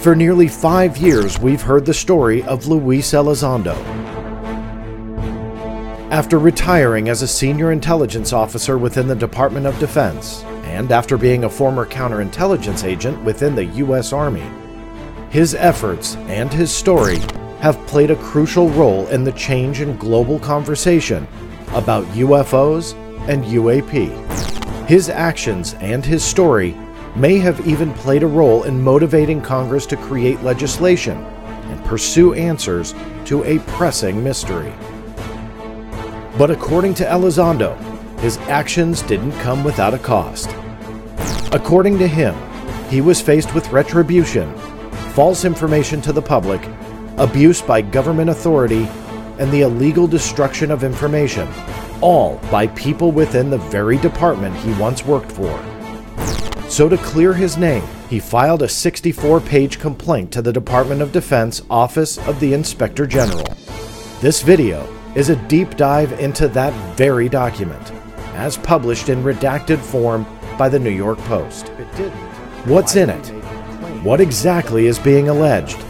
For nearly five years, we've heard the story of Luis Elizondo. After retiring as a senior intelligence officer within the Department of Defense, and after being a former counterintelligence agent within the U.S. Army, his efforts and his story have played a crucial role in the change in global conversation about UFOs and UAP. His actions and his story may have even played a role in motivating Congress to create legislation and pursue answers to a pressing mystery. But according to Elizondo, his actions didn't come without a cost. According to him, he was faced with retribution, false information to the public, abuse by government authority, and the illegal destruction of information, all by people within the very department he once worked for. So, to clear his name, he filed a 64 page complaint to the Department of Defense Office of the Inspector General. This video is a deep dive into that very document, as published in redacted form by the New York Post. What's in it? What exactly is being alleged?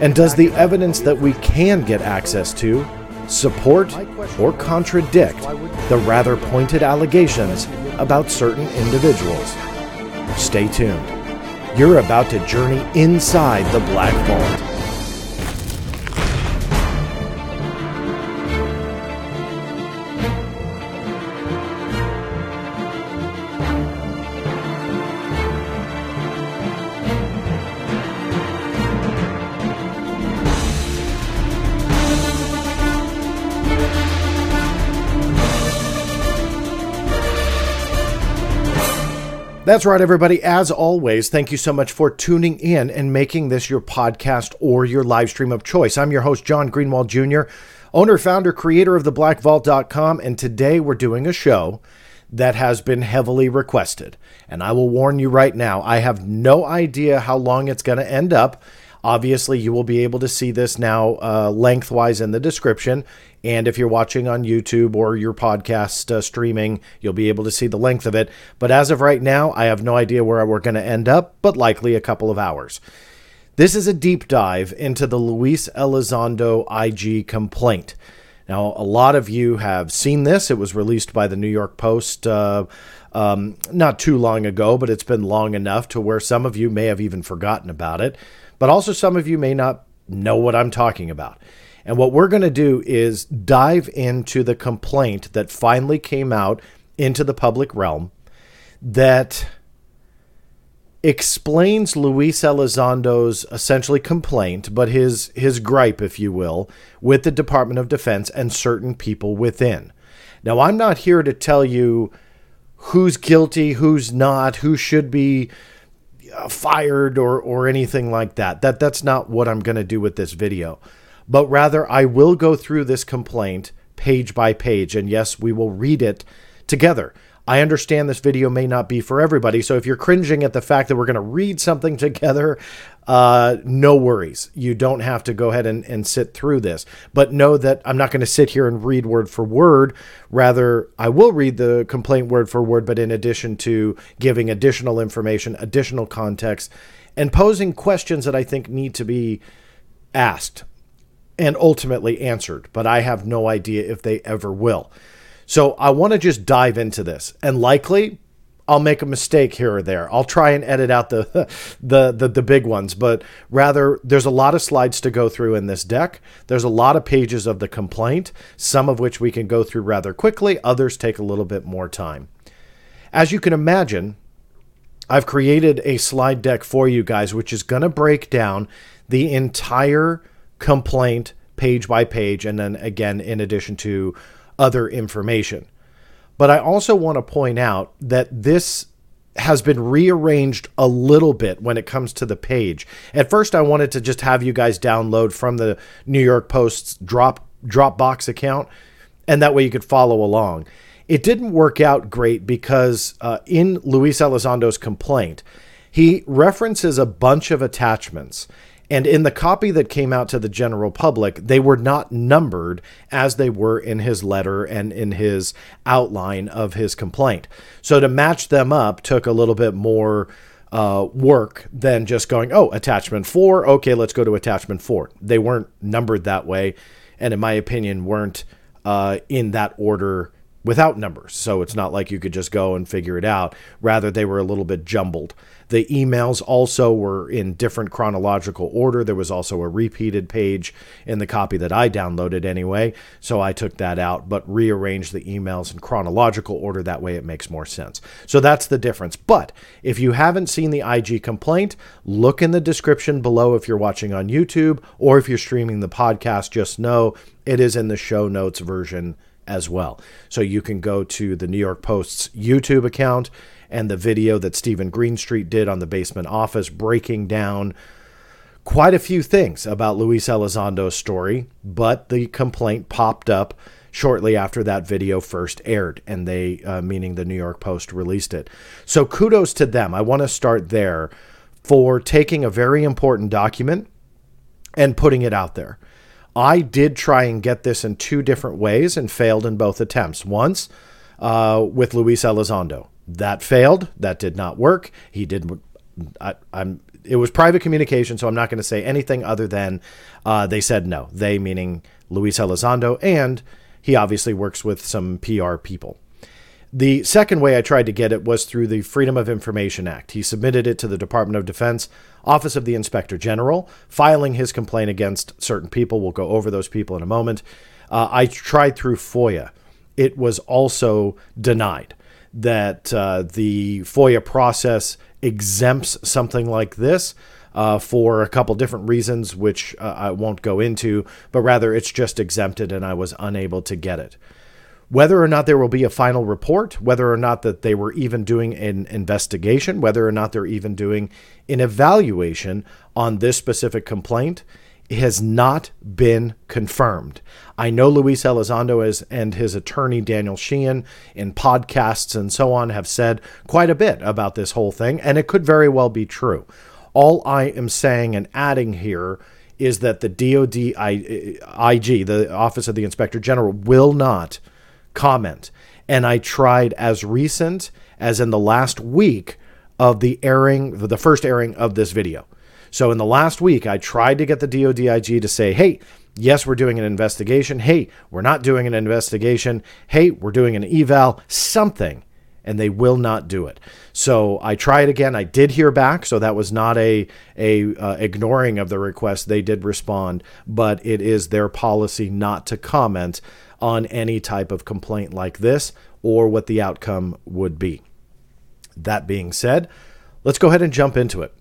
And does the evidence that we can get access to support or contradict the rather pointed allegations about certain individuals? Stay tuned. You're about to journey inside the Black Vault. That's right, everybody. As always, thank you so much for tuning in and making this your podcast or your live stream of choice. I'm your host, John Greenwald Jr., owner, founder, creator of theblackvault.com, and today we're doing a show that has been heavily requested. And I will warn you right now, I have no idea how long it's going to end up. Obviously, you will be able to see this now uh, lengthwise in the description. And if you're watching on YouTube or your podcast uh, streaming, you'll be able to see the length of it. But as of right now, I have no idea where we're going to end up, but likely a couple of hours. This is a deep dive into the Luis Elizondo IG complaint. Now, a lot of you have seen this. It was released by the New York Post uh, um, not too long ago, but it's been long enough to where some of you may have even forgotten about it but also some of you may not know what I'm talking about. And what we're going to do is dive into the complaint that finally came out into the public realm that explains Luis Elizondo's essentially complaint, but his his gripe, if you will, with the Department of Defense and certain people within. Now, I'm not here to tell you who's guilty, who's not, who should be Uh, fired or or anything like that. That that's not what I'm going to do with this video. But rather I will go through this complaint page by page and yes, we will read it together. I understand this video may not be for everybody. So if you're cringing at the fact that we're going to read something together, uh, no worries. You don't have to go ahead and, and sit through this. But know that I'm not going to sit here and read word for word. Rather, I will read the complaint word for word, but in addition to giving additional information, additional context, and posing questions that I think need to be asked and ultimately answered. But I have no idea if they ever will. So I want to just dive into this, and likely I'll make a mistake here or there. I'll try and edit out the, the the the big ones, but rather there's a lot of slides to go through in this deck. There's a lot of pages of the complaint, some of which we can go through rather quickly, others take a little bit more time. As you can imagine, I've created a slide deck for you guys which is going to break down the entire complaint page by page and then again in addition to other information. But I also want to point out that this has been rearranged a little bit when it comes to the page. At first, I wanted to just have you guys download from the New York Post's drop Dropbox account, and that way you could follow along. It didn't work out great because uh, in Luis Elizondo's complaint, he references a bunch of attachments and in the copy that came out to the general public, they were not numbered as they were in his letter and in his outline of his complaint. So to match them up took a little bit more uh, work than just going, oh, attachment four. Okay, let's go to attachment four. They weren't numbered that way, and in my opinion, weren't uh, in that order without numbers. So it's not like you could just go and figure it out. Rather, they were a little bit jumbled. The emails also were in different chronological order. There was also a repeated page in the copy that I downloaded anyway. So I took that out, but rearranged the emails in chronological order. That way it makes more sense. So that's the difference. But if you haven't seen the IG complaint, look in the description below if you're watching on YouTube or if you're streaming the podcast, just know it is in the show notes version as well. So you can go to the New York Post's YouTube account and the video that Steven Greenstreet did on the basement office breaking down quite a few things about Luis Elizondo's story, but the complaint popped up shortly after that video first aired, and they, uh, meaning the New York Post, released it. So kudos to them. I want to start there for taking a very important document and putting it out there. I did try and get this in two different ways and failed in both attempts. Once uh, with Luis Elizondo. That failed. That did not work. He did. I, am It was private communication, so I'm not going to say anything other than uh, they said no. They meaning Luis Elizondo, and he obviously works with some PR people. The second way I tried to get it was through the Freedom of Information Act. He submitted it to the Department of Defense, Office of the Inspector General, filing his complaint against certain people. We'll go over those people in a moment. Uh, I tried through FOIA. It was also denied that uh, the FOIA process exempts something like this. Uh, for a couple different reasons, which uh, I won't go into, but rather it's just exempted and I was unable to get it whether or not there will be a final report, whether or not that they were even doing an investigation, whether or not they're even doing an evaluation on this specific complaint has not been confirmed. I know Luis Elizondo is, and his attorney Daniel Sheehan in podcasts and so on have said quite a bit about this whole thing, and it could very well be true. All I am saying and adding here is that the DoD IG, the Office of the Inspector General, will not comment. And I tried as recent as in the last week of the airing, the first airing of this video. So in the last week, I tried to get the DODIG to say, hey, yes, we're doing an investigation. Hey, we're not doing an investigation. Hey, we're doing an eval, something. And they will not do it. So I tried again. I did hear back, so that was not a a uh, ignoring of the request. They did respond, but it is their policy not to comment on any type of complaint like this or what the outcome would be. That being said, let's go ahead and jump into it.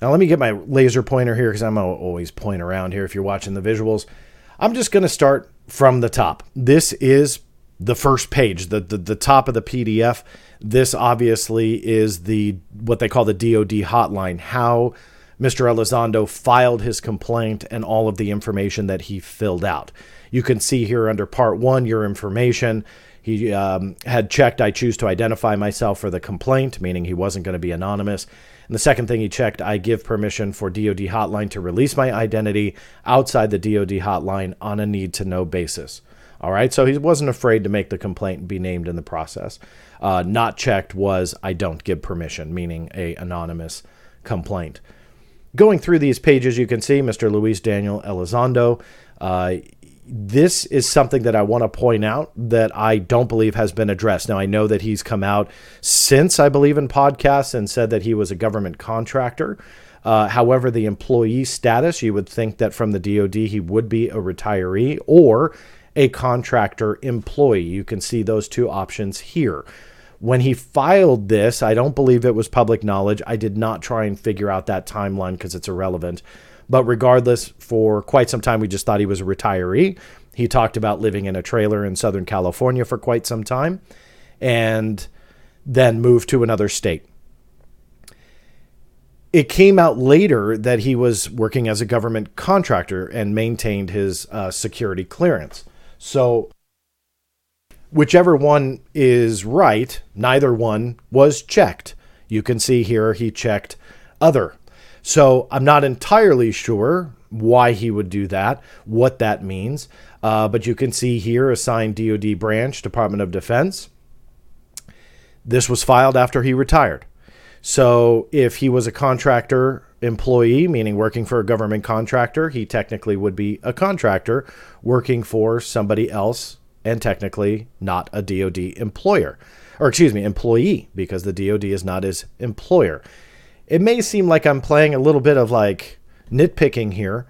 Now, let me get my laser pointer here because I'm always point around here if you're watching the visuals. I'm just going to start from the top. This is the first page, the, the, the top of the PDF. This obviously is the what they call the DoD hotline, how Mr. Elizondo filed his complaint and all of the information that he filled out. You can see here under part one your information. He um, had checked, I choose to identify myself for the complaint, meaning he wasn't going to be anonymous. And the second thing he checked, I give permission for DoD hotline to release my identity outside the DoD hotline on a need to know basis. All right, so he wasn't afraid to make the complaint and be named in the process. Uh, not checked was I don't give permission, meaning a anonymous complaint going through these pages, you can see Mr. Luis Daniel Elizondo. Uh, this is something that I want to point out that I don't believe has been addressed. Now, I know that he's come out since, I believe, in podcasts and said that he was a government contractor. Uh, however, the employee status, you would think that from the DoD he would be a retiree or a contractor employee. You can see those two options here. When he filed this, I don't believe it was public knowledge. I did not try and figure out that timeline because it's irrelevant. But regardless, for quite some time, we just thought he was a retiree. He talked about living in a trailer in Southern California for quite some time and then moved to another state. It came out later that he was working as a government contractor and maintained his uh, security clearance. So Whichever one is right, neither one was checked. You can see here he checked other. So I'm not entirely sure why he would do that, what that means. Uh, but you can see here assigned DoD branch, Department of Defense. This was filed after he retired. So if he was a contractor employee, meaning working for a government contractor, he technically would be a contractor working for somebody else and technically not a DoD employer. Or excuse me, employee, because the DoD is not his employer. It may seem like I'm playing a little bit of like nitpicking here,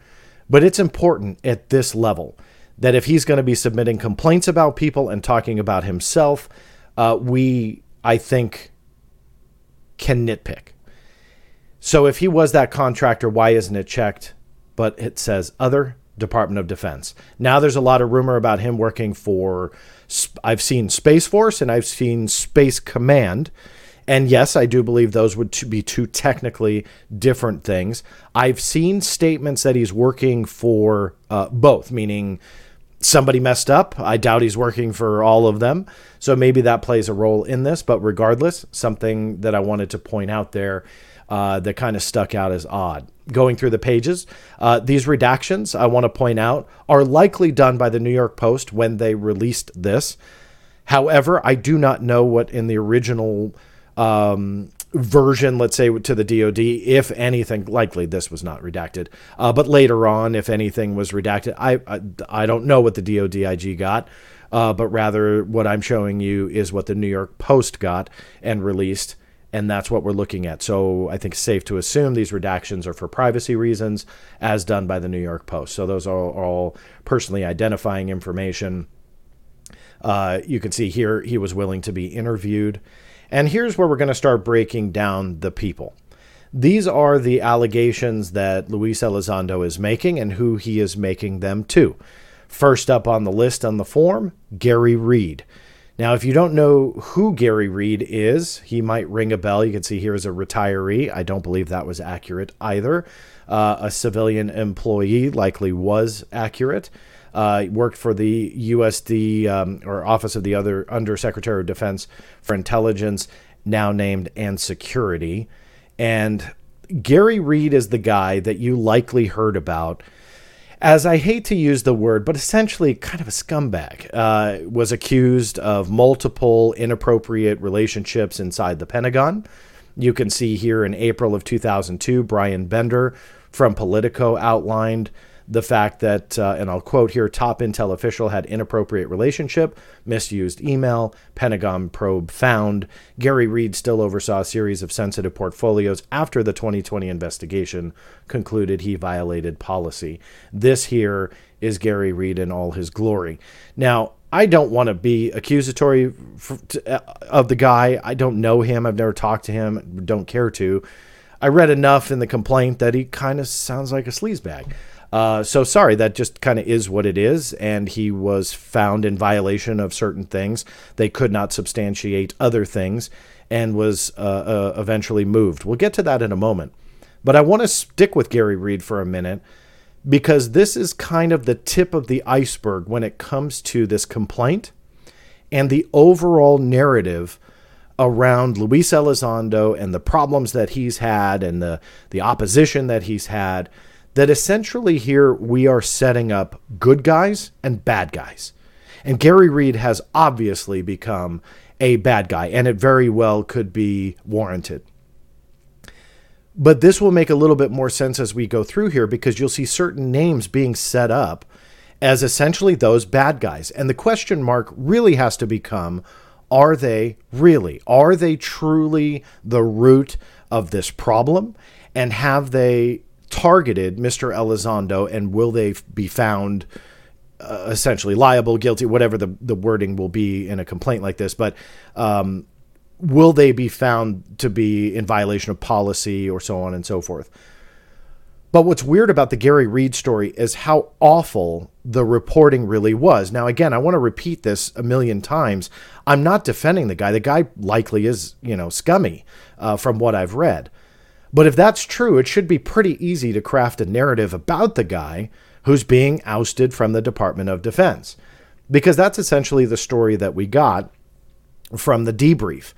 but it's important at this level that if he's going to be submitting complaints about people and talking about himself, uh, we, I think, can nitpick. So if he was that contractor, why isn't it checked? But it says other Department of Defense. Now there's a lot of rumor about him working for, I've seen Space Force and I've seen Space Command. And yes, I do believe those would be two technically different things. I've seen statements that he's working for uh, both, meaning somebody messed up. I doubt he's working for all of them. So maybe that plays a role in this. But regardless, something that I wanted to point out there uh, that kind of stuck out as odd. Going through the pages, uh, these redactions, I want to point out, are likely done by the New York Post when they released this. However, I do not know what in the original um, version, let's say to the DoD, if anything, likely this was not redacted. Uh, but later on, if anything was redacted, I, I, I don't know what the DoD IG got, uh, but rather what I'm showing you is what the New York Post got and released. And that's what we're looking at. So I think it's safe to assume these redactions are for privacy reasons, as done by the New York Post. So those are all personally identifying information. Uh, you can see here he was willing to be interviewed. And here's where we're going to start breaking down the people. These are the allegations that Luis Elizondo is making and who he is making them to. First up on the list on the form, Gary Reed. Now, if you don't know who Gary Reed is, he might ring a bell. You can see here as a retiree. I don't believe that was accurate either. Uh, a civilian employee likely was accurate. Uh, worked for the USD um, or Office of the Other Undersecretary of Defense for Intelligence, now named and Security. And Gary Reed is the guy that you likely heard about as I hate to use the word, but essentially kind of a scumbag, uh, was accused of multiple inappropriate relationships inside the Pentagon. You can see here in April of 2002, Brian Bender from Politico outlined the fact that, uh, and I'll quote here, top intel official had inappropriate relationship, misused email, Pentagon probe found. Gary Reed still oversaw a series of sensitive portfolios after the 2020 investigation concluded he violated policy. This here is Gary Reed in all his glory. Now, I don't want to be accusatory uh, of the guy. I don't know him. I've never talked to him. Don't care to. I read enough in the complaint that he kind of sounds like a sleazebag. Uh, so sorry, that just kind of is what it is. And he was found in violation of certain things. They could not substantiate other things and was uh, uh, eventually moved. We'll get to that in a moment. But I want to stick with Gary Reed for a minute because this is kind of the tip of the iceberg when it comes to this complaint and the overall narrative around Luis Elizondo and the problems that he's had and the, the opposition that he's had that essentially here we are setting up good guys and bad guys. And Gary Reed has obviously become a bad guy, and it very well could be warranted. But this will make a little bit more sense as we go through here because you'll see certain names being set up as essentially those bad guys. And the question mark really has to become are they really? Are they truly the root of this problem? And have they targeted Mr. Elizondo, and will they be found uh, essentially liable, guilty, whatever the, the wording will be in a complaint like this? But um, will they be found to be in violation of policy or so on and so forth? But what's weird about the Gary Reed story is how awful the reporting really was. Now, again, I want to repeat this a million times. I'm not defending the guy. The guy likely is, you know, scummy uh, from what I've read. But if that's true, it should be pretty easy to craft a narrative about the guy who's being ousted from the Department of Defense. Because that's essentially the story that we got from the debrief.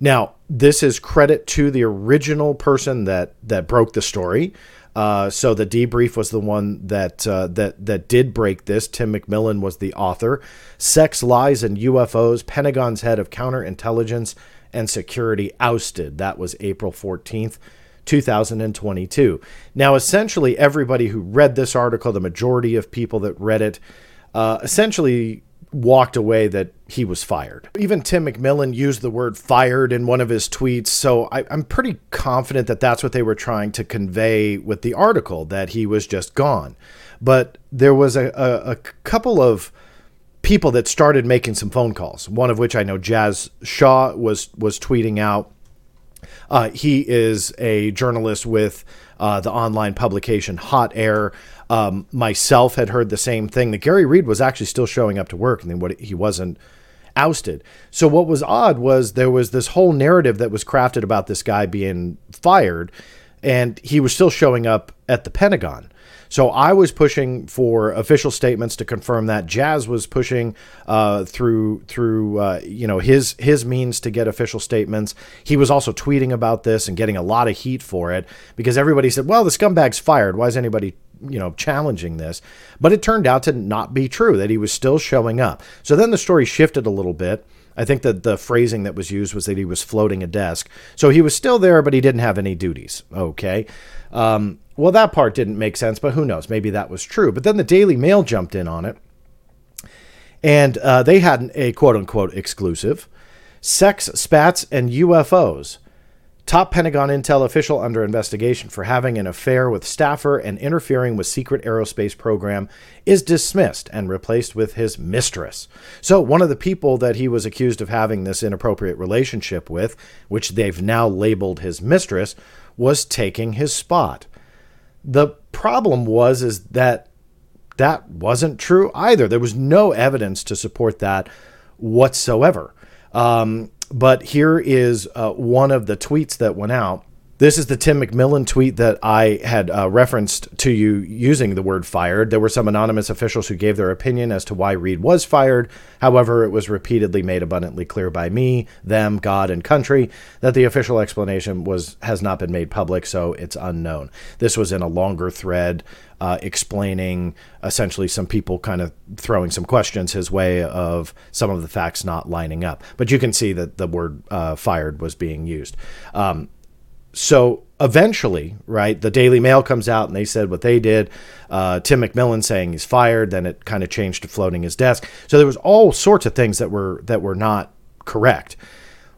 Now, this is credit to the original person that that broke the story. Uh, so the debrief was the one that uh, that that did break this. Tim McMillan was the author. Sex, lies, and UFOs. Pentagon's head of counterintelligence and Security ousted. That was April 14th. 2022. Now, essentially, everybody who read this article, the majority of people that read it, uh, essentially walked away that he was fired. Even Tim McMillan used the word fired in one of his tweets. So I, am pretty confident that that's what they were trying to convey with the article, that he was just gone. But there was a, a, a couple of people that started making some phone calls. One of which I know Jazz Shaw was was tweeting out. Uh, he is a journalist with uh, the online publication Hot Air. Um, myself had heard the same thing that Gary Reed was actually still showing up to work, and then what he wasn't ousted. So what was odd was there was this whole narrative that was crafted about this guy being fired, and he was still showing up at the Pentagon. So I was pushing for official statements to confirm that. Jazz was pushing uh, through through uh, you know his his means to get official statements. He was also tweeting about this and getting a lot of heat for it because everybody said, "Well, the scumbag's fired. Why is anybody?" you know challenging this but it turned out to not be true that he was still showing up so then the story shifted a little bit I think that the phrasing that was used was that he was floating a desk. So he was still there, but he didn't have any duties. Okay. Um, well, that part didn't make sense, but who knows? Maybe that was true. But then the Daily Mail jumped in on it, and uh, they had a quote unquote exclusive sex, spats, and UFOs. Top Pentagon intel official under investigation for having an affair with staffer and interfering with secret aerospace program is dismissed and replaced with his mistress. So, one of the people that he was accused of having this inappropriate relationship with, which they've now labeled his mistress, was taking his spot. The problem was is that that wasn't true either. There was no evidence to support that whatsoever. Um, but here is uh, one of the tweets that went out this is the Tim McMillan tweet that I had uh, referenced to you using the word fired. There were some anonymous officials who gave their opinion as to why Reed was fired. However, it was repeatedly made abundantly clear by me, them, God, and country that the official explanation was has not been made public, so it's unknown. This was in a longer thread uh, explaining essentially some people kind of throwing some questions his way of some of the facts not lining up. But you can see that the word uh, fired was being used. Um, so eventually, right, the Daily Mail comes out and they said what they did. Uh, Tim McMillan saying he's fired. Then it kind of changed to floating his desk. So there was all sorts of things that were that were not correct.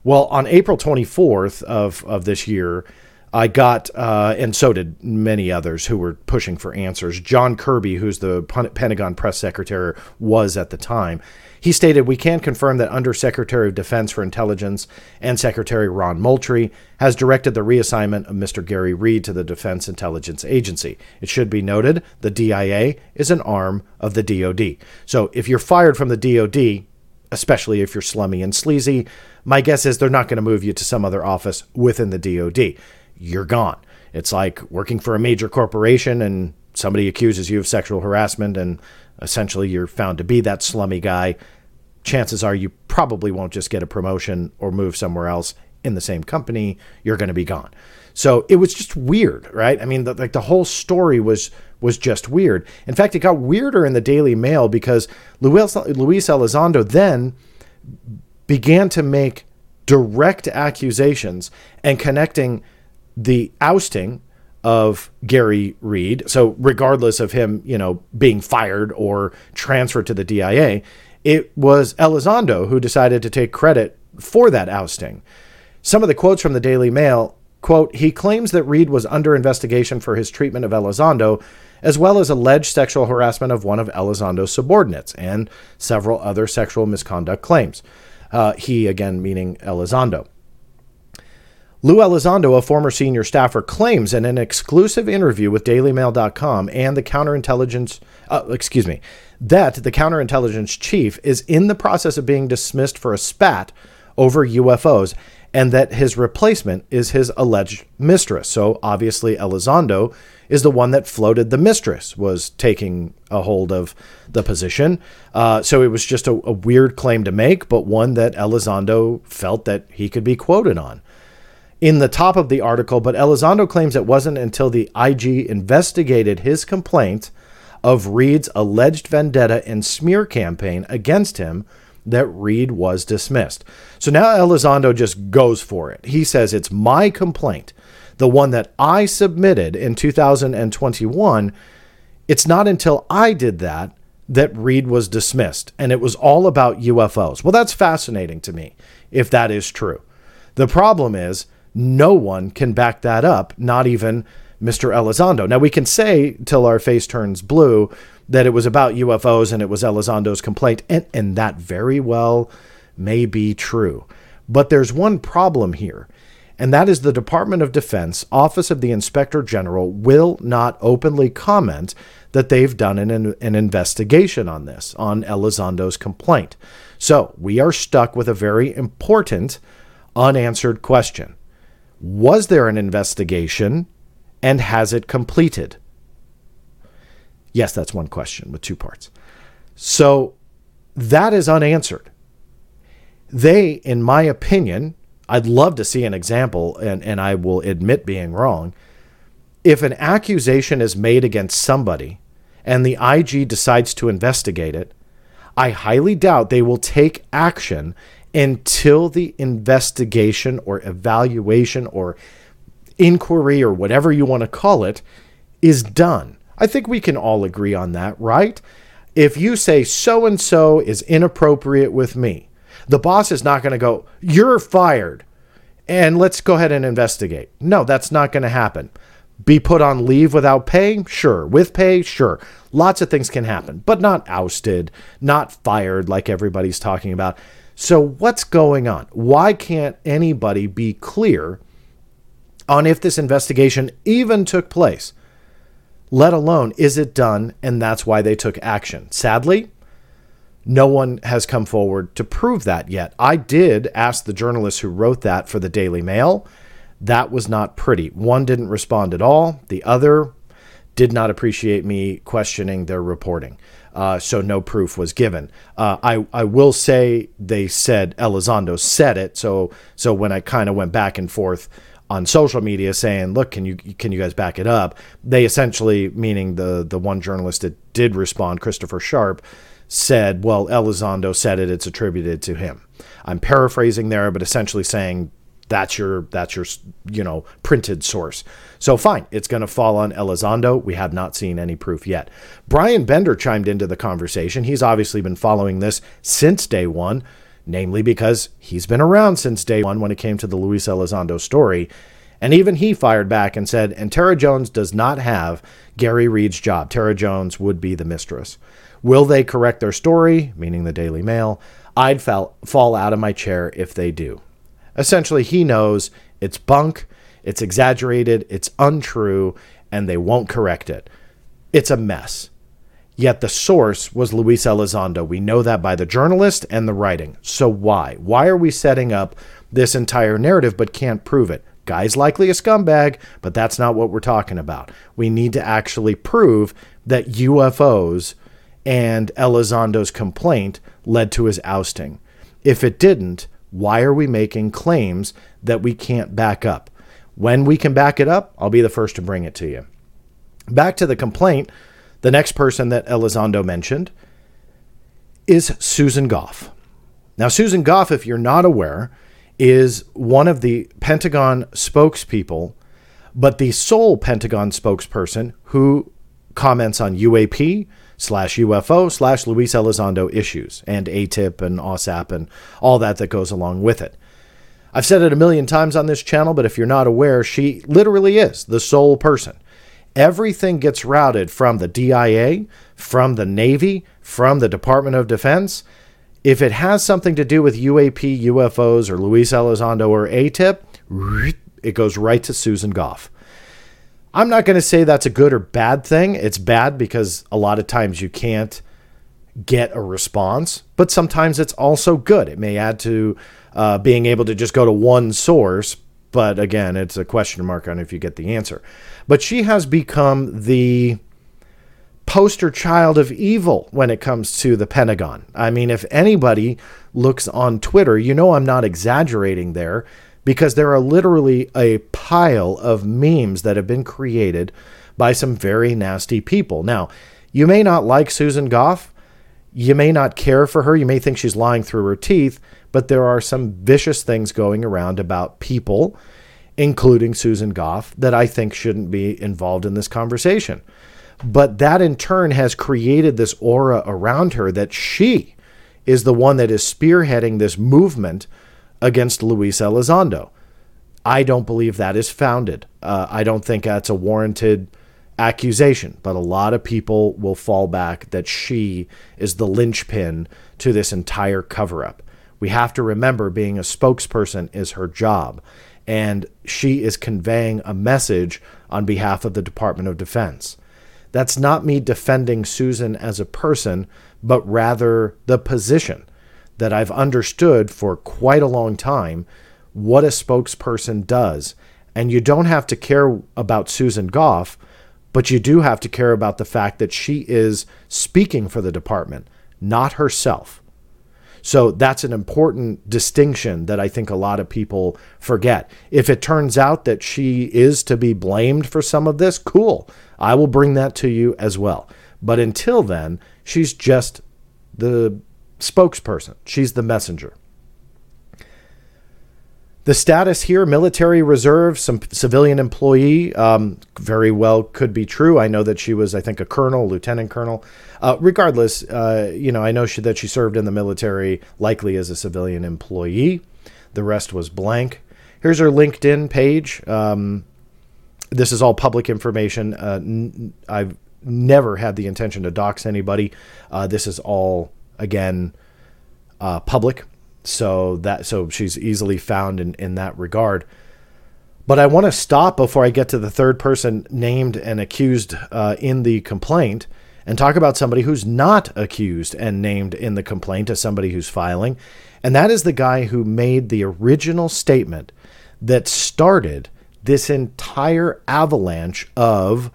Well, on April 24th of of this year, I got, uh, and so did many others who were pushing for answers. John Kirby, who's the Pentagon press secretary, was at the time. He stated, We can confirm that Undersecretary of Defense for Intelligence and Secretary Ron Moultrie has directed the reassignment of Mr. Gary Reed to the Defense Intelligence Agency. It should be noted the DIA is an arm of the DoD. So if you're fired from the DoD, especially if you're slummy and sleazy, my guess is they're not going to move you to some other office within the DoD you're gone. It's like working for a major corporation and somebody accuses you of sexual harassment and essentially you're found to be that slummy guy. Chances are you probably won't just get a promotion or move somewhere else in the same company. You're going to be gone. So it was just weird, right? I mean, the, like the whole story was was just weird. In fact, it got weirder in the Daily Mail because Luis, Luis Elizondo then began to make direct accusations and connecting the ousting of Gary Reed. So regardless of him, you know, being fired or transferred to the DIA, it was Elizondo who decided to take credit for that ousting. Some of the quotes from the Daily Mail quote, he claims that Reed was under investigation for his treatment of Elizondo, as well as alleged sexual harassment of one of Elizondo's subordinates and several other sexual misconduct claims. Uh, he, again, meaning Elizondo. Lou Elizondo, a former senior staffer, claims in an exclusive interview with DailyMail.com and the counterintelligence, uh, excuse me, that the counterintelligence chief is in the process of being dismissed for a spat over UFOs and that his replacement is his alleged mistress. So obviously Elizondo is the one that floated the mistress was taking a hold of the position. Uh, so it was just a, a weird claim to make, but one that Elizondo felt that he could be quoted on in the top of the article, but Elizondo claims it wasn't until the IG investigated his complaint of Reed's alleged vendetta and smear campaign against him that Reed was dismissed. So now Elizondo just goes for it. He says it's my complaint, the one that I submitted in 2021. It's not until I did that that Reed was dismissed, and it was all about UFOs. Well, that's fascinating to me if that is true. The problem is no one can back that up, not even Mr. Elizondo. Now, we can say till our face turns blue that it was about UFOs and it was Elizondo's complaint, and, and that very well may be true. But there's one problem here, and that is the Department of Defense, Office of the Inspector General, will not openly comment that they've done an, an investigation on this, on Elizondo's complaint. So we are stuck with a very important unanswered question Was there an investigation and has it completed? Yes, that's one question with two parts. So that is unanswered. They, in my opinion, I'd love to see an example, and, and I will admit being wrong. If an accusation is made against somebody and the IG decides to investigate it, I highly doubt they will take action until the investigation or evaluation or inquiry or whatever you want to call it is done. I think we can all agree on that, right? If you say so and so is inappropriate with me, the boss is not going to go, You're fired, and let's go ahead and investigate. No, that's not going to happen. Be put on leave without pay? Sure. With pay? Sure. Lots of things can happen, but not ousted, not fired like everybody's talking about. So, what's going on? Why can't anybody be clear on if this investigation even took place? let alone is it done and that's why they took action. Sadly, no one has come forward to prove that yet. I did ask the journalist who wrote that for the Daily Mail. That was not pretty. One didn't respond at all, the other did not appreciate me questioning their reporting. Uh, so no proof was given. Uh, I I will say they said Elizondo said it. So so when I kind of went back and forth on social media saying, "Look, can you can you guys back it up?" They essentially, meaning the the one journalist that did respond, Christopher Sharp, said, "Well, Elizondo said it; it's attributed to him." I'm paraphrasing there, but essentially saying that's your that's your you know printed source. So fine, it's going to fall on Elizondo. We have not seen any proof yet. Brian Bender chimed into the conversation. He's obviously been following this since day one namely because he's been around since day one when it came to the Luis Elizondo story. And even he fired back and said, and Tara Jones does not have Gary Reed's job. Tara Jones would be the mistress. Will they correct their story, meaning the Daily Mail? I'd fall, fall out of my chair if they do. Essentially, he knows it's bunk, it's exaggerated, it's untrue, and they won't correct it. It's a mess. Yet the source was Luis Elizondo. We know that by the journalist and the writing. So why? Why are we setting up this entire narrative but can't prove it? Guy's likely a scumbag, but that's not what we're talking about. We need to actually prove that UFOs and Elizondo's complaint led to his ousting. If it didn't, why are we making claims that we can't back up? When we can back it up, I'll be the first to bring it to you. Back to the complaint, the next person that Elizondo mentioned is Susan Gough. Now, Susan Gough, if you're not aware, is one of the Pentagon spokespeople, but the sole Pentagon spokesperson who comments on UAP slash UFO slash Luis Elizondo issues and ATIP and AAWSAP and all that that goes along with it. I've said it a million times on this channel, but if you're not aware, she literally is the sole person everything gets routed from the DIA, from the Navy, from the Department of Defense. If it has something to do with UAP, UFOs, or Luis Elizondo or ATIP, it goes right to Susan Gough. I'm not going to say that's a good or bad thing. It's bad because a lot of times you can't get a response, but sometimes it's also good. It may add to uh, being able to just go to one source, but again, it's a question mark on if you get the answer. But she has become the poster child of evil when it comes to the Pentagon. I mean, if anybody looks on Twitter, you know I'm not exaggerating there because there are literally a pile of memes that have been created by some very nasty people. Now, you may not like Susan Gough. You may not care for her. You may think she's lying through her teeth, but there are some vicious things going around about people, including Susan Gough, that I think shouldn't be involved in this conversation. But that in turn has created this aura around her that she is the one that is spearheading this movement against Luis Elizondo. I don't believe that is founded. Uh, I don't think that's a warranted accusation, but a lot of people will fall back that she is the linchpin to this entire cover up. We have to remember being a spokesperson is her job, and she is conveying a message on behalf of the Department of Defense. That's not me defending Susan as a person, but rather the position that I've understood for quite a long time what a spokesperson does. And you don't have to care about Susan Gough, but you do have to care about the fact that she is speaking for the department, not herself. So that's an important distinction that I think a lot of people forget. If it turns out that she is to be blamed for some of this, cool. I will bring that to you as well. But until then, she's just the spokesperson, she's the messenger. The status here military reserve, some civilian employee, um, very well could be true. I know that she was, I think, a colonel, lieutenant colonel. Uh, regardless, uh, you know, I know she, that she served in the military, likely as a civilian employee. The rest was blank. Here's her LinkedIn page. Um, this is all public information. Uh, n- I've never had the intention to dox anybody. Uh, this is all, again, uh, public. So that so she's easily found in, in that regard. But I want to stop before I get to the third person named and accused uh, in the complaint and talk about somebody who's not accused and named in the complaint as somebody who's filing. And that is the guy who made the original statement that started this entire avalanche of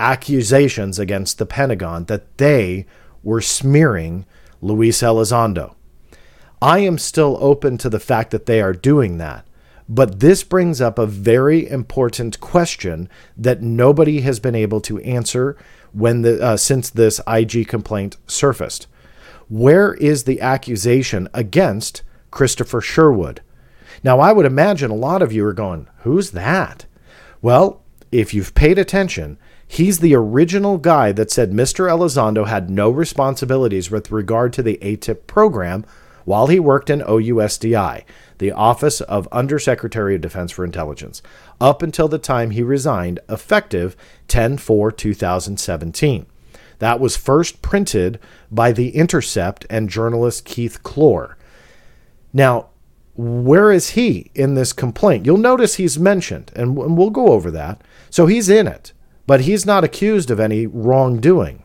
accusations against the Pentagon that they were smearing Luis Elizondo. I am still open to the fact that they are doing that. But this brings up a very important question that nobody has been able to answer when the uh, since this IG complaint surfaced. Where is the accusation against Christopher Sherwood? Now, I would imagine a lot of you are going, "Who's that?" Well, if you've paid attention, he's the original guy that said Mr. Elizondo had no responsibilities with regard to the ATIP program while he worked in OUSDI, the Office of Undersecretary of Defense for Intelligence, up until the time he resigned, effective 10 4 2017. That was first printed by The Intercept and journalist Keith Kloor. Now, where is he in this complaint? You'll notice he's mentioned, and we'll go over that. So he's in it, but he's not accused of any wrongdoing.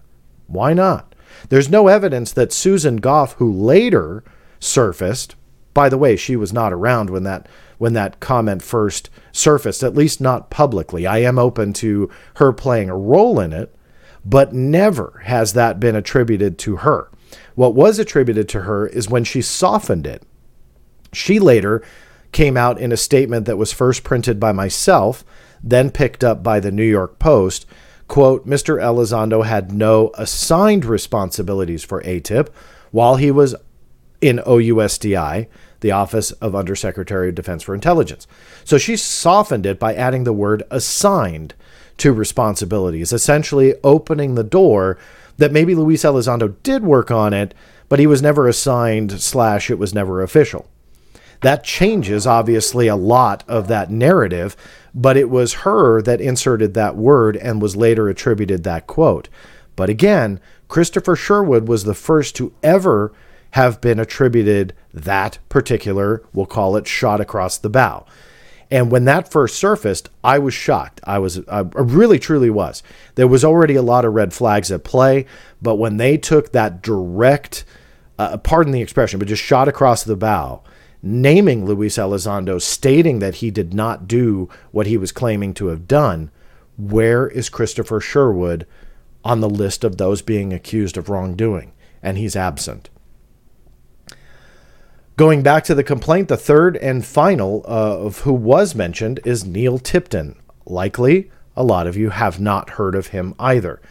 Why not? There's no evidence that Susan Gough, who later surfaced. By the way, she was not around when that when that comment first surfaced, at least not publicly. I am open to her playing a role in it, but never has that been attributed to her. What was attributed to her is when she softened it. She later came out in a statement that was first printed by myself, then picked up by the New York Post. Quote, Mr. Elizondo had no assigned responsibilities for ATIP while he was in OUSDI, the Office of Undersecretary of Defense for Intelligence. So she softened it by adding the word assigned to responsibilities, essentially opening the door that maybe Luis Elizondo did work on it, but he was never assigned slash it was never official. That changes obviously a lot of that narrative, but it was her that inserted that word and was later attributed that quote. But again, Christopher Sherwood was the first to ever have been attributed that particular, we'll call it, shot across the bow. And when that first surfaced, I was shocked. I was, I really truly was. There was already a lot of red flags at play, but when they took that direct, uh, pardon the expression, but just shot across the bow, naming Luis Elizondo, stating that he did not do what he was claiming to have done, where is Christopher Sherwood on the list of those being accused of wrongdoing? And he's absent. Going back to the complaint, the third and final uh, of who was mentioned is Neil Tipton. Likely, a lot of you have not heard of him either.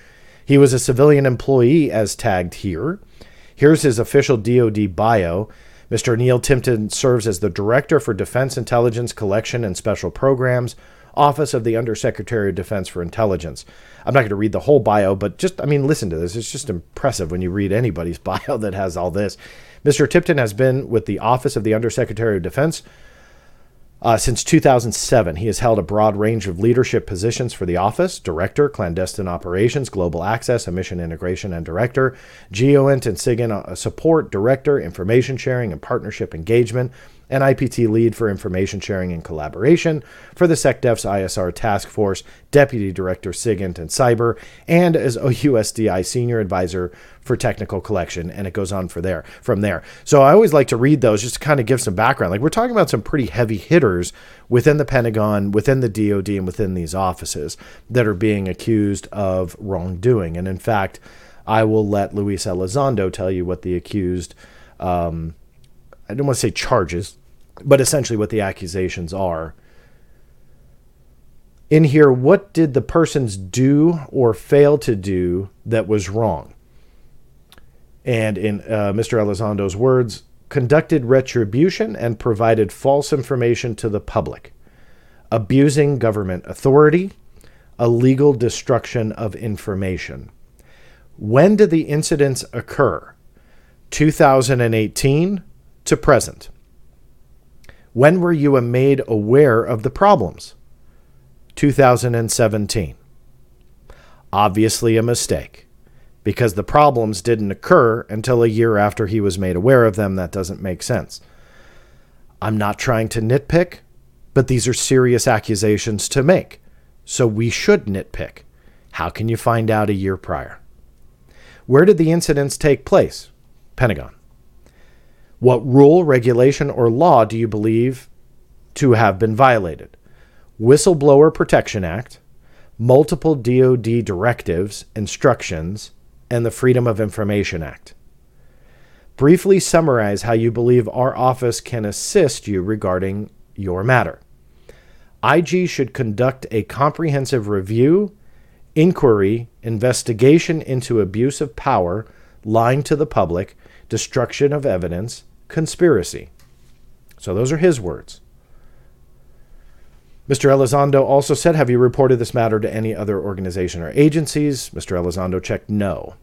He was a civilian employee as tagged here. Here's his official DoD bio. Mr. Neil Tipton serves as the Director for Defense Intelligence Collection and Special Programs, Office of the Undersecretary of Defense for Intelligence. I'm not going to read the whole bio, but just, I mean, listen to this. It's just impressive when you read anybody's bio that has all this. Mr. Tipton has been with the Office of the Undersecretary of Defense uh, since 2007, he has held a broad range of leadership positions for the office Director, Clandestine Operations, Global Access, Mission Integration, and Director, GEOINT and SIGINT uh, Support, Director, Information Sharing and Partnership Engagement, and IPT lead for information sharing and collaboration for the SecDef's ISR task force, deputy director SIGINT and cyber, and as OUSDI senior advisor for technical collection. And it goes on for there from there. So I always like to read those just to kind of give some background. Like we're talking about some pretty heavy hitters within the Pentagon, within the DoD, and within these offices that are being accused of wrongdoing. And in fact, I will let Luis Elizondo tell you what the accused. Um, I don't want to say charges, but essentially what the accusations are. In here, what did the persons do or fail to do that was wrong? And in uh, Mr. Elizondo's words, conducted retribution and provided false information to the public, abusing government authority, illegal destruction of information. When did the incidents occur? 2018 to present. When were you made aware of the problems? 2017. Obviously, a mistake because the problems didn't occur until a year after he was made aware of them. That doesn't make sense. I'm not trying to nitpick, but these are serious accusations to make. So we should nitpick. How can you find out a year prior? Where did the incidents take place? Pentagon. What rule, regulation, or law do you believe to have been violated? Whistleblower Protection Act, multiple DoD directives, instructions, and the Freedom of Information Act. Briefly summarize how you believe our office can assist you regarding your matter. IG should conduct a comprehensive review, inquiry, investigation into abuse of power, lying to the public, destruction of evidence, conspiracy. So those are his words. Mr. Elizondo also said, Have you reported this matter to any other organization or agencies? Mr. Elizondo checked no.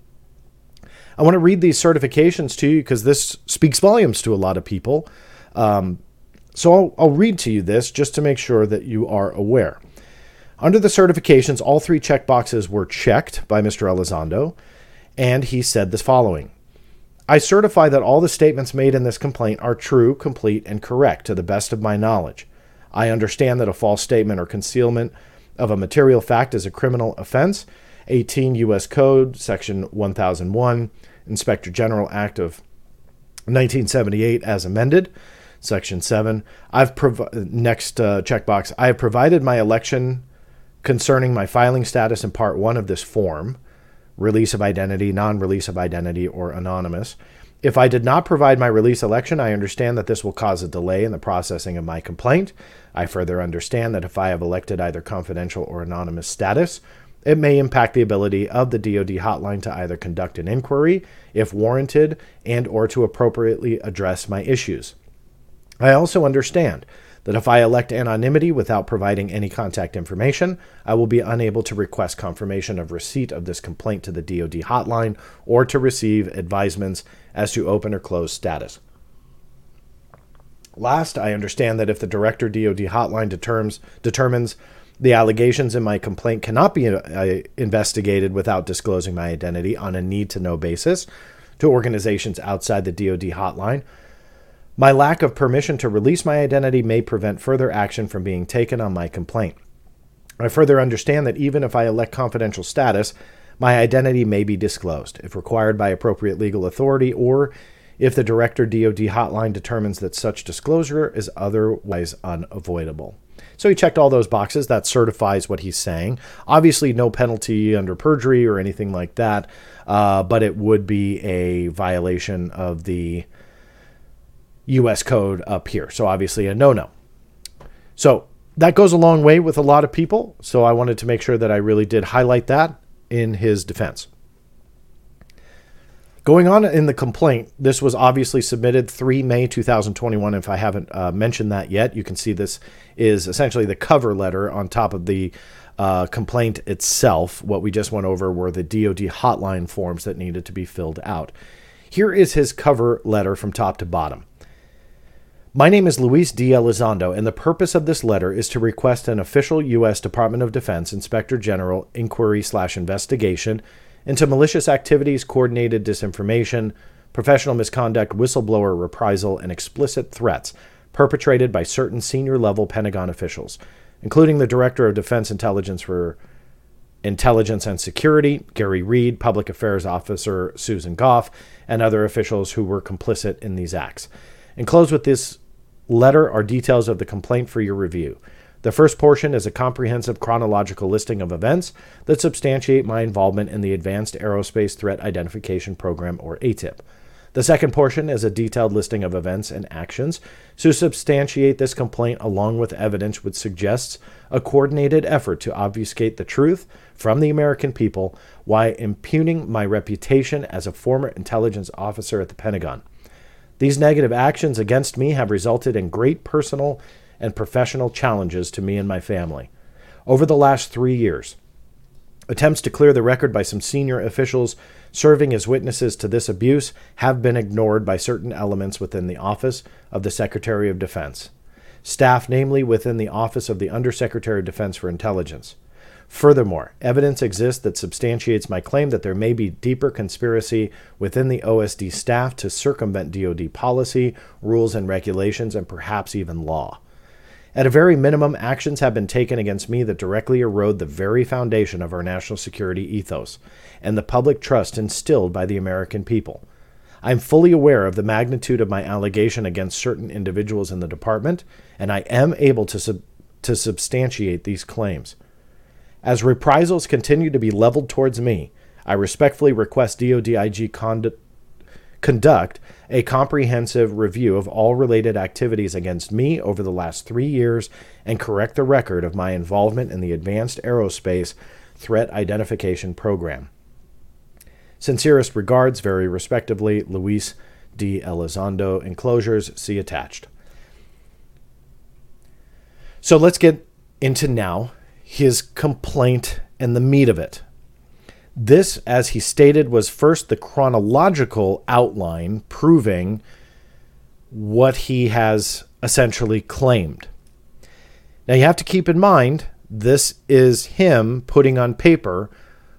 I want to read these certifications to you because this speaks volumes to a lot of people. Um, so I'll, I'll read to you this just to make sure that you are aware. Under the certifications, all three checkboxes were checked by Mr. Elizondo, and he said the following I certify that all the statements made in this complaint are true, complete, and correct to the best of my knowledge. I understand that a false statement or concealment of a material fact is a criminal offense. 18 U.S. Code, Section 1001, Inspector General Act of 1978, as amended. Section 7. I've prov- next uh, checkbox. I have provided my election concerning my filing status in Part 1 of this form release of identity, non release of identity, or anonymous. If I did not provide my release election, I understand that this will cause a delay in the processing of my complaint. I further understand that if I have elected either confidential or anonymous status, it may impact the ability of the DoD hotline to either conduct an inquiry if warranted and or to appropriately address my issues. I also understand that if I elect anonymity without providing any contact information, I will be unable to request confirmation of receipt of this complaint to the DoD hotline or to receive advisements as to open or close status. Last, I understand that if the Director DoD hotline determines, determines the allegations in my complaint cannot be uh, investigated without disclosing my identity on a need to know basis to organizations outside the DoD hotline, my lack of permission to release my identity may prevent further action from being taken on my complaint. I further understand that even if I elect confidential status, my identity may be disclosed if required by appropriate legal authority or if the Director DoD hotline determines that such disclosure is otherwise unavoidable. So he checked all those boxes. That certifies what he's saying. Obviously, no penalty under perjury or anything like that, uh, but it would be a violation of the US code up here. So obviously a no no. So that goes a long way with a lot of people. So I wanted to make sure that I really did highlight that in his defense. Going on in the complaint, this was obviously submitted 3 May 2021. If I haven't uh, mentioned that yet, you can see this is essentially the cover letter on top of the uh, complaint itself. What we just went over were the DoD hotline forms that needed to be filled out. Here is his cover letter from top to bottom. My name is Luis D. Elizondo, and the purpose of this letter is to request an official U.S. Department of Defense Inspector General inquiry slash investigation into malicious activities, coordinated disinformation, professional misconduct, whistleblower reprisal, and explicit threats perpetrated by certain senior level Pentagon officials, including the Director of Defense Intelligence for Intelligence and Security, Garry Reid, Public Affairs Officer Susan Gough, and other officials who were complicit in these acts. Enclosed with this letter are details of the complaint for your review. The first portion is a comprehensive chronological listing of events that substantiate my involvement in the Advanced Aerospace Threat Identification Program, or AATIP. The second portion is a detailed listing of events and actions to substantiate this complaint, along with evidence which suggests a coordinated effort to obfuscate the truth from the American people while impugning my reputation as a former intelligence officer at the Pentagon. These negative actions against me have resulted in great personal and professional challenges to me and my family. Over the last three years, attempts to clear the record by some senior officials serving as witnesses to this abuse have been ignored by certain elements within the Office of the Secretary of Defense, staff, namely within the Office of the Undersecretary of Defense for Intelligence. Furthermore, evidence exists that substantiates my claim that there may be deeper conspiracy within the OSD staff to circumvent DoD policy, rules, and regulations, and perhaps even law. At a very minimum, actions have been taken against me that directly erode the very foundation of our national security ethos and the public trust instilled by the American people. I'm fully aware of the magnitude of my allegation against certain individuals in the department, and I am able to, sub- to substantiate these claims. As reprisals continue to be leveled towards me, I respectfully request DoDIG conduct, a comprehensive review of all related activities against me over the last three years and correct the record of my involvement in the Advanced Aerospace Threat Identification Program. Sincerest regards, very respectively, Luis D. Elizondo. Enclosures, see attached. So let's get into now his complaint and the meat of it. This, as he stated, was first the chronological outline proving what he has essentially claimed. Now, you have to keep in mind this is him putting on paper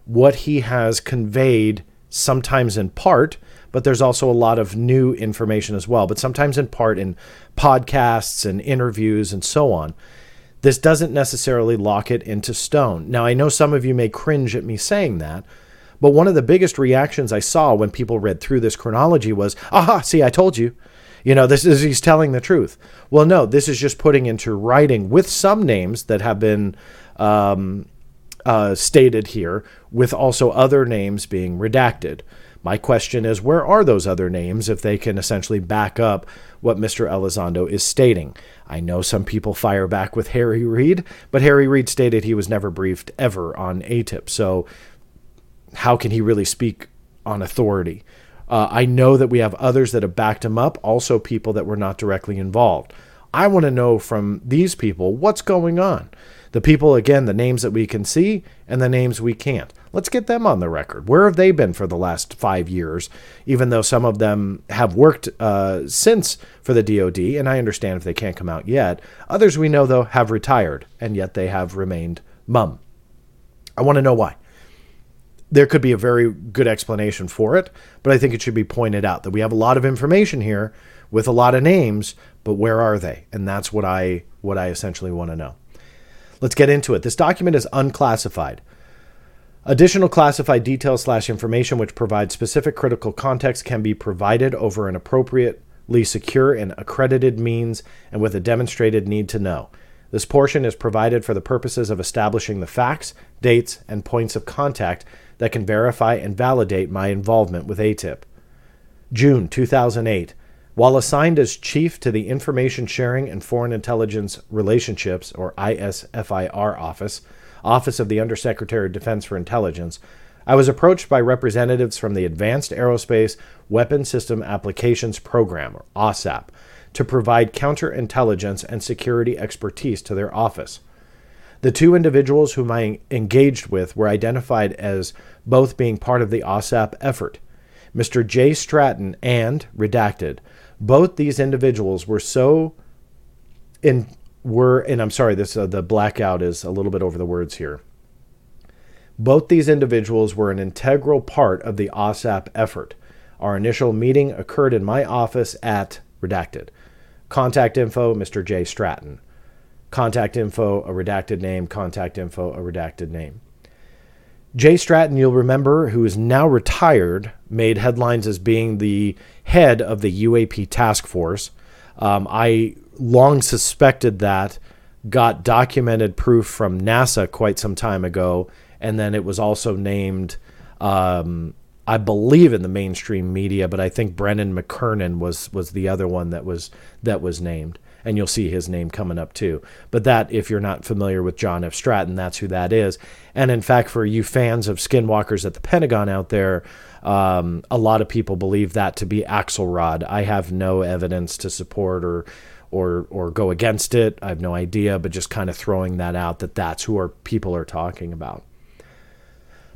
what he has conveyed, sometimes in part, but there's also a lot of new information as well, but sometimes in part in podcasts and interviews and so on. This doesn't necessarily lock it into stone. Now, I know some of you may cringe at me saying that, but one of the biggest reactions I saw when people read through this chronology was, aha, see, I told you. You know, this is he's telling the truth. Well, no, this is just putting into writing with some names that have been um, uh, stated here, with also other names being redacted. My question is, where are those other names if they can essentially back up what Mr. Elizondo is stating? I know some people fire back with Harry Reid, but Harry Reid stated he was never briefed ever on AATIP. So how can he really speak on authority? Uh, I know that we have others that have backed him up, also people that were not directly involved. I want to know from these people what's going on. The people, again, the names that we can see and the names we can't. Let's get them on the record. Where have they been for the last five years, even though some of them have worked uh, since for the DoD, and I understand if they can't come out yet. Others we know, though, have retired, and yet they have remained mum. I want to know why. There could be a very good explanation for it, but I think it should be pointed out that we have a lot of information here with a lot of names, but where are they? And that's what I what I essentially want to know. Let's get into it. This document is unclassified. Additional classified details slash information which provides specific critical context can be provided over an appropriately secure and accredited means and with a demonstrated need to know. This portion is provided for the purposes of establishing the facts, dates, and points of contact that can verify and validate my involvement with AATIP. June 2008. While assigned as chief to the Information Sharing and Foreign Intelligence Relationships, or ISFIR Office, Office of the Undersecretary of Defense for Intelligence, I was approached by representatives from the Advanced Aerospace Weapon System Applications Program, or AAWSAP, to provide counterintelligence and security expertise to their office. The two individuals whom I engaged with were identified as both being part of the AAWSAP effort Mr. J. Stratton and Redacted. Both these individuals were so in were and I'm sorry this uh, the blackout is a little bit over the words here. Both these individuals were an integral part of the AAWSAP effort. Our initial meeting occurred in my office at Redacted. Contact info, Mr. J. Stratton. Contact info, a redacted name. Contact info, a redacted name. Jay Stratton, you'll remember, who is now retired, made headlines as being the head of the UAP task force. Um, I long suspected that, got documented proof from NASA quite some time ago, and then it was also named, um, I believe, in the mainstream media. But I think Brennan McKernan was was the other one that was that was named, and you'll see his name coming up too. But that, if you're not familiar with John F. Stratton, that's who that is. And in fact, for you fans of skinwalkers at the Pentagon out there, um, a lot of people believe that to be Axelrod. I have no evidence to support or or or go against it. I have no idea, but just kind of throwing that out that that's who our people are talking about.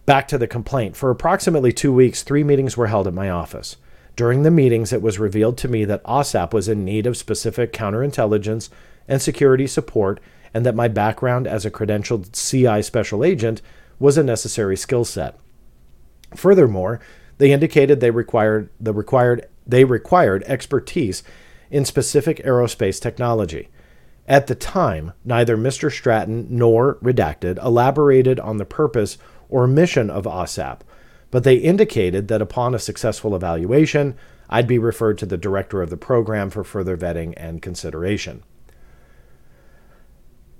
Back to the complaint. For approximately two weeks, three meetings were held at my office. During the meetings, it was revealed to me that AAWSAP was in need of specific counterintelligence and security support, and that my background as a credentialed CI special agent was a necessary skill set. Furthermore, they indicated they required the required they required expertise in specific aerospace technology. At the time, neither Mr. Stratton nor Redacted elaborated on the purpose or mission of AAWSAP, but they indicated that upon a successful evaluation, I'd be referred to the director of the program for further vetting and consideration.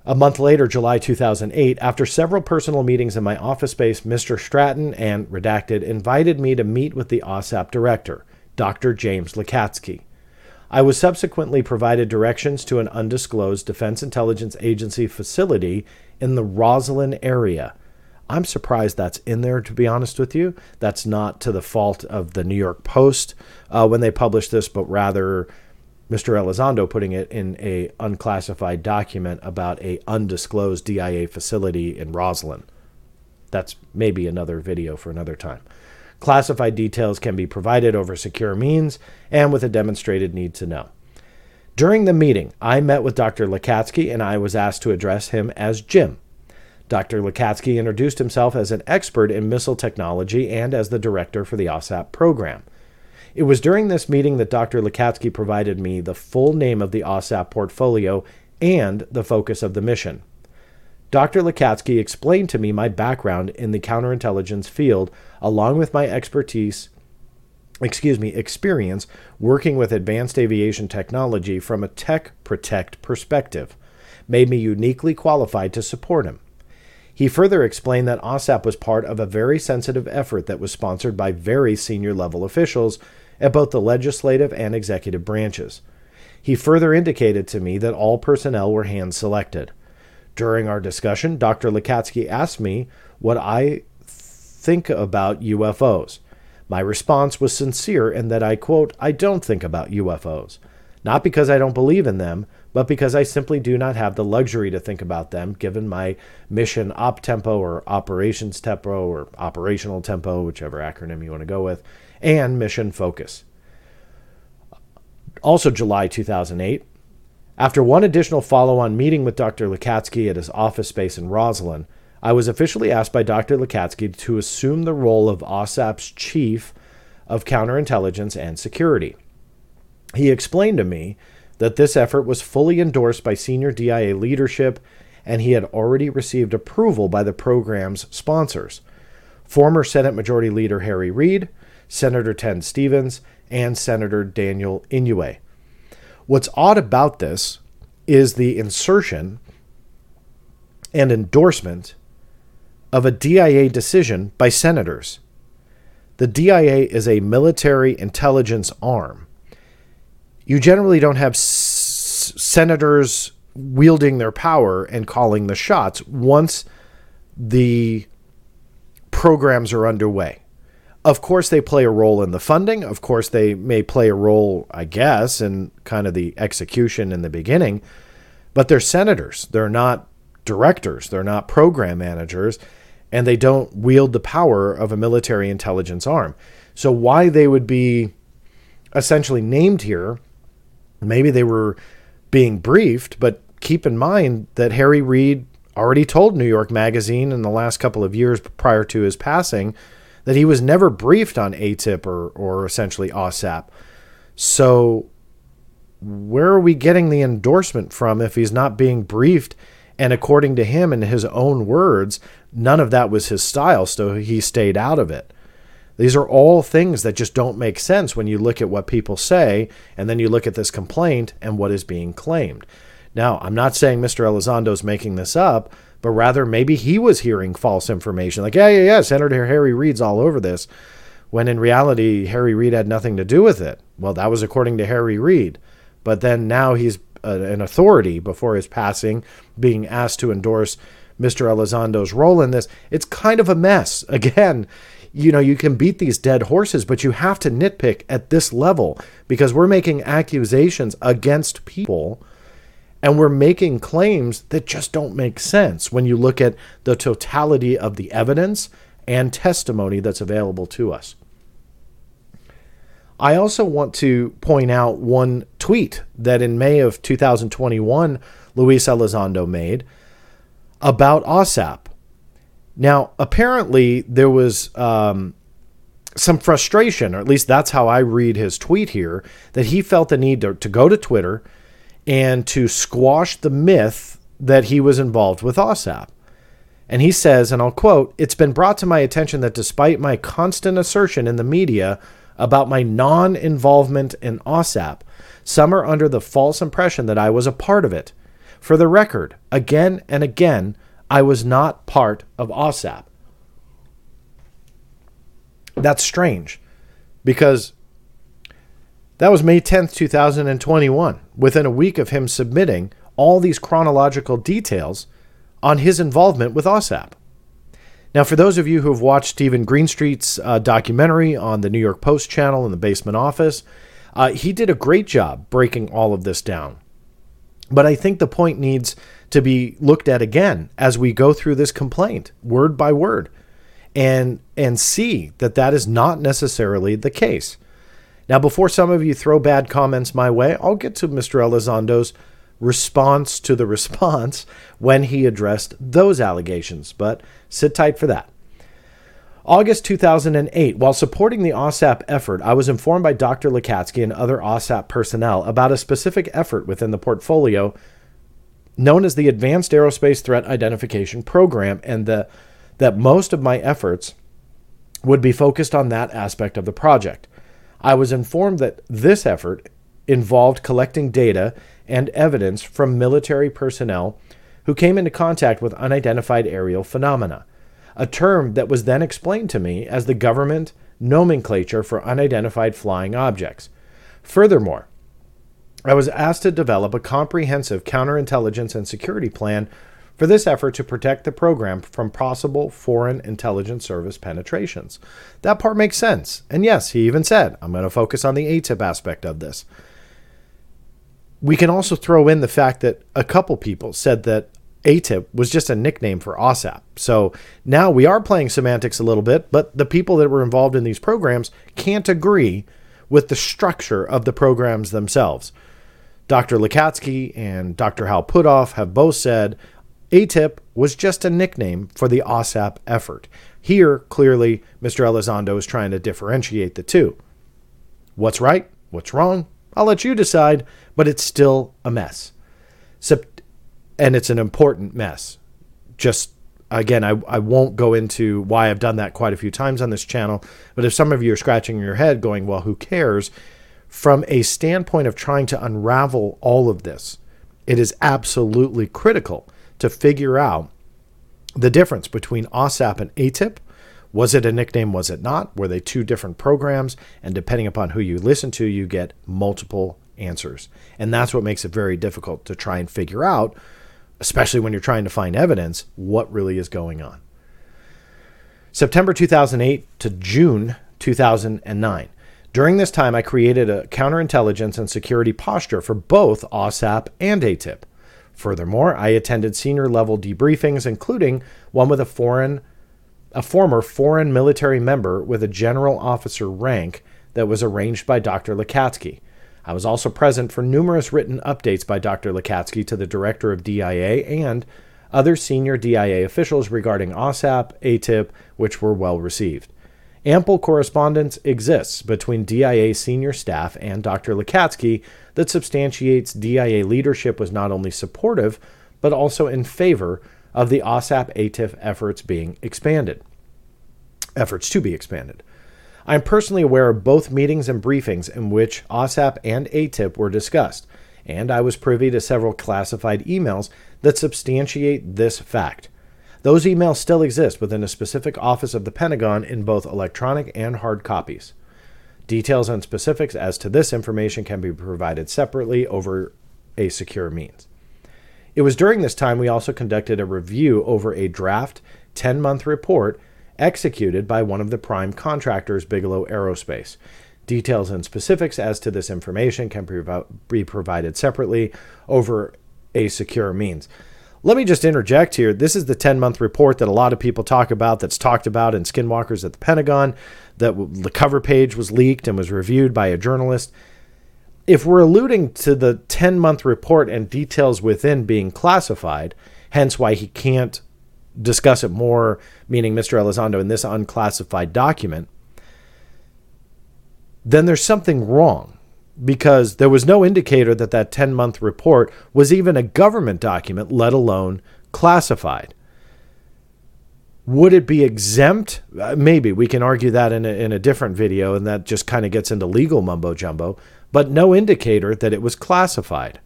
A month later, July 2008, after several personal meetings in my office space, Mr. Stratton and Redacted invited me to meet with the AAWSAP director, Dr. James Lacatski. I was subsequently provided directions to an undisclosed Defense Intelligence Agency facility in the Rosslyn area. I'm surprised that's in there, to be honest with you. That's not to the fault of the New York Post uh, when they published this, but rather Mr. Elizondo putting it in a unclassified document about a undisclosed DIA facility in Rosslyn. That's maybe another video for another time. Classified details can be provided over secure means and with a demonstrated need to know. During the meeting, I met with Dr. Lacatski and I was asked to address him as Jim. Dr. Lacatski introduced himself as an expert in missile technology and as the director for the AAWSAP program. It was during this meeting that Dr. Lacatski provided me the full name of the AAWSAP portfolio and the focus of the mission. Dr. Lacatski explained to me my background in the counterintelligence field, along with my expertise, excuse me, experience working with advanced aviation technology from a tech protect perspective, made me uniquely qualified to support him. He further explained that AAWSAP was part of a very sensitive effort that was sponsored by very senior level officials at both the legislative and executive branches. He further indicated to me that all personnel were hand selected. During our discussion, Dr. Lacatski asked me what I think about UFOs. My response was sincere in that I quote, I don't think about UFOs. Not because I don't believe in them, but because I simply do not have the luxury to think about them given my mission op tempo or operations tempo or operational tempo, whichever acronym you want to go with, and mission focus. Also, July 2008, after one additional follow on meeting with Dr. Lacatski at his office space in Rosslyn, I was officially asked by Dr. Lacatski to assume the role of AAWSAP's chief of counterintelligence and security. He explained to me that this effort was fully endorsed by senior DIA leadership and he had already received approval by the program's sponsors former Senate Majority Leader Harry Reid, Senator Ted Stevens, and Senator Daniel Inouye. What's odd about this is the insertion and endorsement of a DIA decision by senators. The DIA is a military intelligence arm. You generally don't have s- senators wielding their power and calling the shots once the programs are underway. Of course, they play a role in the funding. Of course, they may play a role, I guess, in kind of the execution in the beginning. But they're senators. They're not directors. They're not program managers. And they don't wield the power of a military intelligence arm. So, why they would be essentially named here, maybe they were being briefed, but keep in mind that Harry Reid already told New York Magazine in the last couple of years prior to his passing that he was never briefed on AATIP or, or essentially AAWSAP. So, where are we getting the endorsement from if he's not being briefed? And according to him, in his own words, none of that was his style, so he stayed out of it. These are all things that just don't make sense when you look at what people say and then you look at this complaint and what is being claimed. Now, I'm not saying Mr. Elizondo is making this up, but rather maybe he was hearing false information. Like, yeah, yeah, yeah, Senator Harry Reid's all over this, when in reality, Harry Reid had nothing to do with it. Well, that was according to Harry Reid. But then now he's uh, an authority before his passing, being asked to endorse Mr. Elizondo's role in this. It's kind of a mess. Again, you know, you can beat these dead horses, but you have to nitpick at this level because we're making accusations against people and we're making claims that just don't make sense when you look at the totality of the evidence and testimony that's available to us. I also want to point out one tweet that in May of 2021, Luis Elizondo made about AAWSAP. Now, apparently, there was um, some frustration, or at least that's how I read his tweet here, that he felt the need to, to go to Twitter and to squash the myth that he was involved with AAWSAP. And he says, and I'll quote, It's been brought to my attention that despite my constant assertion in the media about my non involvement in AAWSAP, some are under the false impression that I was a part of it. For the record, again and again, I was not part of AAWSAP. That's strange because that was May 10th, 2021, within a week of him submitting all these chronological details on his involvement with AAWSAP. Now, for those of you who have watched Steven Greenstreet's uh, documentary on the New York Post channel in the basement office, uh, he did a great job breaking all of this down. But I think the point needs to be looked at again as we go through this complaint, word by word, and and see that that is not necessarily the case. Now, before some of you throw bad comments my way, I'll get to Mr. Elizondo's response to the response when he addressed those allegations, but sit tight for that. August 2008, while supporting the AAWSAP effort, I was informed by Dr. Lacatski and other AAWSAP personnel about a specific effort within the portfolio known as the Advanced Aerospace Threat Identification Program, and the, that most of my efforts would be focused on that aspect of the project. I was informed that this effort involved collecting data and evidence from military personnel who came into contact with unidentified aerial phenomena, a term that was then explained to me as the government nomenclature for unidentified flying objects. Furthermore, I was asked to develop a comprehensive counterintelligence and security plan for this effort to protect the program from possible foreign intelligence service penetrations. That part makes sense. And yes, he even said, I'm going to focus on the AATIP aspect of this. We can also throw in the fact that a couple people said that AATIP was just a nickname for AAWSAP. So now we are playing semantics a little bit, but the people that were involved in these programs can't agree with the structure of the programs themselves. Dr. Lacatski and Dr. Hal Puthoff have both said AATIP was just a nickname for the AAWSAP effort. Here, clearly, Mr. Elizondo is trying to differentiate the two. What's right? What's wrong? I'll let you decide, but it's still a mess. And it's an important mess. Just again, I, I won't go into why I've done that quite a few times on this channel, but if some of you are scratching your head going, well, who cares? From a standpoint of trying to unravel all of this, it is absolutely critical to figure out the difference between AAWSAP and AATIP. Was it a nickname? Was it not? Were they two different programs? And depending upon who you listen to, you get multiple answers. And that's what makes it very difficult to try and figure out, especially when you're trying to find evidence, what really is going on. September 2008 to June 2009. During this time, I created a counterintelligence and security posture for both AAWSAP and AATIP. Furthermore, I attended senior level debriefings, including one with a foreign, a former foreign military member with a general officer rank that was arranged by Dr. Lacatski. I was also present for numerous written updates by Dr. Lacatski to the director of DIA and other senior DIA officials regarding AAWSAP, AATIP, which were well received. Ample correspondence exists between DIA senior staff and Dr. Lacatski that substantiates DIA leadership was not only supportive, but also in favor of the AAWSAP AATIP efforts being expanded. Efforts to be expanded. I am personally aware of both meetings and briefings in which AAWSAP and AATIP were discussed, and I was privy to several classified emails that substantiate this fact. Those emails still exist within a specific office of the Pentagon in both electronic and hard copies. Details and specifics as to this information can be provided separately over a secure means. It was during this time we also conducted a review over a draft 10 month report executed by one of the prime contractors, Bigelow Aerospace. Details and specifics as to this information can be provided separately over a secure means. Let me just interject here. This is the 10 month report that a lot of people talk about, that's talked about in Skinwalkers at the Pentagon, that the cover page was leaked and was reviewed by a journalist. If we're alluding to the 10 month report and details within being classified, hence why he can't discuss it more, meaning Mr. Elizondo, in this unclassified document, then there's something wrong because there was no indicator that that 10 month report was even a government document, let alone classified. Would it be exempt? Uh, maybe. We can argue that in a, in a different video, and that just kind of gets into legal mumbo jumbo, but no indicator that it was classified.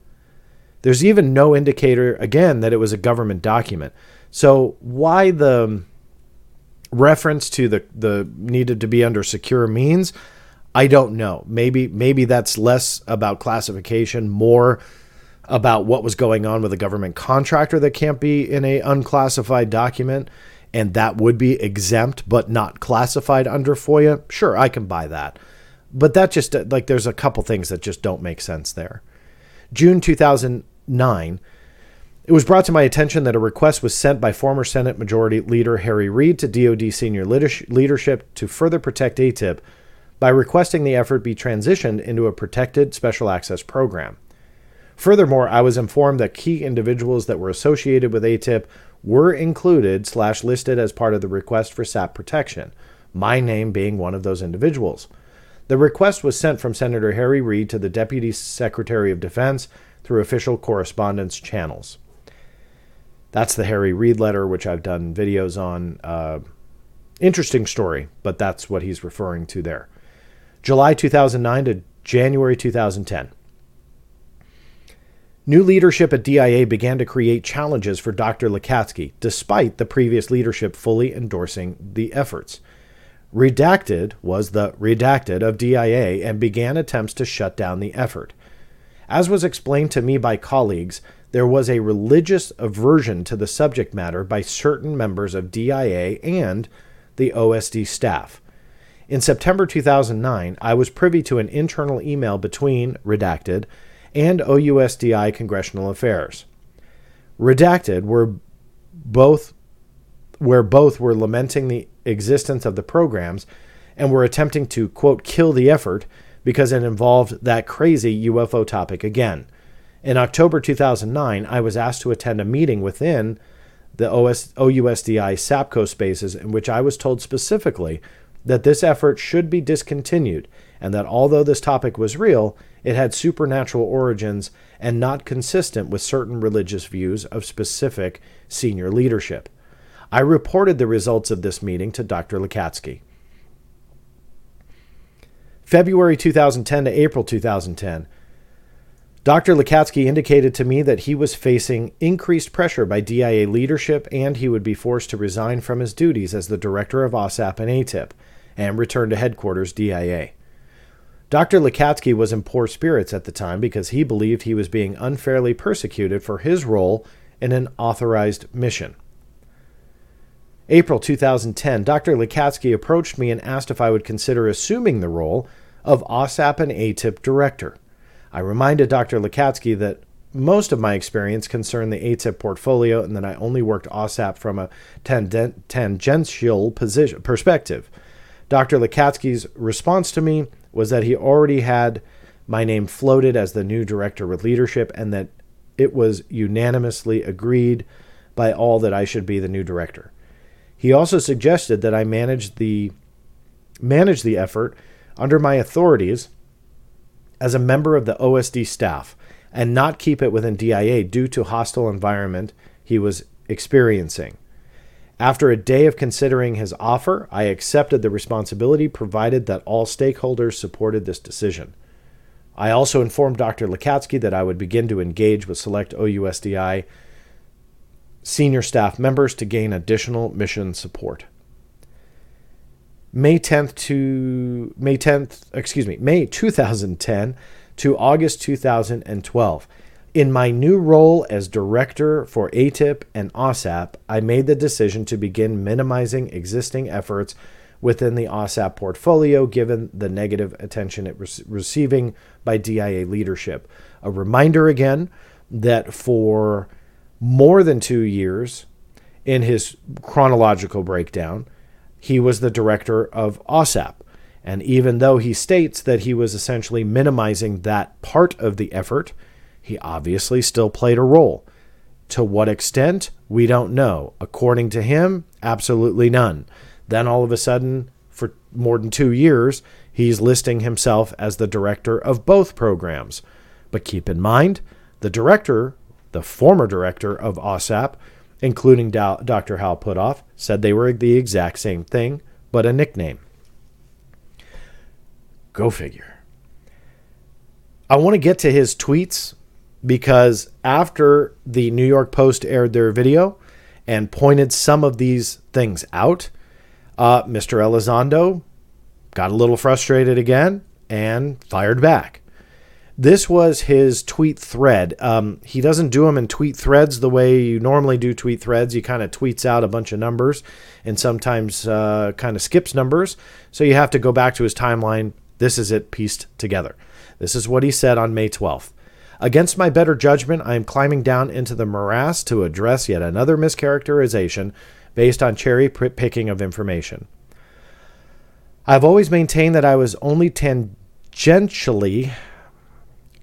There's even no indicator, again, that it was a government document. So, why the reference to the, the needed to be under secure means? I don't know. Maybe maybe that's less about classification, more about what was going on with a government contractor that can't be in a unclassified document and that would be exempt but not classified under FOIA. Sure, I can buy that. But that just uh, like there's a couple things that just don't make sense there. June 2009 it was brought to my attention that a request was sent by former Senate Majority Leader Harry Reid to DoD senior leadership to further protect AATIP by requesting the effort be transitioned into a protected special access program. Furthermore, I was informed that key individuals that were associated with AATIP were included slash listed as part of the request for SAP protection, my name being one of those individuals. The request was sent from Senator Harry Reid to the Deputy Secretary of Defense through official correspondence channels. That's the Harry Reid letter, which I've done videos on. Uh, interesting story, but that's what he's referring to there. July 2009 to January 2010. New leadership at DIA began to create challenges for Dr. Lacatski, despite the previous leadership fully endorsing the efforts. Redacted was the redacted of DIA and began attempts to shut down the effort. As was explained to me by colleagues, there was a religious aversion to the subject matter by certain members of DIA and the OSD staff. In September 2009, I was privy to an internal email between Redacted and OUSDI Congressional Affairs. Redacted were both where both were lamenting the existence of the programs and were attempting to quote kill the effort because it involved that crazy UFO topic again. In October 2009, I was asked to attend a meeting within the OS, OUSDI SAPCO spaces in which I was told specifically that this effort should be discontinued, and that although this topic was real, it had supernatural origins and not consistent with certain religious views of specific senior leadership. I reported the results of this meeting to Dr. Lacatski. February 2010 to April 2010, Dr. Lacatski indicated to me that he was facing increased pressure by DIA leadership and he would be forced to resign from his duties as the director of AAWSAP and AATIP and return to headquarters DIA. Dr. Lacatski was in poor spirits at the time because he believed he was being unfairly persecuted for his role in an authorized mission. April 2010, Dr. Lacatski approached me and asked if I would consider assuming the role of AAWSAP and AATIP director. I reminded Dr. Lacatski that most of my experience concerned the AATIP portfolio and that I only worked AAWSAP from a tangential position, perspective. Dr. Lacatski's response to me was that he already had my name floated as the new director with leadership and that it was unanimously agreed by all that I should be the new director. He also suggested that I manage the manage the effort under my authorities as a member of the OSD staff and not keep it within DIA due to hostile environment he was experiencing. After a day of considering his offer, I accepted the responsibility provided that all stakeholders supported this decision. I also informed Dr. Lacatski that I would begin to engage with select OUSDI senior staff members to gain additional mission support. May 10th to May 10th, excuse me, May 2010 to August 2012. In my new role as director for AATIP and AAWSAP, I made the decision to begin minimizing existing efforts within the AAWSAP portfolio given the negative attention it was receiving by DIA leadership. A reminder again that for more than two years in his chronological breakdown, he was the director of AAWSAP. And even though he states that he was essentially minimizing that part of the effort, he obviously still played a role. To what extent, we don't know. According to him, absolutely none. Then all of a sudden, for more than two years, he's listing himself as the director of both programs. But keep in mind, the director the former director of AAWSAP, including Dr. Hal Puthoff, said they were the exact same thing, but a nickname. Go figure. I want to get to his tweets because after the New York Post aired their video and pointed some of these things out, uh, Mr. Elizondo got a little frustrated again and fired back. This was his tweet thread. Um, he doesn't do them in tweet threads the way you normally do tweet threads. He kind of tweets out a bunch of numbers and sometimes uh, kind of skips numbers. So you have to go back to his timeline. This is it pieced together. This is what he said on May 12th. Against my better judgment, I am climbing down into the morass to address yet another mischaracterization based on cherry picking of information. I've always maintained that I was only tangentially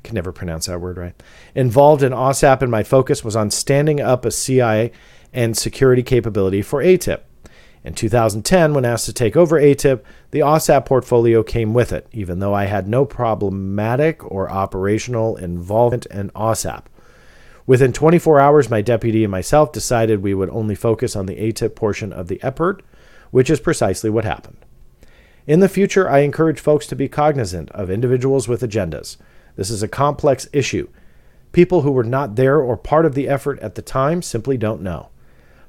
can never pronounce that word right. Involved in AAWSAP, and my focus was on standing up a CI and security capability for AATIP. In 2010, when asked to take over AATIP, the AAWSAP portfolio came with it, even though I had no problematic or operational involvement in AAWSAP. Within 24 hours, my deputy and myself decided we would only focus on the AATIP portion of the EPIRT, which is precisely what happened. In the future, I encourage folks to be cognizant of individuals with agendas. This is a complex issue. People who were not there or part of the effort at the time simply don't know.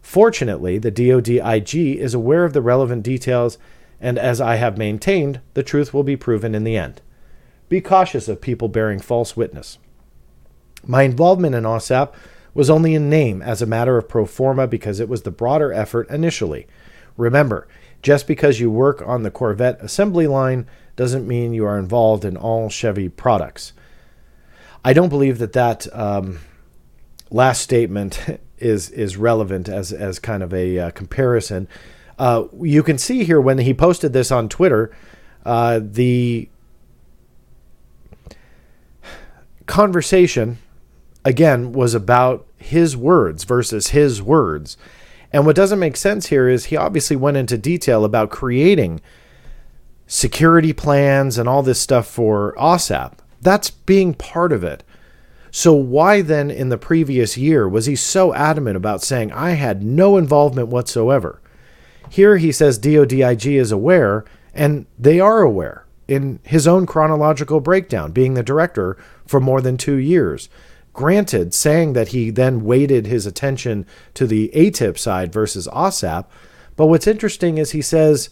Fortunately, the DoD IG is aware of the relevant details, and as I have maintained, the truth will be proven in the end. Be cautious of people bearing false witness. My involvement in AAWSAP was only in name as a matter of pro forma because it was the broader effort initially. Remember, just because you work on the Corvette assembly line doesn't mean you are involved in all Chevy products. I don't believe that that um, last statement is is relevant as as kind of a uh, comparison. Uh, you can see here when he posted this on Twitter, uh, the conversation again was about his words versus his words. And what doesn't make sense here is he obviously went into detail about creating security plans and all this stuff for AAWSAP. That's being part of it. So, why then in the previous year was he so adamant about saying, I had no involvement whatsoever? Here he says DODIG is aware, and they are aware in his own chronological breakdown, being the director for more than two years. Granted, saying that he then weighted his attention to the AATIP side versus AAWSAP, but what's interesting is he says,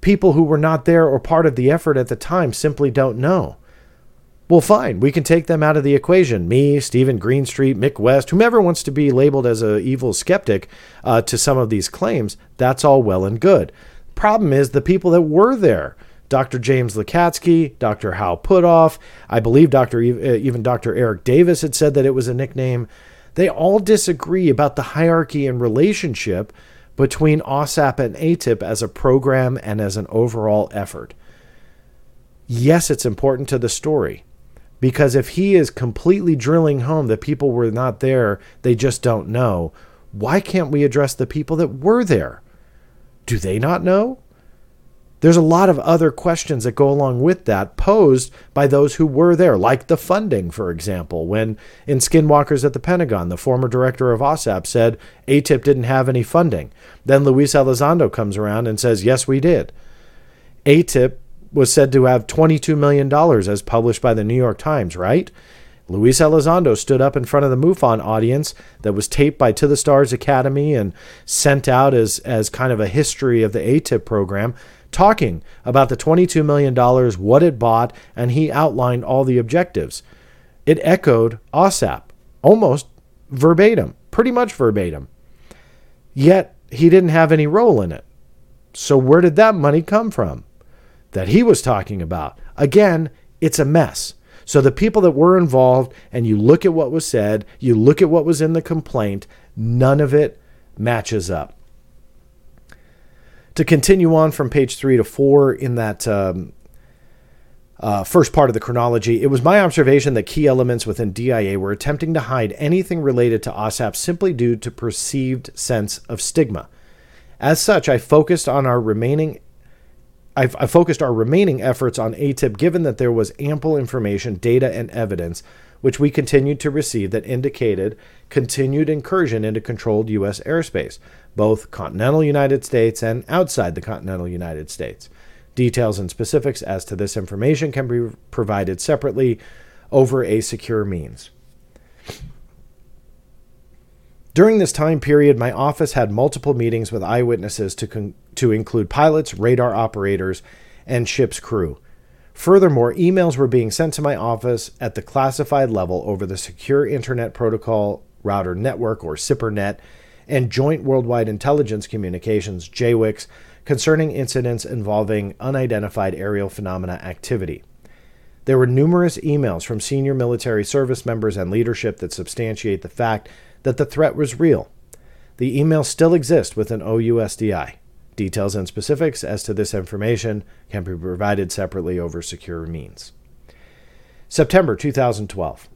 people who were not there or part of the effort at the time simply don't know. Well, fine. We can take them out of the equation. Me, Steven Greenstreet, Mick West, whomever wants to be labeled as a evil skeptic uh, to some of these claims, that's all well and good. Problem is the people that were there. Dr. James Lacatski, Dr. Hal Puthoff, I believe Dr. Uh, even Dr. Eric Davis had said that it was a nickname. They all disagree about the hierarchy and relationship between AAWSAP and AATIP as a program and as an overall effort. Yes, it's important to the story because if he is completely drilling home that people were not there, they just don't know, why can't we address the people that were there? Do they not know? There's a lot of other questions that go along with that posed by those who were there, like the funding, for example. When in Skinwalkers at the Pentagon, the former director of AAWSAP said AATIP didn't have any funding. Then Luis Elizondo comes around and says, yes, we did. AATIP was said to have $22 million as published by the New York Times, right? Luis Elizondo stood up in front of the MUFON audience that was taped by To the Stars Academy and sent out as, as kind of a history of the AATIP program, talking about the $22 million, what it bought, and he outlined all the objectives. It echoed AAWSAP almost verbatim, pretty much verbatim. Yet he didn't have any role in it. So where did that money come from? That he was talking about. Again, it's a mess. So the people that were involved, and you look at what was said, you look at what was in the complaint, none of it matches up. To continue on from page three to four in that um, uh, first part of the chronology, it was my observation that key elements within DIA were attempting to hide anything related to AAWSAP simply due to perceived sense of stigma. As such, I focused on our remaining I focused our remaining efforts on AATIP given that there was ample information, data, and evidence which we continued to receive that indicated continued incursion into controlled U.S. airspace, both continental United States and outside the continental United States. Details and specifics as to this information can be provided separately over a secure means. During this time period, my office had multiple meetings with eyewitnesses to, con- to include pilots, radar operators, and ship's crew. Furthermore, emails were being sent to my office at the classified level over the Secure Internet Protocol Router Network, or SIPRNet, and Joint Worldwide Intelligence Communications, JWICs, concerning incidents involving unidentified aerial phenomena activity. There were numerous emails from senior military service members and leadership that substantiate the fact that the threat was real. The emails still exist within OUSDI. Details and specifics as to this information can be provided separately over secure means. September 2012.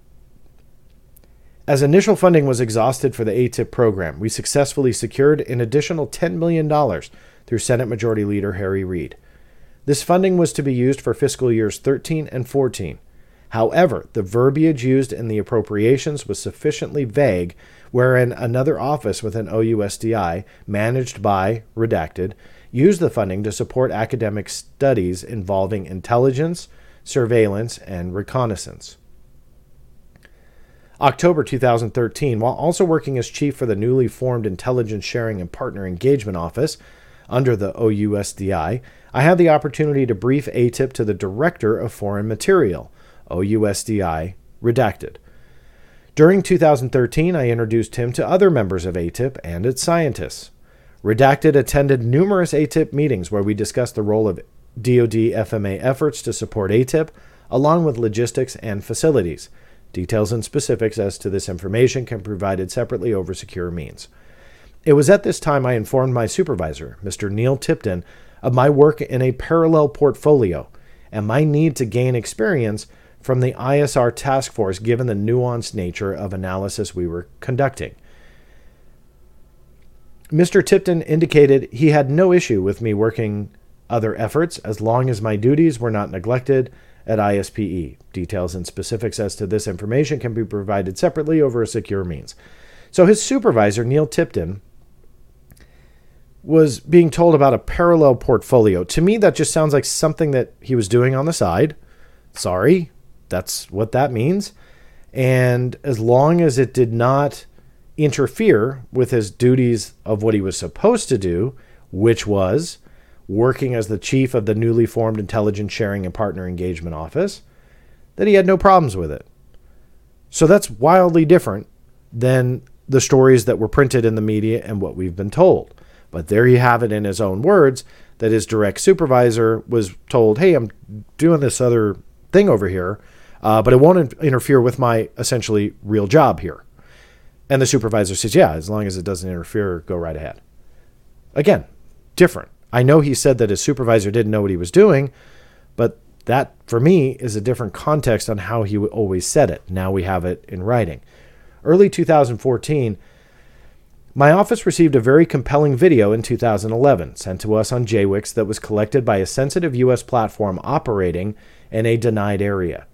As initial funding was exhausted for the AATIP program, we successfully secured an additional $10 million through Senate Majority Leader Harry Reid. This funding was to be used for fiscal years 13 and 14. However, the verbiage used in the appropriations was sufficiently vague wherein another office within OUSDI, managed by Redacted, used the funding to support academic studies involving intelligence, surveillance, and reconnaissance. October 2013, while also working as chief for the newly formed Intelligence Sharing and Partner Engagement Office under the OUSDI, I had the opportunity to brief AATIP to the Director of Foreign Material, OUSDI, redacted. During 2013, I introduced him to other members of AATIP and its scientists. Redacted attended numerous AATIP meetings where we discussed the role of DoD FMA efforts to support AATIP, along with logistics and facilities. Details and specifics as to this information can be provided separately over secure means. It was at this time I informed my supervisor, Mr. Neil Tipton, of my work in a parallel portfolio and my need to gain experience from the ISR task force given the nuanced nature of analysis we were conducting. Mr. Tipton indicated he had no issue with me working other efforts as long as my duties were not neglected at ISPE. Details and specifics as to this information can be provided separately over a secure means. So his supervisor, Neil Tipton, was being told about a parallel portfolio. To me, that just sounds like something that he was doing on the side. Sorry, that's what that means. And as long as it did not interfere with his duties of what he was supposed to do, which was working as the chief of the newly formed Intelligence Sharing and Partner Engagement Office, that he had no problems with it. So that's wildly different than the stories that were printed in the media and what we've been told. But there you have it in his own words that his direct supervisor was told, Hey, I'm doing this other thing over here, uh, but it won't interfere with my essentially real job here. And the supervisor says, Yeah, as long as it doesn't interfere, go right ahead. Again, different. I know he said that his supervisor didn't know what he was doing, but that, for me, is a different context on how he always said it. Now we have it in writing. Early 2014, my office received a very compelling video in 2011 sent to us on JWICS that was collected by a sensitive U.S. platform operating in a denied area.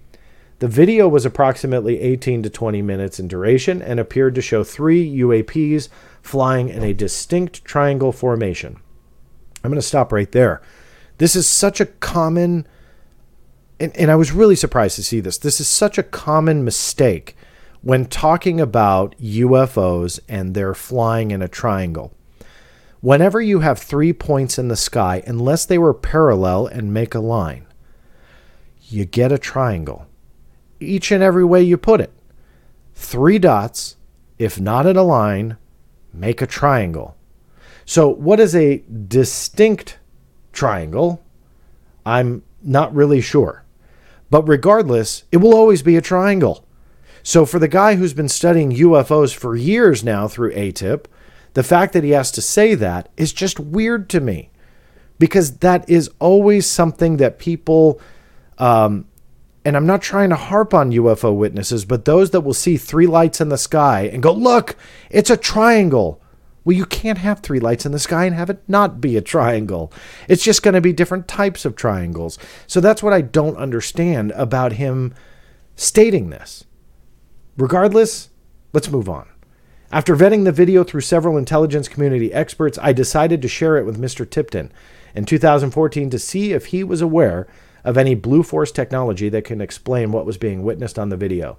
The video was approximately 18 to 20 minutes in duration and appeared to show three UAPs flying in a distinct triangle formation. I'm going to stop right there. This is such a common, and, and I was really surprised to see this. This is such a common mistake when talking about UFOs and they're flying in a triangle. Whenever you have three points in the sky, unless they were parallel and make a line, you get a triangle. Each and every way you put it. Three dots, if not in a line, make a triangle. So, what is a distinct triangle? I'm not really sure. But regardless, it will always be a triangle. So, for the guy who's been studying UFOs for years now through AATIP, the fact that he has to say that is just weird to me because that is always something that people, um, and I'm not trying to harp on UFO witnesses, but those that will see three lights in the sky and go, look, it's a triangle. Well, you can't have three lights in the sky and have it not be a triangle. It's just going to be different types of triangles. So that's what I don't understand about him stating this. Regardless, let's move on. After vetting the video through several intelligence community experts, I decided to share it with Mr. Tipton in 2014 to see if he was aware of any Blue Force technology that can explain what was being witnessed on the video.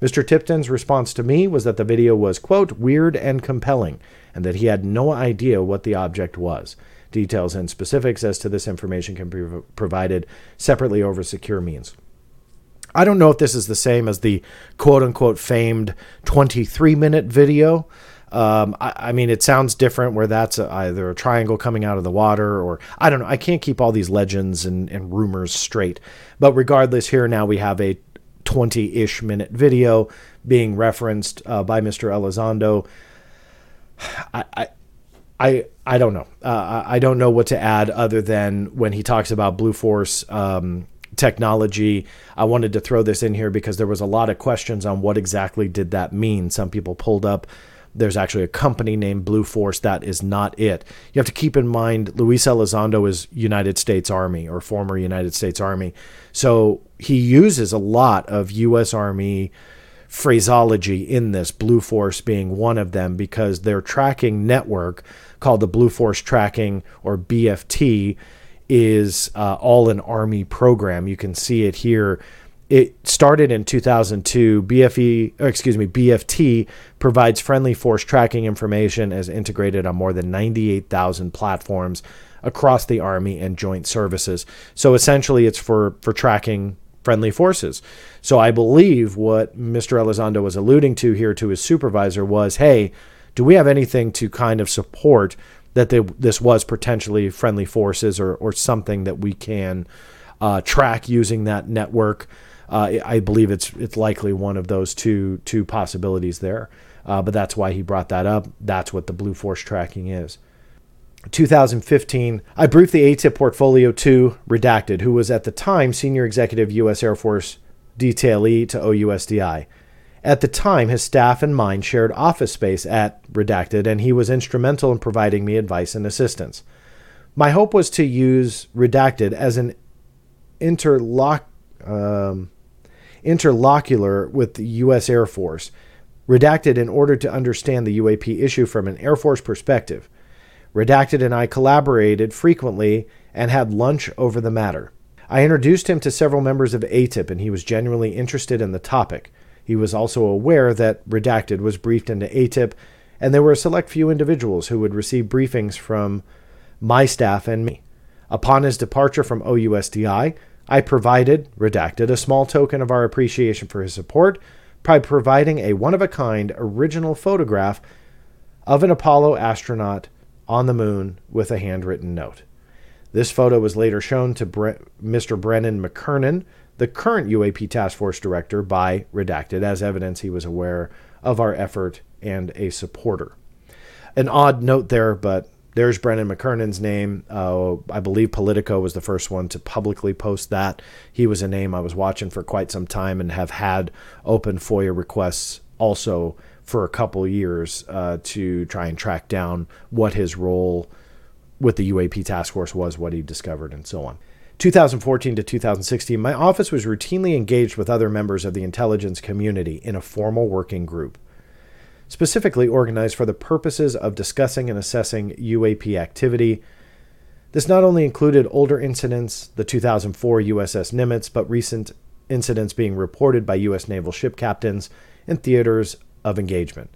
Mr. Tipton's response to me was that the video was, quote, weird and compelling, and that he had no idea what the object was. Details and specifics as to this information can be provided separately over secure means. I don't know if this is the same as the quote unquote famed 23 minute video. Um, I, I, mean, it sounds different where that's a, either a triangle coming out of the water or I don't know. I can't keep all these legends and, and rumors straight. But regardless, here now we have a 20 ish minute video being referenced uh, by Mr. Elizondo. I, I I, I don't know. Uh, I don't know what to add other than when he talks about Blue Force um, technology. I wanted to throw this in here because there was a lot of questions on what exactly did that mean. Some people pulled up. There's actually a company named Blue Force. That is not it. You have to keep in mind Luis Elizondo is United States Army or former United States Army. So he uses a lot of U.S. Army phraseology in this, Blue Force being one of them, because their tracking network called the Blue Force Tracking or BFT is uh, all an Army program. You can see it here. It started in 2002. BFE, excuse me, BFT provides friendly force tracking information as integrated on more than 98,000 platforms across the Army and joint services. So essentially, it's for for tracking friendly forces. So I believe what Mr. Elizondo was alluding to here to his supervisor was, hey, do we have anything to kind of support that they, this was potentially friendly forces or, or something that we can uh, track using that network? Uh, I believe it's it's likely one of those two two possibilities there, uh, but that's why he brought that up. That's what the Blue Force tracking is. 2015, I briefed the AATIP portfolio to Redacted, who was at the time Senior Executive U.S. Air Force detailee to OUSDI. At the time, his staff and mine shared office space at Redacted, and he was instrumental in providing me advice and assistance. My hope was to use Redacted as an interlock, um, interlocular with the U.S. Air Force, Redacted in order to understand the UAP issue from an Air Force perspective. Redacted and I collaborated frequently and had lunch over the matter. I introduced him to several members of AATIP, and he was genuinely interested in the topic. He was also aware that Redacted was briefed into AATIP, and there were a select few individuals who would receive briefings from my staff and me. Upon his departure from OUSDI, I provided, redacted, a small token of our appreciation for his support by providing a one of a kind original photograph of an Apollo astronaut on the moon with a handwritten note. This photo was later shown to Bre- Mr. Brennan McKernan, the current UAP Task Force Director, by Redacted as evidence he was aware of our effort and a supporter. An odd note there, but there's Brennan McKernan's name. Uh, I believe Politico was the first one to publicly post that. He was a name I was watching for quite some time and have had open FOIA requests also for a couple years uh, to try and track down what his role with the UAP task force was, what he discovered, and so on. 2014 to 2016, my office was routinely engaged with other members of the intelligence community in a formal working group specifically organized for the purposes of discussing and assessing UAP activity. This not only included older incidents, the 2004 USS Nimitz, but recent incidents being reported by U.S. naval ship captains in theaters of engagement.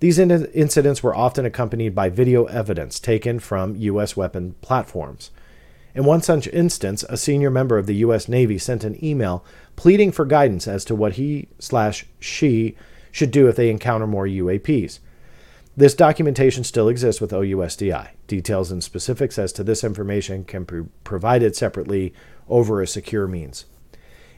These in- incidents were often accompanied by video evidence taken from U.S. weapon platforms. In one such instance, a senior member of the U.S. Navy sent an email pleading for guidance as to what he slash she should do if they encounter more UAPs. This documentation still exists with OUSDI. Details and specifics as to this information can be provided separately over a secure means.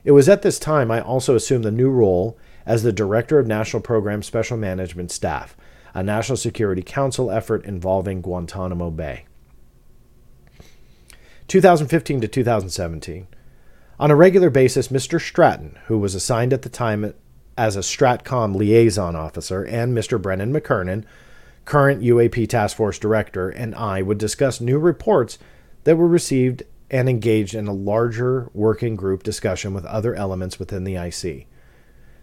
It was at this time I also assumed the new role as the Director of National Program Special Management Staff, a National Security Council effort involving Guantanamo Bay. 2015 to 2017. On a regular basis, Mr. Stratton, who was assigned at the time as a STRATCOM liaison officer, and Mr. Brennan McKernan, current UAP Task Force Director, and I would discuss new reports that were received and engaged in a larger working group discussion with other elements within the IC.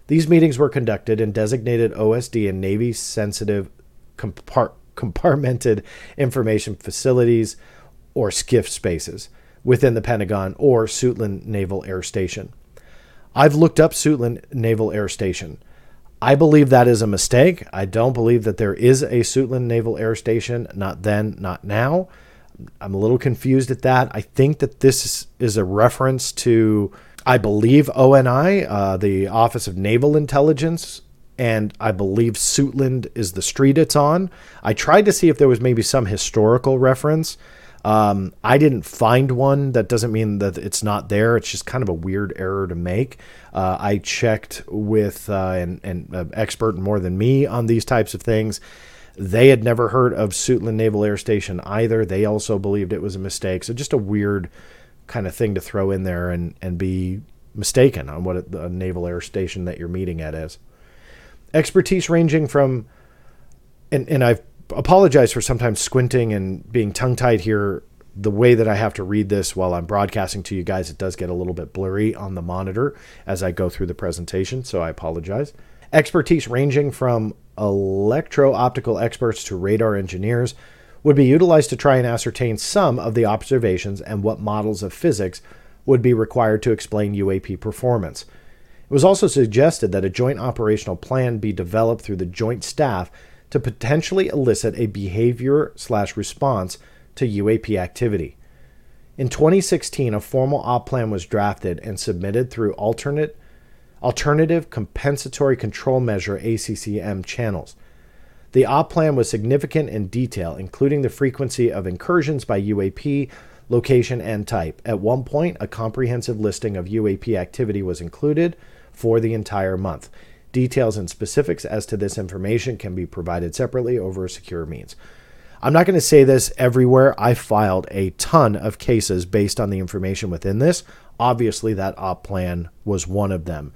These meetings were conducted in designated OSD and Navy sensitive compart- compartmented information facilities or SCIF spaces within the Pentagon or Suitland Naval Air Station. I've looked up Suitland Naval Air Station. I believe that is a mistake. I don't believe that there is a Suitland Naval Air Station, not then, not now. I'm a little confused at that. I think that this is a reference to, I believe, ONI, uh, the Office of Naval Intelligence, and I believe Suitland is the street it's on. I tried to see if there was maybe some historical reference. Um, I didn't find one. That doesn't mean that it's not there. It's just kind of a weird error to make. Uh, I checked with uh, an, an expert more than me on these types of things. They had never heard of Suitland Naval Air Station either. They also believed it was a mistake. So just a weird kind of thing to throw in there and, and be mistaken on what the naval air station that you're meeting at is. Expertise ranging from, and, and I've apologize for sometimes squinting and being tongue tied here. The way that I have to read this while I'm broadcasting to you guys, it does get a little bit blurry on the monitor as I go through the presentation, so I apologize. Expertise ranging from electro optical experts to radar engineers would be utilized to try and ascertain some of the observations and what models of physics would be required to explain UAP performance. It was also suggested that a joint operational plan be developed through the joint staff to potentially elicit a behavior slash response to UAP activity. In 2016, a formal op plan was drafted and submitted through alternate alternative compensatory control measure ACCM channels. The op plan was significant in detail, including the frequency of incursions by UAP, location, and type. At one point, a comprehensive listing of UAP activity was included for the entire month. Details and specifics as to this information can be provided separately over a secure means. I'm not going to say this everywhere. I filed a ton of cases based on the information within this. Obviously, that op plan was one of them.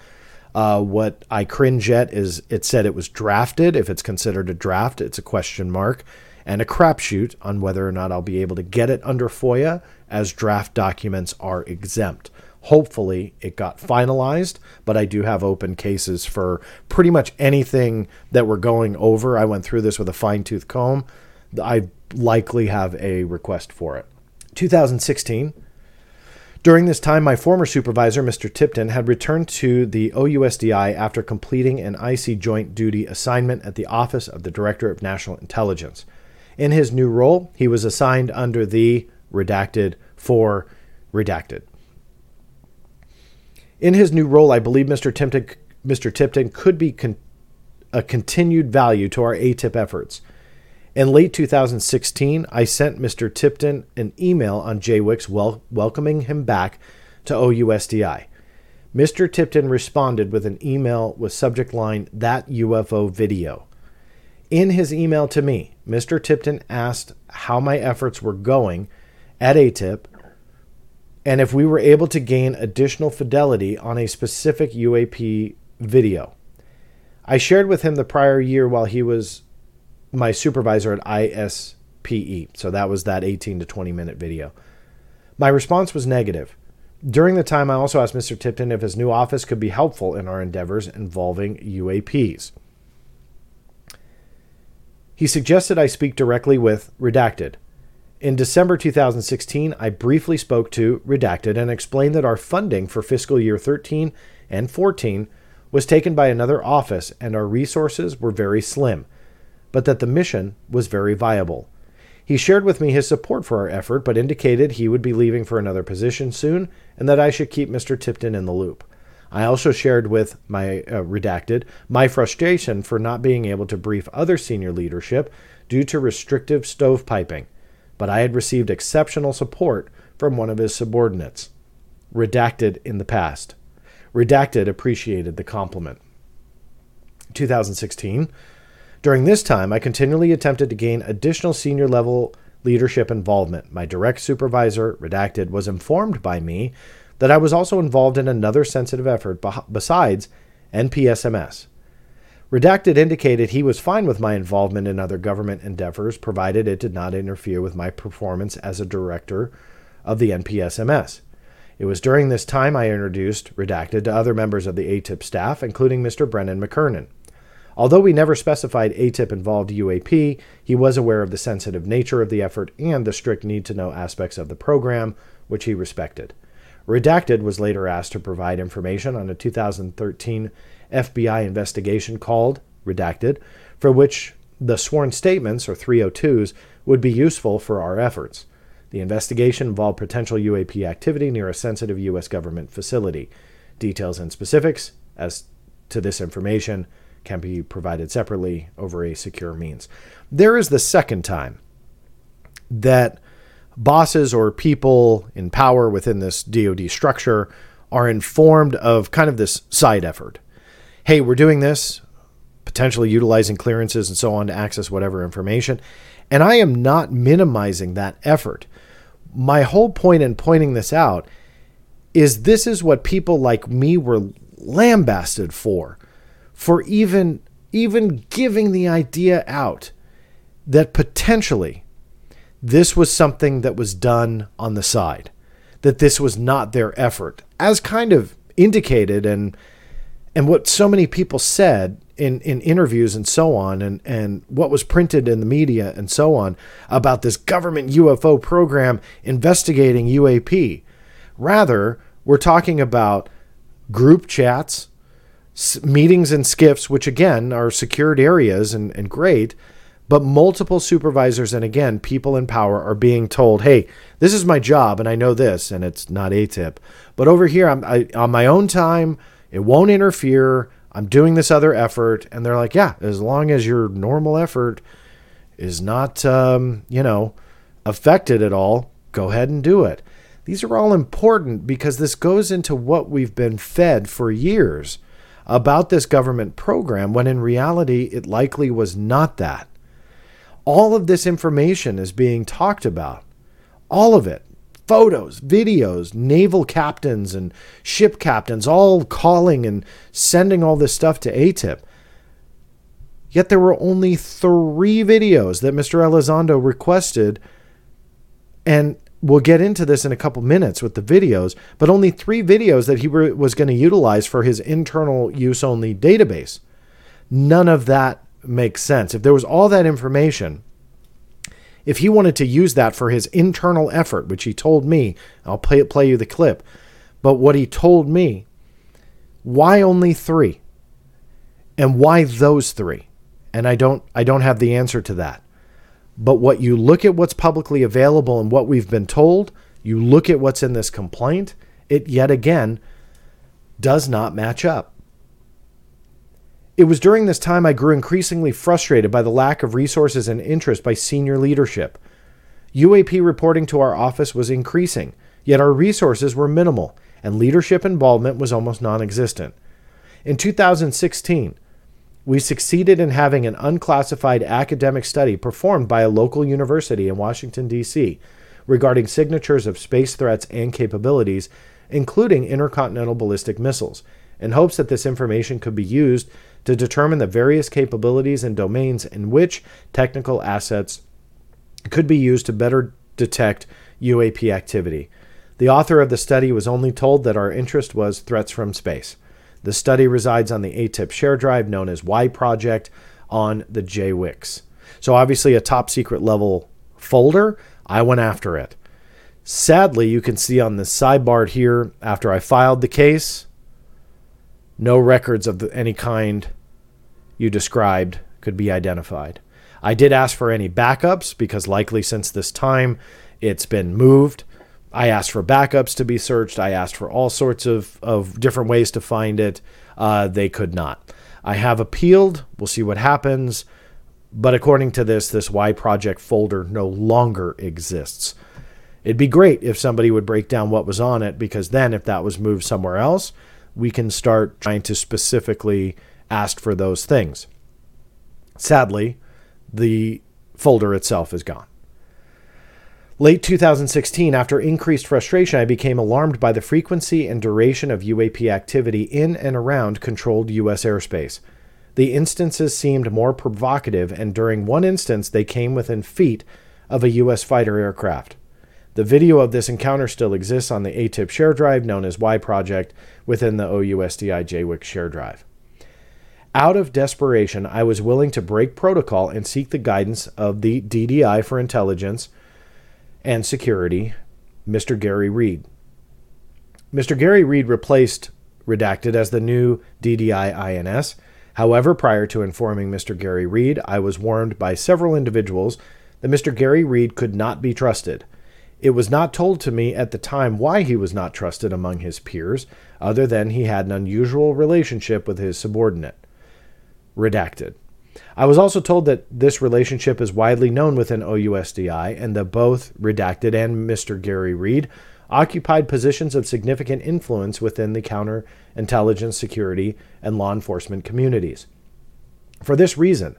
Uh, what I cringe at is it said it was drafted. If it's considered a draft, it's a question mark and a crapshoot on whether or not I'll be able to get it under FOIA, as draft documents are exempt. Hopefully, it got finalized, but I do have open cases for pretty much anything that we're going over. I went through this with a fine tooth comb. I likely have a request for it. 2016. During this time, my former supervisor, Mr. Tipton, had returned to the OUSDI after completing an IC joint duty assignment at the Office of the Director of National Intelligence. In his new role, he was assigned under the redacted for redacted In his new role, I believe Mr. Tipton, Mr. Tipton could be con- a continued value to our AATIP efforts. In late 2016, I sent Mr. Tipton an email on JWICS wel- welcoming him back to OUSDI. Mr. Tipton responded with an email with subject line, That UFO Video. In his email to me, Mr. Tipton asked how my efforts were going at AATIP and if we were able to gain additional fidelity on a specific UAP video. I shared with him the prior year while he was my supervisor at ISPE. So that was that 18 to 20 minute video. My response was negative. During the time, I also asked Mr. Tipton if his new office could be helpful in our endeavors involving UAPs. He suggested I speak directly with Redacted. In December 2016, I briefly spoke to Redacted and explained that our funding for fiscal year 13 and 14 was taken by another office and our resources were very slim but that the mission was very viable. He shared with me his support for our effort, but indicated he would be leaving for another position soon and that I should keep Mr. Tipton in the loop. I also shared with my uh, redacted my frustration for not being able to brief other senior leadership due to restrictive stovepiping, but I had received exceptional support from one of his subordinates. Redacted in the past. Redacted appreciated the compliment. 2016 during this time, I continually attempted to gain additional senior level leadership involvement. My direct supervisor, redacted, was informed by me that I was also involved in another sensitive effort besides NPSMS. Redacted indicated he was fine with my involvement in other government endeavors, provided it did not interfere with my performance as a director of the NPSMS. It was during this time I introduced Redacted to other members of the AATIP staff, including Mr. Brennan McKernan. Although we never specified AATIP involved UAP, he was aware of the sensitive nature of the effort and the strict need to know aspects of the program, which he respected. Redacted was later asked to provide information on a 2013 FBI investigation called Redacted, for which the sworn statements, or 302s, would be useful for our efforts. The investigation involved potential UAP activity near a sensitive U.S. government facility. Details and specifics as to this information can be provided separately over a secure means. There is the second time that bosses or people in power within this DoD structure are informed of kind of this side effort. Hey, we're doing this, potentially utilizing clearances and so on to access whatever information. And I am not minimizing that effort. My whole point in pointing this out is this is what people like me were lambasted for for even even giving the idea out that potentially this was something that was done on the side that this was not their effort as kind of indicated and and what so many people said in, in interviews and so on and, and what was printed in the media and so on about this government UFO program investigating UAP. Rather, we're talking about group chats meetings and SCIFs, which again are secured areas and, and great, but multiple supervisors and again, people in power are being told, hey, this is my job and I know this, and it's not AATIP. But over here, I'm I, on my own time, it won't interfere. I'm doing this other effort. And they're like, yeah, as long as your normal effort is not, um, you know, affected at all, go ahead and do it. These are all important because this goes into what we've been fed for years about this government program when in reality it likely was not that. All of this information is being talked about. All of it. Photos, videos, naval captains and ship captains all calling and sending all this stuff to AATIP. Yet there were only three videos that Mr. Elizondo requested, and we'll get into this in a couple minutes with the videos, but only three videos that he was going to utilize for his internal use only database. None of that makes sense. If there was all that information, if he wanted to use that for his internal effort, which he told me, I'll play, play you the clip, but what he told me, why only three? And why those three? And I don't I don't have the answer to that. But what you look at what's publicly available and what we've been told, you look at what's in this complaint, it yet again does not match up. It was during this time I grew increasingly frustrated by the lack of resources and interest by senior leadership. UAP reporting to our office was increasing, yet our resources were minimal, and leadership involvement was almost non existent. In 2016, we succeeded in having an unclassified academic study performed by a local university in Washington, D.C., regarding signatures of space threats and capabilities, including intercontinental ballistic missiles, in hopes that this information could be used to determine the various capabilities and domains in which technical assets could be used to better detect UAP activity. The author of the study was only told that our interest was threats from space. The study resides on the AATIP share drive known as Y Project on the JWICS. So, obviously, a top secret level folder. I went after it. Sadly, you can see on the sidebar here, after I filed the case, no records of any kind you described could be identified. I did ask for any backups because, likely since this time, it's been moved. I asked for backups to be searched. I asked for all sorts of, of different ways to find it. Uh, they could not. I have appealed. We'll see what happens. But according to this, this Y project folder no longer exists. It'd be great if somebody would break down what was on it because then, if that was moved somewhere else, we can start trying to specifically asked for those things. Sadly, the folder itself is gone. Late 2016, after increased frustration, I became alarmed by the frequency and duration of UAP activity in and around controlled U.S. airspace. The instances seemed more provocative, and during one instance, they came within feet of a U.S. fighter aircraft. The video of this encounter still exists on the AATIP share drive known as Y Project within the OUSDI JWIC share drive. Out of desperation, I was willing to break protocol and seek the guidance of the DDI for intelligence and security, Mr. Garry Reid. Mr. Garry Reid replaced Redacted as the new DDI INS. However, prior to informing Mr. Garry Reid, I was warned by several individuals that Mr. Garry Reid could not be trusted. It was not told to me at the time why he was not trusted among his peers, other than he had an unusual relationship with his subordinate redacted. I was also told that this relationship is widely known within OUSDI and that both Redacted and Mr. Garry Reid occupied positions of significant influence within the counterintelligence, security, and law enforcement communities. For this reason,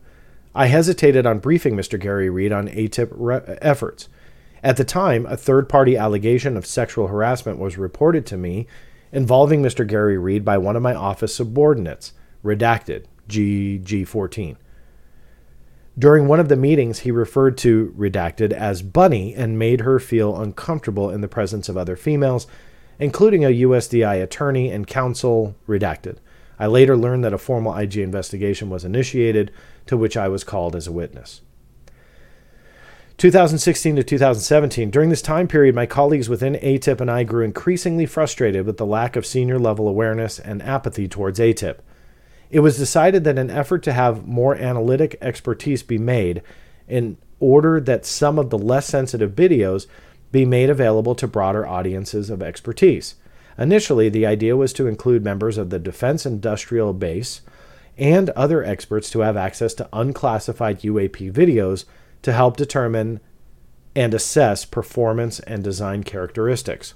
I hesitated on briefing Mr. Garry Reid on AATIP re- efforts. At the time, a third party allegation of sexual harassment was reported to me involving Mr. Garry Reid by one of my office subordinates, redacted, GG14. During one of the meetings, he referred to Redacted as Bunny and made her feel uncomfortable in the presence of other females, including a USDI attorney and counsel, Redacted. I later learned that a formal IG investigation was initiated, to which I was called as a witness. 2016 to 2017, during this time period, my colleagues within AATIP and I grew increasingly frustrated with the lack of senior level awareness and apathy towards AATIP. It was decided that an effort to have more analytic expertise be made in order that some of the less sensitive videos be made available to broader audiences of expertise. Initially, the idea was to include members of the defense industrial base and other experts to have access to unclassified UAP videos to help determine and assess performance and design characteristics.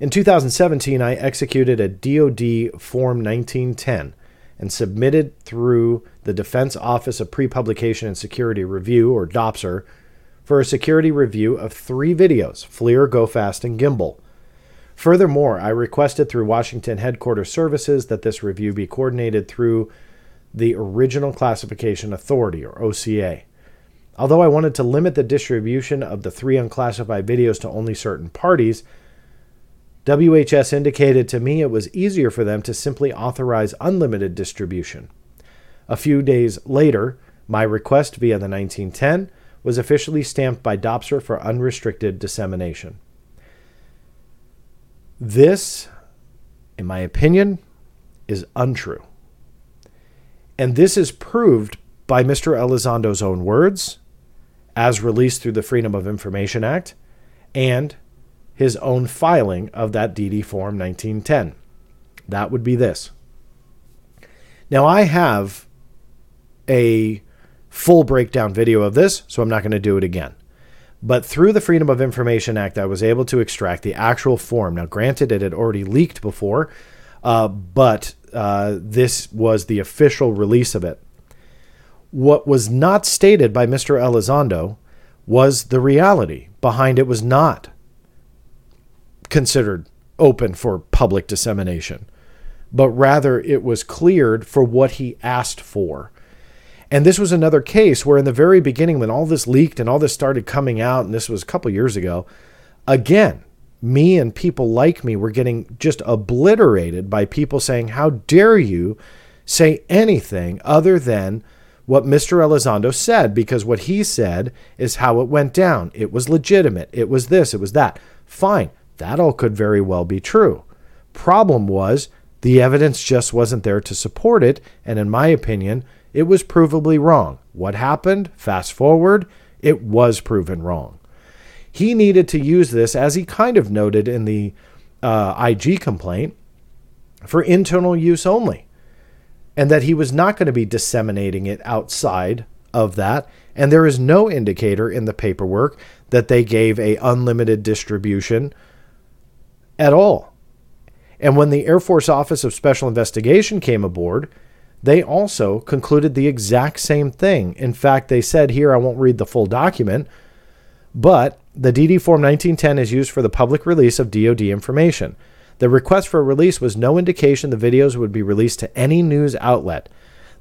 In 2017, I executed a DoD Form 1910 and submitted through the Defense Office of Pre-Publication and Security Review, or DOPSR, for a security review of three videos, FLIR, GoFast, and Gimbal. Furthermore, I requested through Washington Headquarters Services that this review be coordinated through the Original Classification Authority, or OCA. Although I wanted to limit the distribution of the three unclassified videos to only certain parties, WHS indicated to me it was easier for them to simply authorize unlimited distribution. A few days later, my request via the 1910 was officially stamped by DOPSR for unrestricted dissemination. This, in my opinion, is untrue. And this is proved by Mr. Elizondo's own words, as released through the Freedom of Information Act, and his own filing of that DD Form 1910. That would be this. Now, I have a full breakdown video of this, so I'm not going to do it again. But through the Freedom of Information Act, I was able to extract the actual form. Now, granted, it had already leaked before, uh, but uh, this was the official release of it. What was not stated by Mr. Elizondo was the reality behind it was not considered open for public dissemination, but rather it was cleared for what he asked for. And this was another case where, in the very beginning, when all this leaked and all this started coming out, and this was a couple years ago, again, me and people like me were getting just obliterated by people saying, How dare you say anything other than what Mr. Elizondo said? Because what he said is how it went down. It was legitimate. It was this, it was that. Fine. That all could very well be true. Problem was, the evidence just wasn't there to support it, and in my opinion, it was provably wrong. What happened? Fast forward, it was proven wrong. He needed to use this, as he kind of noted in the uh, IG complaint, for internal use only, and that he was not going to be disseminating it outside of that. And there is no indicator in the paperwork that they gave a unlimited distribution at all. And when the Air Force Office of Special Investigation came aboard, they also concluded the exact same thing. In fact, they said here, I won't read the full document, but the DD Form 1910 is used for the public release of DoD information. The request for release was no indication the videos would be released to any news outlet.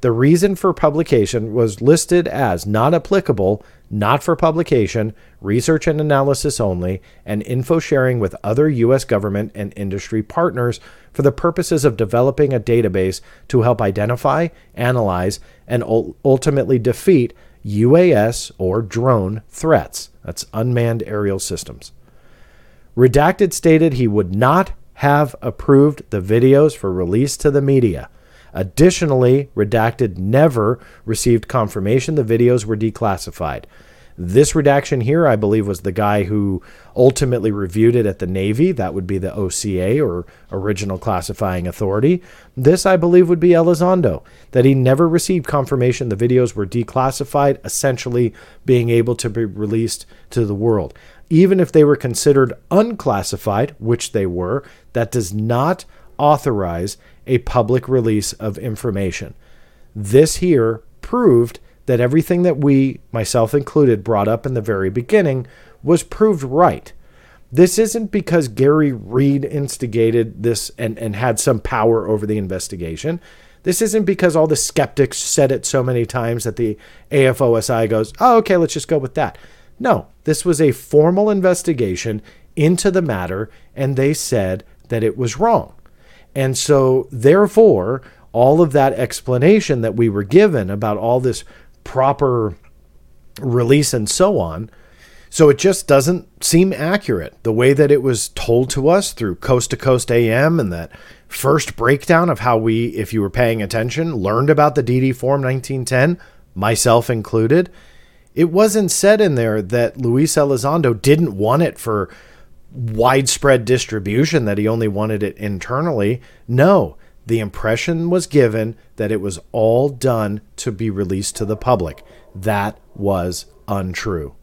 The reason for publication was listed as not applicable, not for publication, research and analysis only, and info sharing with other U.S. government and industry partners for the purposes of developing a database to help identify, analyze, and ultimately defeat UAS or drone threats. That's unmanned aerial systems. Redacted stated he would not have approved the videos for release to the media. Additionally, Redacted never received confirmation the videos were declassified. This redaction here, I believe, was the guy who ultimately reviewed it at the Navy. That would be the OCA or Original Classifying Authority. This, I believe, would be Elizondo, that he never received confirmation the videos were declassified, essentially being able to be released to the world. Even if they were considered unclassified, which they were, that does not authorize a public release of information. This here proved that everything that we, myself included, brought up in the very beginning was proved right. This isn't because Garry Reid instigated this and, and had some power over the investigation. This isn't because all the skeptics said it so many times that the AFOSI goes, oh, okay, let's just go with that. No, this was a formal investigation into the matter, and they said that it was wrong. And so, therefore, all of that explanation that we were given about all this proper release and so on. So it just doesn't seem accurate. The way that it was told to us through Coast to Coast AM and that first breakdown of how we, if you were paying attention, learned about the DD Form 1910, myself included. It wasn't said in there that Luis Elizondo didn't want it for widespread distribution, that he only wanted it internally. No, the impression was given that it was all done to be released to the public. That was untrue.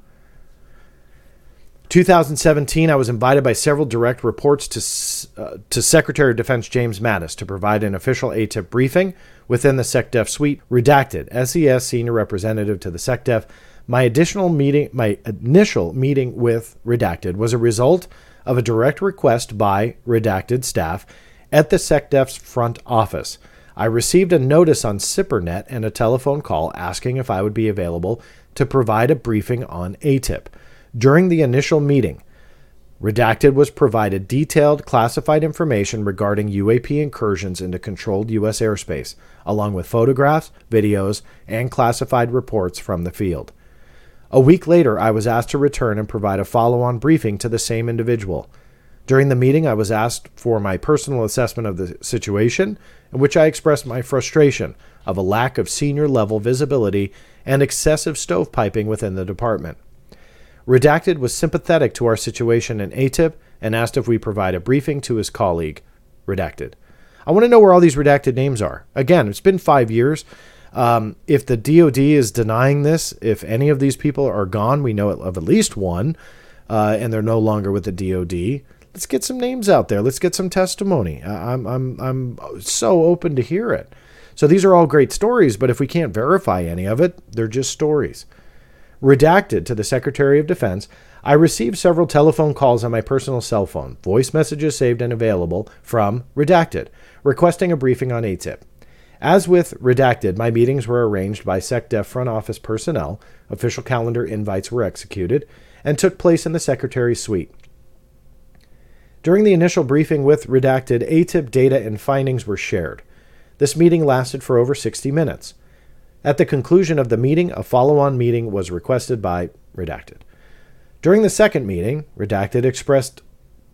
2017, I was invited by several direct reports to, uh, to Secretary of Defense James Mattis to provide an official AATIP briefing within the SecDef suite. Redacted, SES senior representative to the SecDef. My additional meeting, my initial meeting with Redacted was a result of a direct request by Redacted staff at the SecDef's front office. I received a notice on SIPRNet and a telephone call asking if I would be available to provide a briefing on AATIP. During the initial meeting, Redacted was provided detailed classified information regarding UAP incursions into controlled U.S. airspace, along with photographs, videos, and classified reports from the field. A week later, I was asked to return and provide a follow on briefing to the same individual. During the meeting, I was asked for my personal assessment of the situation, in which I expressed my frustration of a lack of senior level visibility and excessive stovepiping within the department. Redacted was sympathetic to our situation in AATIP and asked if we provide a briefing to his colleague. Redacted. I want to know where all these redacted names are. Again, it's been five years. Um, if the DoD is denying this, if any of these people are gone, we know of at least one, uh, and they're no longer with the DoD. Let's get some names out there. Let's get some testimony. I'm I'm I'm so open to hear it. So these are all great stories, but if we can't verify any of it, they're just stories. Redacted to the Secretary of Defense, I received several telephone calls on my personal cell phone, voice messages saved and available from Redacted, requesting a briefing on AATIP. As with Redacted, my meetings were arranged by SecDef front office personnel, official calendar invites were executed, and took place in the Secretary's suite. During the initial briefing with Redacted, ATIP data and findings were shared. This meeting lasted for over 60 minutes. At the conclusion of the meeting, a follow on meeting was requested by Redacted. During the second meeting, Redacted expressed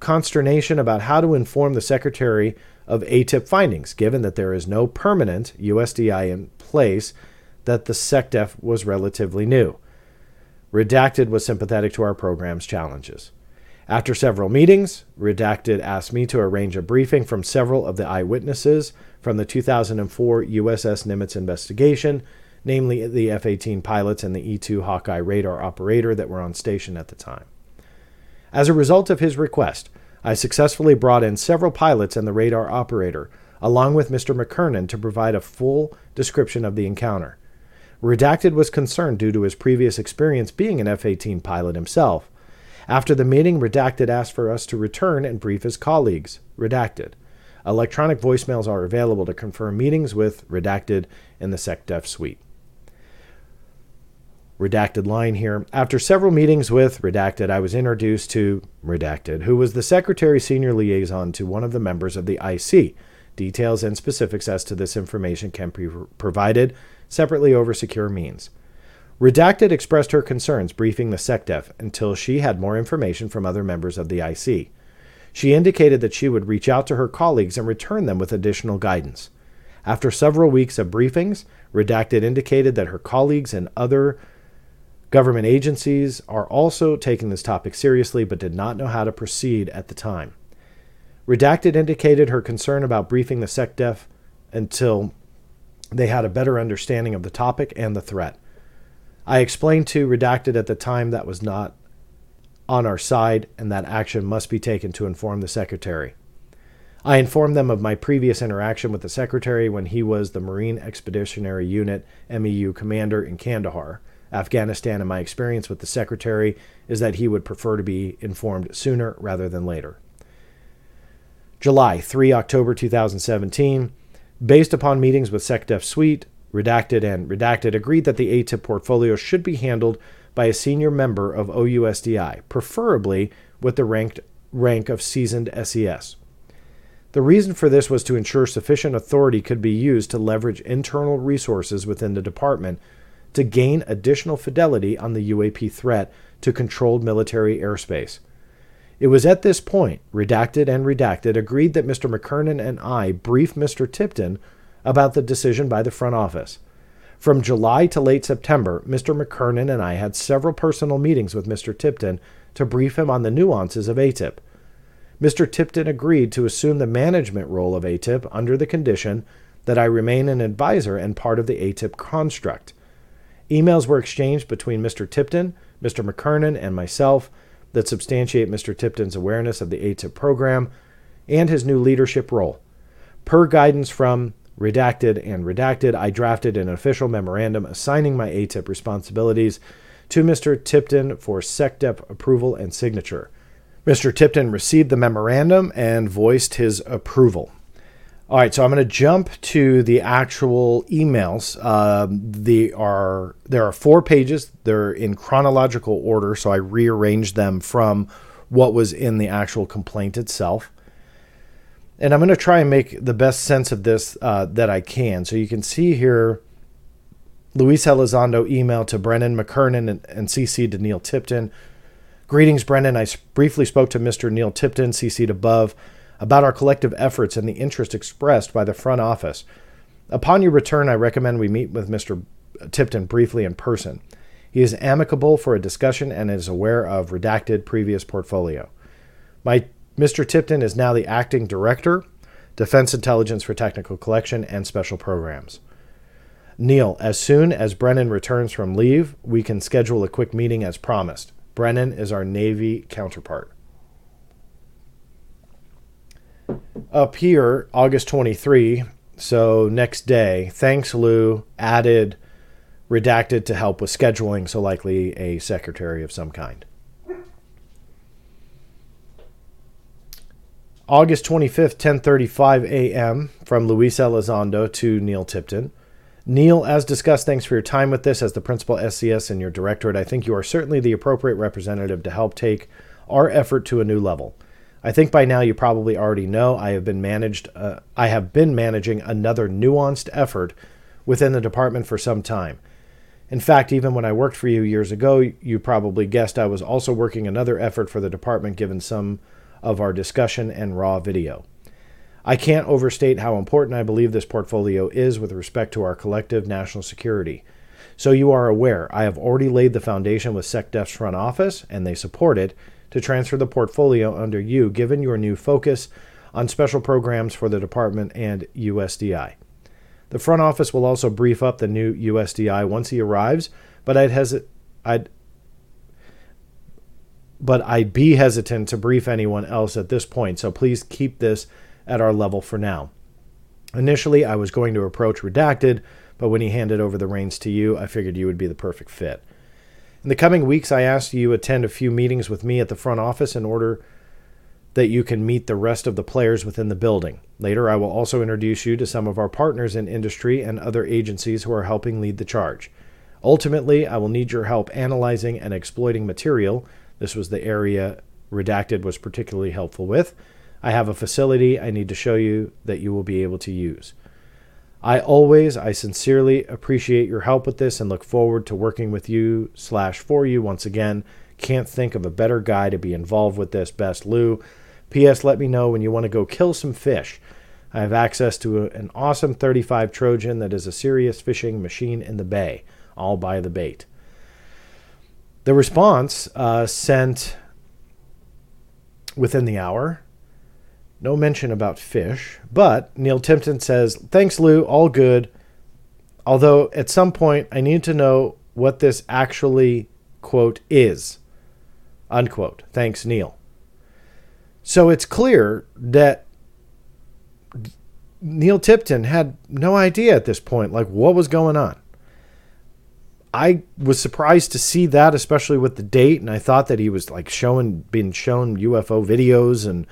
consternation about how to inform the Secretary of ATIP findings, given that there is no permanent USDI in place, that the SecDef was relatively new. Redacted was sympathetic to our program's challenges. After several meetings, Redacted asked me to arrange a briefing from several of the eyewitnesses from the 2004 USS Nimitz investigation, namely the F 18 pilots and the E 2 Hawkeye radar operator that were on station at the time. As a result of his request, I successfully brought in several pilots and the radar operator, along with Mr. McKernan, to provide a full description of the encounter. Redacted was concerned due to his previous experience being an F 18 pilot himself after the meeting, Redacted asked for us to return and brief his colleagues. Redacted. Electronic voicemails are available to confirm meetings with Redacted in the SecDef suite. Redacted line here. After several meetings with Redacted, I was introduced to Redacted, who was the Secretary Senior Liaison to one of the members of the IC. Details and specifics as to this information can be provided separately over secure means. Redacted expressed her concerns briefing the SecDef until she had more information from other members of the IC. She indicated that she would reach out to her colleagues and return them with additional guidance. After several weeks of briefings, Redacted indicated that her colleagues and other government agencies are also taking this topic seriously but did not know how to proceed at the time. Redacted indicated her concern about briefing the SecDef until they had a better understanding of the topic and the threat. I explained to Redacted at the time that was not on our side and that action must be taken to inform the Secretary. I informed them of my previous interaction with the Secretary when he was the Marine Expeditionary Unit MEU commander in Kandahar, Afghanistan, and my experience with the Secretary is that he would prefer to be informed sooner rather than later. July 3 October 2017. Based upon meetings with SecDef Suite, Redacted and Redacted agreed that the ATIP portfolio should be handled by a senior member of OUSDI, preferably with the ranked rank of seasoned SES. The reason for this was to ensure sufficient authority could be used to leverage internal resources within the department to gain additional fidelity on the UAP threat to controlled military airspace. It was at this point, Redacted and Redacted agreed that Mr. McKernan and I brief Mr. Tipton about the decision by the front office. From July to late September, Mr. McKernan and I had several personal meetings with Mr. Tipton to brief him on the nuances of ATIP. Mr. Tipton agreed to assume the management role of ATIP under the condition that I remain an advisor and part of the ATIP construct. Emails were exchanged between Mr. Tipton, Mr. McKernan, and myself that substantiate Mr. Tipton's awareness of the ATIP program and his new leadership role. Per guidance from redacted and redacted, I drafted an official memorandum assigning my ATIP responsibilities to Mr. Tipton for SecDef approval and signature. Mr. Tipton received the memorandum and voiced his approval. All right, so I'm going to jump to the actual emails. Um, the are there are four pages. They're in chronological order, so I rearranged them from what was in the actual complaint itself and I'm going to try and make the best sense of this uh, that I can. So you can see here Luis Elizondo email to Brennan McKernan and, and CC to Neil Tipton. Greetings, Brennan. I briefly spoke to Mr. Neil Tipton, CC'd above, about our collective efforts and the interest expressed by the front office. Upon your return, I recommend we meet with Mr. Tipton briefly in person. He is amicable for a discussion and is aware of redacted previous portfolio. My Mr. Tipton is now the acting director, Defense Intelligence for Technical Collection and Special Programs. Neil, as soon as Brennan returns from leave, we can schedule a quick meeting as promised. Brennan is our Navy counterpart. Up here, August 23, so next day, thanks Lou, added redacted to help with scheduling, so likely a secretary of some kind. August 25th, 10:35 a.m. from Luis Elizondo to Neil Tipton. Neil, as discussed, thanks for your time with this as the principal SES in your directorate. I think you are certainly the appropriate representative to help take our effort to a new level. I think by now you probably already know I have been managed uh, I have been managing another nuanced effort within the department for some time. In fact, even when I worked for you years ago, you probably guessed I was also working another effort for the department given some of our discussion and raw video. I can't overstate how important I believe this portfolio is with respect to our collective national security. So you are aware, I have already laid the foundation with SecDef's front office, and they support it, to transfer the portfolio under you, given your new focus on special programs for the department and USDI. The front office will also brief up the new USDI once he arrives, but I'd hesitate. I'd but I'd be hesitant to brief anyone else at this point, so please keep this at our level for now. Initially, I was going to approach Redacted, but when he handed over the reins to you, I figured you would be the perfect fit. In the coming weeks, I ask you attend a few meetings with me at the front office in order that you can meet the rest of the players within the building. Later, I will also introduce you to some of our partners in industry and other agencies who are helping lead the charge. Ultimately, I will need your help analyzing and exploiting material. This was the area Redacted was particularly helpful with I have a facility I need to show you that you will be able to use. I always, I sincerely appreciate your help with this and look forward to working with you slash for you once again. Can't think of a better guy to be involved with this. Best Lou. P.S. Let me know when you want to go kill some fish. I have access to an awesome 35 Trojan that is a serious fishing machine in the bay. I'll buy the bait. The response uh, sent within the hour no mention about fish, but Neil Tipton says, Thanks, Lou, all good. Although at some point I need to know what this actually, quote, is, unquote. Thanks, Neil. So it's clear that Neil Tipton had no idea at this point, like what was going on. I was surprised to see that, especially with the date, and I thought that he was like showing, being shown UFO videos and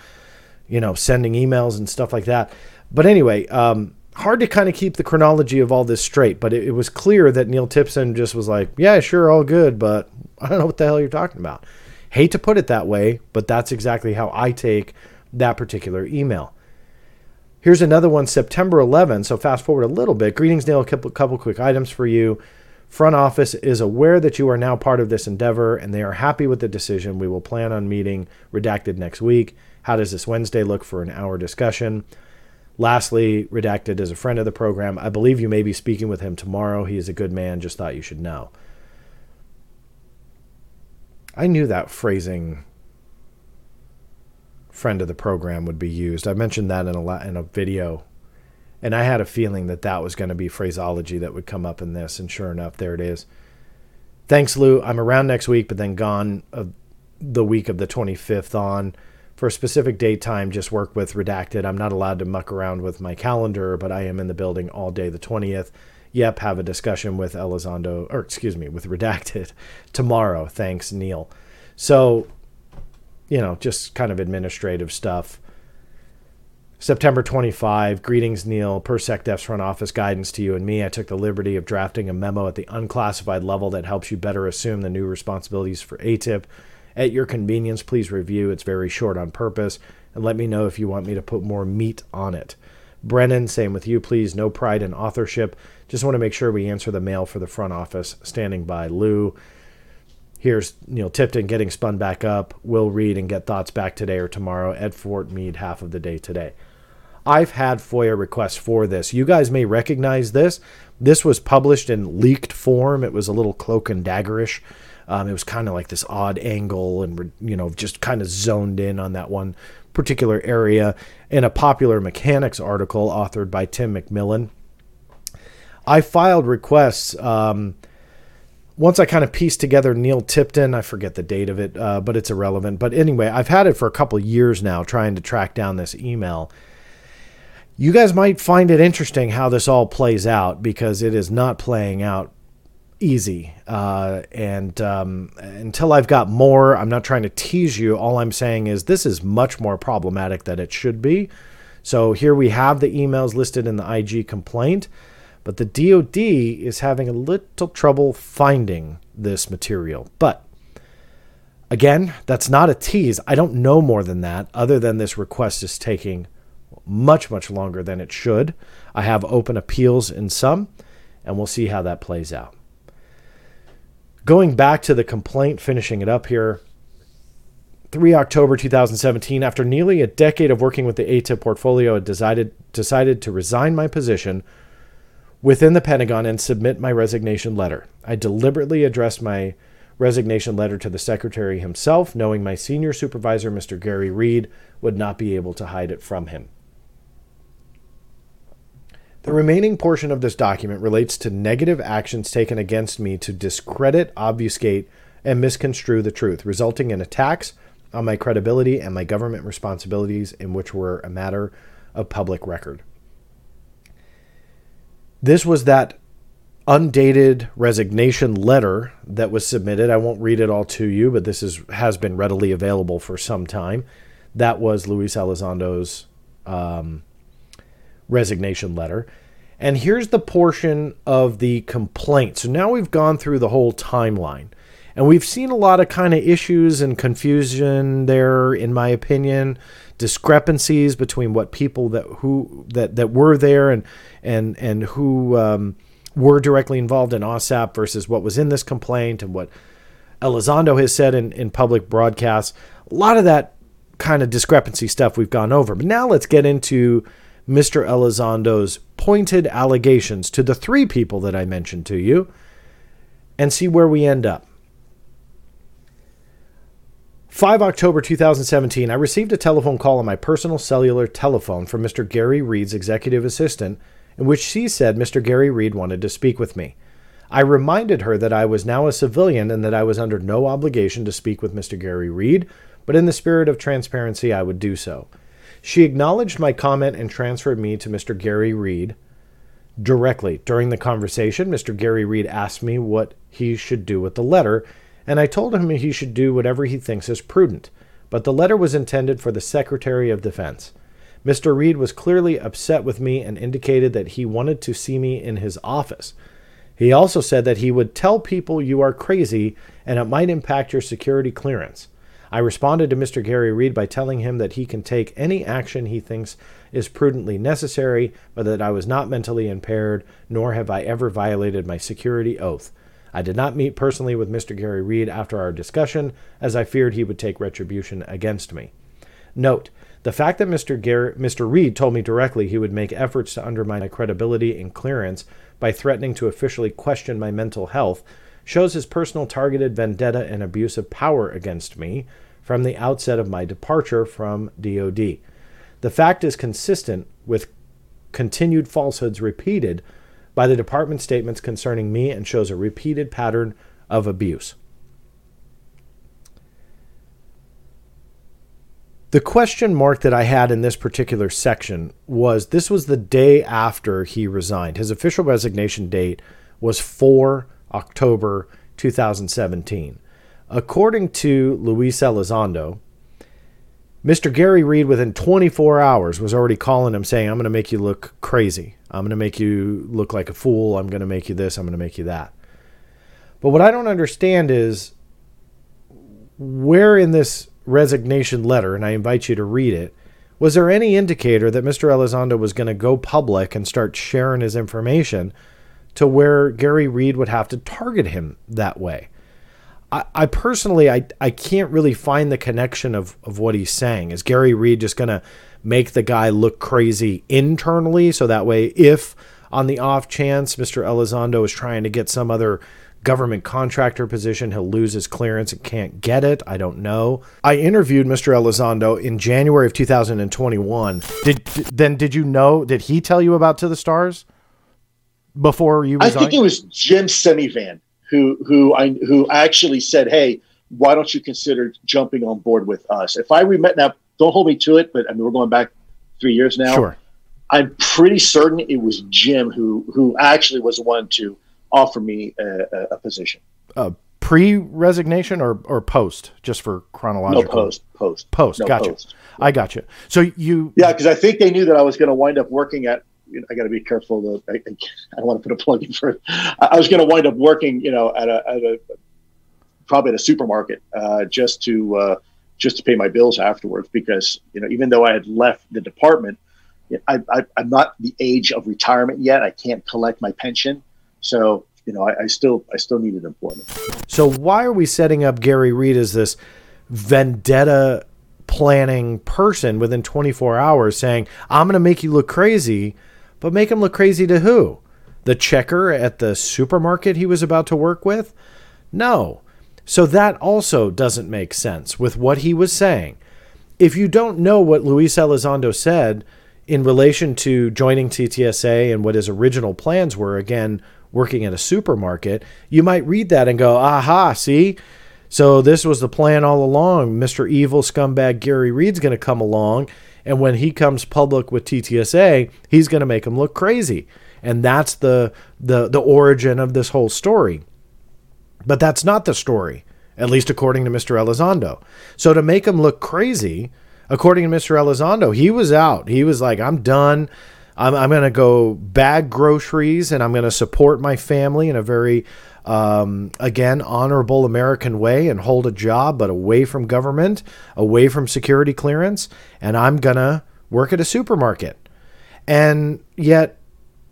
you know, sending emails and stuff like that. But anyway, um, hard to kind of keep the chronology of all this straight. But it, it was clear that Neil Tipton just was like, yeah, sure, all good, but I don't know what the hell you're talking about. Hate to put it that way, but that's exactly how I take that particular email. Here's another one, September 11. So fast forward a little bit. Greetings, Neil. A couple, couple quick items for you. Front office is aware that you are now part of this endeavor and they are happy with the decision. We will plan on meeting redacted next week. How does this Wednesday look for an hour discussion? Lastly, Redacted is a friend of the program. I believe you may be speaking with him tomorrow. He is a good man. Just thought you should know. I knew that phrasing friend of the program would be used. I mentioned that in a in a video and I had a feeling that that was going to be phraseology that would come up in this and sure enough there it is. Thanks Lou. I'm around next week but then gone of the week of the 25th on for a specific date time just work with redacted. I'm not allowed to muck around with my calendar but i am in the building all day the 20th yep have a discussion with elizondo or excuse me with redacted tomorrow. Thanks neil. So you know just kind of administrative stuff. September 25, greetings, Neil. Per SecDef's front office guidance to you and me, I took the liberty of drafting a memo at the unclassified level that helps you better assume the new responsibilities for ATIP at your convenience, please review. It's very short on purpose. And let me know if you want me to put more meat on it. Brennan, same with you, please. No pride in authorship. Just want to make sure we answer the mail for the front office. Standing by Lou. Here's Neil Tipton getting spun back up. We'll read and get thoughts back today or tomorrow. Ed Fort Meade, half of the day today. I've had FOIA requests for this. You guys may recognize this. This was published in leaked form. It was a little cloak and daggerish. Um, it was kind of like this odd angle and, you know, just kind of zoned in on that one particular area in a popular mechanics article authored by Tim McMillan. I filed requests. Um, once I kind of pieced together Neil Tipton, I forget the date of it, uh, but it's irrelevant. But anyway, I've had it for a couple years now trying to track down this email. You guys might find it interesting how this all plays out because it is not playing out easy. Uh, and um, until I've got more, I'm not trying to tease you. All I'm saying is this is much more problematic than it should be. So here we have the emails listed in the IG complaint, but the DoD is having a little trouble finding this material. But again, that's not a tease. I don't know more than that, other than this request is taking much, much longer than it should. I have open appeals in some, and we'll see how that plays out. Going back to the complaint, finishing it up here. 3 October 2017, after nearly a decade of working with the ATIP portfolio, I decided, decided to resign my position within the Pentagon and submit my resignation letter. I deliberately addressed my resignation letter to the Secretary himself, knowing my senior supervisor, Mr. Garry Reid, would not be able to hide it from him. The remaining portion of this document relates to negative actions taken against me to discredit, obfuscate, and misconstrue the truth, resulting in attacks on my credibility and my government responsibilities, in which were a matter of public record. This was that undated resignation letter that was submitted. I won't read it all to you, but this is has been readily available for some time. That was Luis Elizondo's um, resignation letter. And here's the portion of the complaint. So now we've gone through the whole timeline. And we've seen a lot of kind of issues and confusion there, in my opinion, discrepancies between what people that who that that were there and and and who um, were directly involved in AAWSAP versus what was in this complaint and what Elizondo has said in, in public broadcasts. A lot of that kind of discrepancy stuff we've gone over. But now let's get into Mr. Elizondo's pointed allegations to the three people that I mentioned to you and see where we end up. 5 October 2017, I received a telephone call on my personal cellular telephone from Mr. Garry Reid's executive assistant, in which she said Mr. Garry Reid wanted to speak with me. I reminded her that I was now a civilian and that I was under no obligation to speak with Mr. Garry Reid, but in the spirit of transparency, I would do so. She acknowledged my comment and transferred me to Mr. Garry Reid directly. During the conversation, Mr. Gary Reid asked me what he should do with the letter, and I told him he should do whatever he thinks is prudent. But the letter was intended for the Secretary of Defense. Mr. Reed was clearly upset with me and indicated that he wanted to see me in his office. He also said that he would tell people you are crazy and it might impact your security clearance. I responded to Mr. Garry Reid by telling him that he can take any action he thinks is prudently necessary, but that I was not mentally impaired, nor have I ever violated my security oath. I did not meet personally with Mr. Garry Reid after our discussion, as I feared he would take retribution against me. Note, the fact that Mr. Mr. Reid told me directly he would make efforts to undermine my credibility and clearance by threatening to officially question my mental health shows his personal targeted vendetta and abuse of power against me, from the outset of my departure from DoD. The fact is consistent with continued falsehoods repeated by the department statements concerning me and shows a repeated pattern of abuse. The question mark that I had in this particular section was this was the day after he resigned. His official resignation date was 4 October 2017. According to Luis Elizondo, Mr. Garry Reid, within 24 hours, was already calling him saying, I'm going to make you look crazy. I'm going to make you look like a fool. I'm going to make you this. I'm going to make you that. But what I don't understand is where in this resignation letter, and I invite you to read it, was there any indicator that Mr. Elizondo was going to go public and start sharing his information to where Garry Reid would have to target him that way? I, I personally, I, I can't really find the connection of, of what he's saying. Is Garry Reid just going to make the guy look crazy internally so that way, if on the off chance Mr. Elizondo is trying to get some other government contractor position. He'll lose his clearance and can't get it. I don't know. I interviewed Mr. Elizondo in January of 2021. Did then did you know? Did he tell you about To the Stars before you? Resigned? I think it was Jim Semivan who who I who actually said, "Hey, why don't you consider jumping on board with us?" If I remember now, don't hold me to it, but I mean we're going back three years now. Sure. I'm pretty certain it was Jim who who actually was the one to offer me a, a position. Uh, Pre resignation or, or post, just for chronological? No, post. Post. Post. No, gotcha. Post. I got you. So you. Yeah, because I think they knew that I was going to wind up working at. You know, I got to be careful. I, I, I, don't want to put a plug in for. I was going to wind up working, you know, at a, at a probably at a supermarket, uh, just to uh, just to pay my bills afterwards. Because you know, even though I had left the department, I, I'm not the age of retirement yet. I can't collect my pension. So you know, I, I still I still needed employment. So why are we setting up Garry Reid as this vendetta planning person within 24 hours, saying I'm going to make you look crazy, but make him look crazy to who? The checker at the supermarket he was about to work with? No. So that also doesn't make sense with what he was saying. If you don't know what Luis Elizondo said in relation to joining TTSA and what his original plans were, again, working at a supermarket, you might read that and go, aha, see? So this was the plan all along. Mr. Evil scumbag Garry Reid's going to come along. And when he comes public with TTSA, he's going to make him look crazy. And that's the, the, the origin of this whole story. But that's not the story, at least according to Mr. Elizondo. So to make him look crazy, according to Mr. Elizondo, he was out. He was like, I'm done. I'm, I'm going to go bag groceries and I'm going to support my family in a very, um, again, honorable American way and hold a job, but away from government, away from security clearance. And I'm to work at a supermarket. And yet,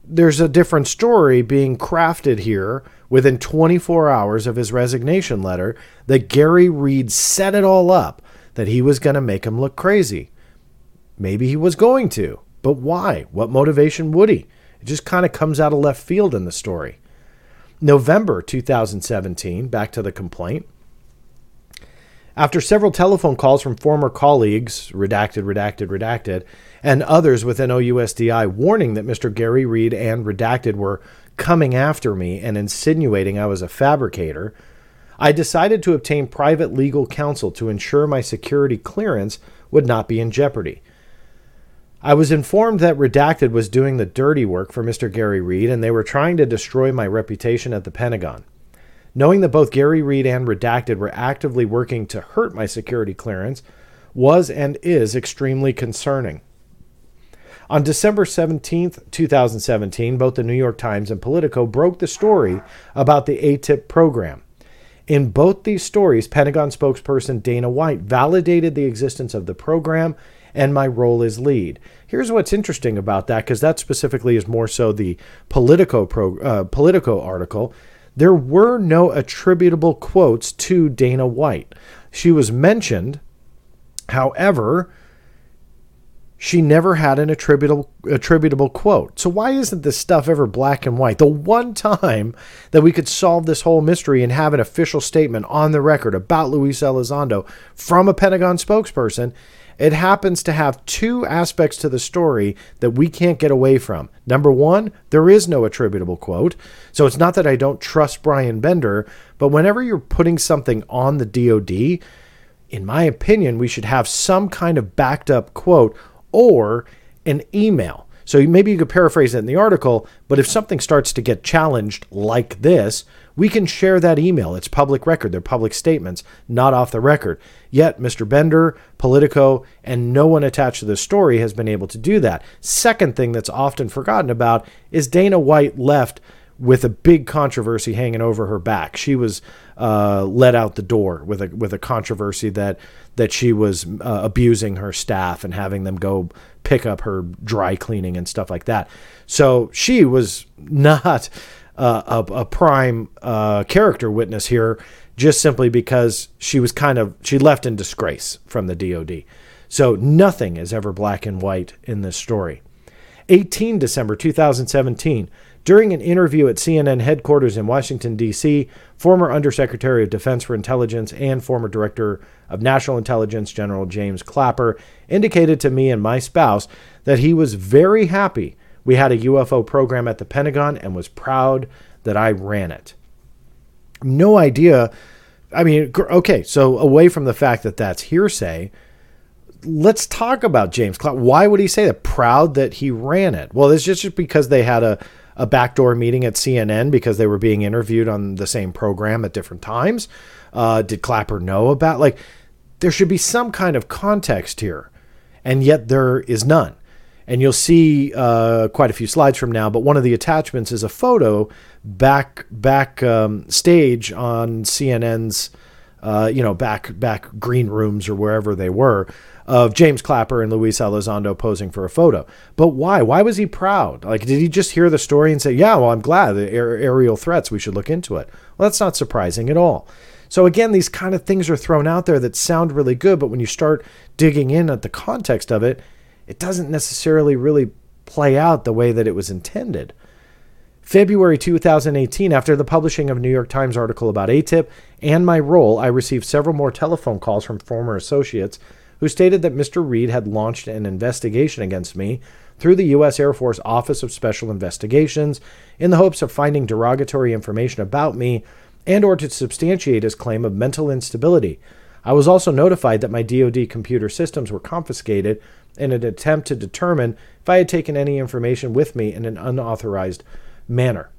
there's a different story being crafted here within 24 hours of his resignation letter that Garry Reid set it all up that he was going to make him look crazy. Maybe he was going to. But why? What motivation would he? It just kind of comes out of left field in the story. November 2017, back to the complaint. After several telephone calls from former colleagues, redacted, redacted, redacted, and others within OUSDI warning that Mr. Garry Reid and redacted were coming after me and insinuating I was a fabricator, I decided to obtain private legal counsel to ensure my security clearance would not be in jeopardy. I was informed that Redacted was doing the dirty work for Mr. Garry Reid and they were trying to destroy my reputation at the Pentagon. Knowing that both Garry Reid and Redacted were actively working to hurt my security clearance was and is extremely concerning. On December 17, 2017, both the New York Times and Politico broke the story about the ATIP program. In both these stories, Pentagon spokesperson Dana White validated the existence of the program and my role as lead. Here's what's interesting about that, because that specifically is more so the Politico pro, uh, Politico article. There were no attributable quotes to Dana White. She was mentioned, however, she never had an attributable attributable quote. So why isn't this stuff ever black and white? The one time that we could solve this whole mystery and have an official statement on the record about Luis Elizondo from a Pentagon spokesperson it happens to have two aspects to the story that we can't get away from. Number one, there is no attributable quote. So it's not that I don't trust Brian Bender, but whenever you're putting something on the DoD, in my opinion, we should have some kind of backed up quote or an email. So maybe you could paraphrase it in the article, but if something starts to get challenged like this, we can share that email. It's public record. They're public statements, not off the record. Yet, Mr. Bender, Politico, and no one attached to the story has been able to do that. Second thing that's often forgotten about is Dana White left with a big controversy hanging over her back. She was uh, let out the door with a with a controversy that that she was uh, abusing her staff and having them go pick up her dry cleaning and stuff like that. So she was not uh, a, a, prime uh, character witness here, just simply because she was kind of she left in disgrace from the DoD. So nothing is ever black and white in this story. 18 December 2017. During an interview at CNN headquarters in Washington, D.C., former Undersecretary of Defense for Intelligence and former Director of National Intelligence General James Clapper indicated to me and my spouse that he was very happy we had a UFO program at the Pentagon and was proud that I ran it. No idea. I mean, okay, so away from the fact that that's hearsay, let's talk about James Clapper. Why would he say that? Proud that he ran it. Well, it's just because they had a a backdoor meeting at CNN because they were being interviewed on the same program at different times? Uh, did Clapper know about? Like, there should be some kind of context here, and yet there is none. And you'll see uh, quite a few slides from now, but one of the attachments is a photo back back um, stage on CNN's, uh, you know, back back green rooms or wherever they were of James Clapper and Luis Elizondo posing for a photo. But why? Why was he proud? Like, did he just hear the story and say, yeah, well, I'm glad the aer- aerial threats, we should look into it? Well, that's not surprising at all. So, again, these kind of things are thrown out there that sound really good, but when you start digging in at the context of it, it doesn't necessarily really play out the way that it was intended. February 2018, after the publishing of a New York Times article about ATIP and my role, I received several more telephone calls from former associates who stated that Mr. Reid had launched an investigation against me through the U.S. Air Force Office of Special Investigations in the hopes of finding derogatory information about me and or to substantiate his claim of mental instability. I was also notified that my DoD computer systems were confiscated in an attempt to determine if I had taken any information with me in an unauthorized manner.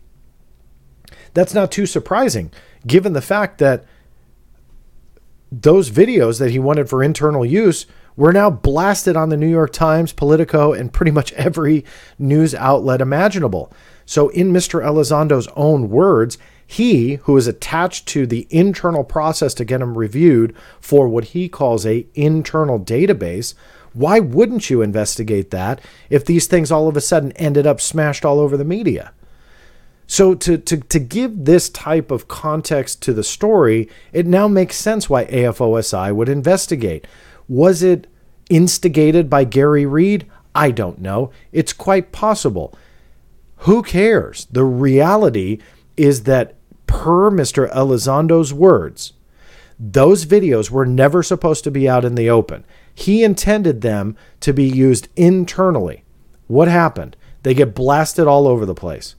That's not too surprising, given the fact that those videos that he wanted for internal use were now blasted on the New York Times, Politico, and pretty much every news outlet imaginable. So, in Mr. Elizondo's own words, he, who is attached to the internal process to get them reviewed for what he calls a internal database, why wouldn't you investigate that if these things all of a sudden ended up smashed all over the media? So to, to, to give this type of context to the story, it now makes sense why AFOSI would investigate. Was it instigated by Garry Reid? I don't know. It's quite possible. Who cares? The reality is that, per Mr. Elizondo's words, those videos were never supposed to be out in the open. He intended them to be used internally. What happened? They get blasted all over the place.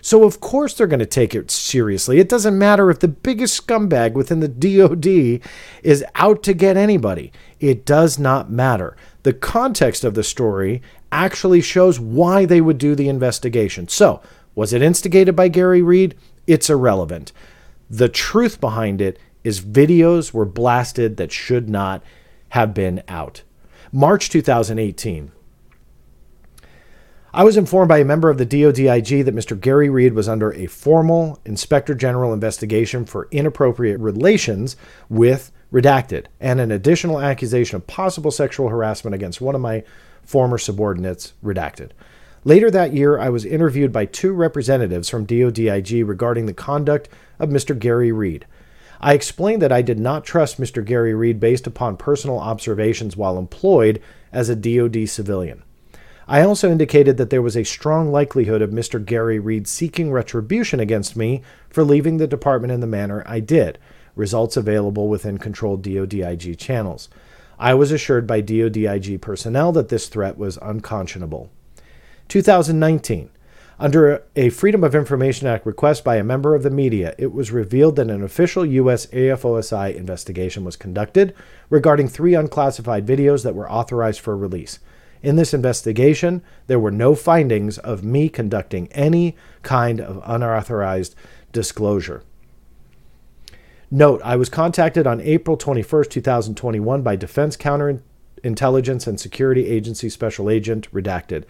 So, of course, they're going to take it seriously. It doesn't matter if the biggest scumbag within the DOD is out to get anybody, it does not matter. The context of the story actually shows why they would do the investigation. So, was it instigated by Garry Reid? It's irrelevant. The truth behind it is videos were blasted that should not have been out. March 2018. I was informed by a member of the DODIG that Mr. Garry Reid was under a formal Inspector General investigation for inappropriate relations with Redacted and an additional accusation of possible sexual harassment against one of my former subordinates, Redacted. Later that year, I was interviewed by two representatives from DODIG regarding the conduct of Mr. Garry Reid. I explained that I did not trust Mr. Garry Reid based upon personal observations while employed as a DOD civilian. I also indicated that there was a strong likelihood of Mr. Garry Reid seeking retribution against me for leaving the department in the manner I did, results available within controlled DODIG channels. I was assured by DODIG personnel that this threat was unconscionable. 2019. Under a Freedom of Information Act request by a member of the media, it was revealed that an official U.S. AFOSI investigation was conducted regarding three unclassified videos that were authorized for release. In this investigation, there were no findings of me conducting any kind of unauthorized disclosure. Note, I was contacted on April 21, 2021 by Defense Counterintelligence and Security Agency Special Agent Redacted,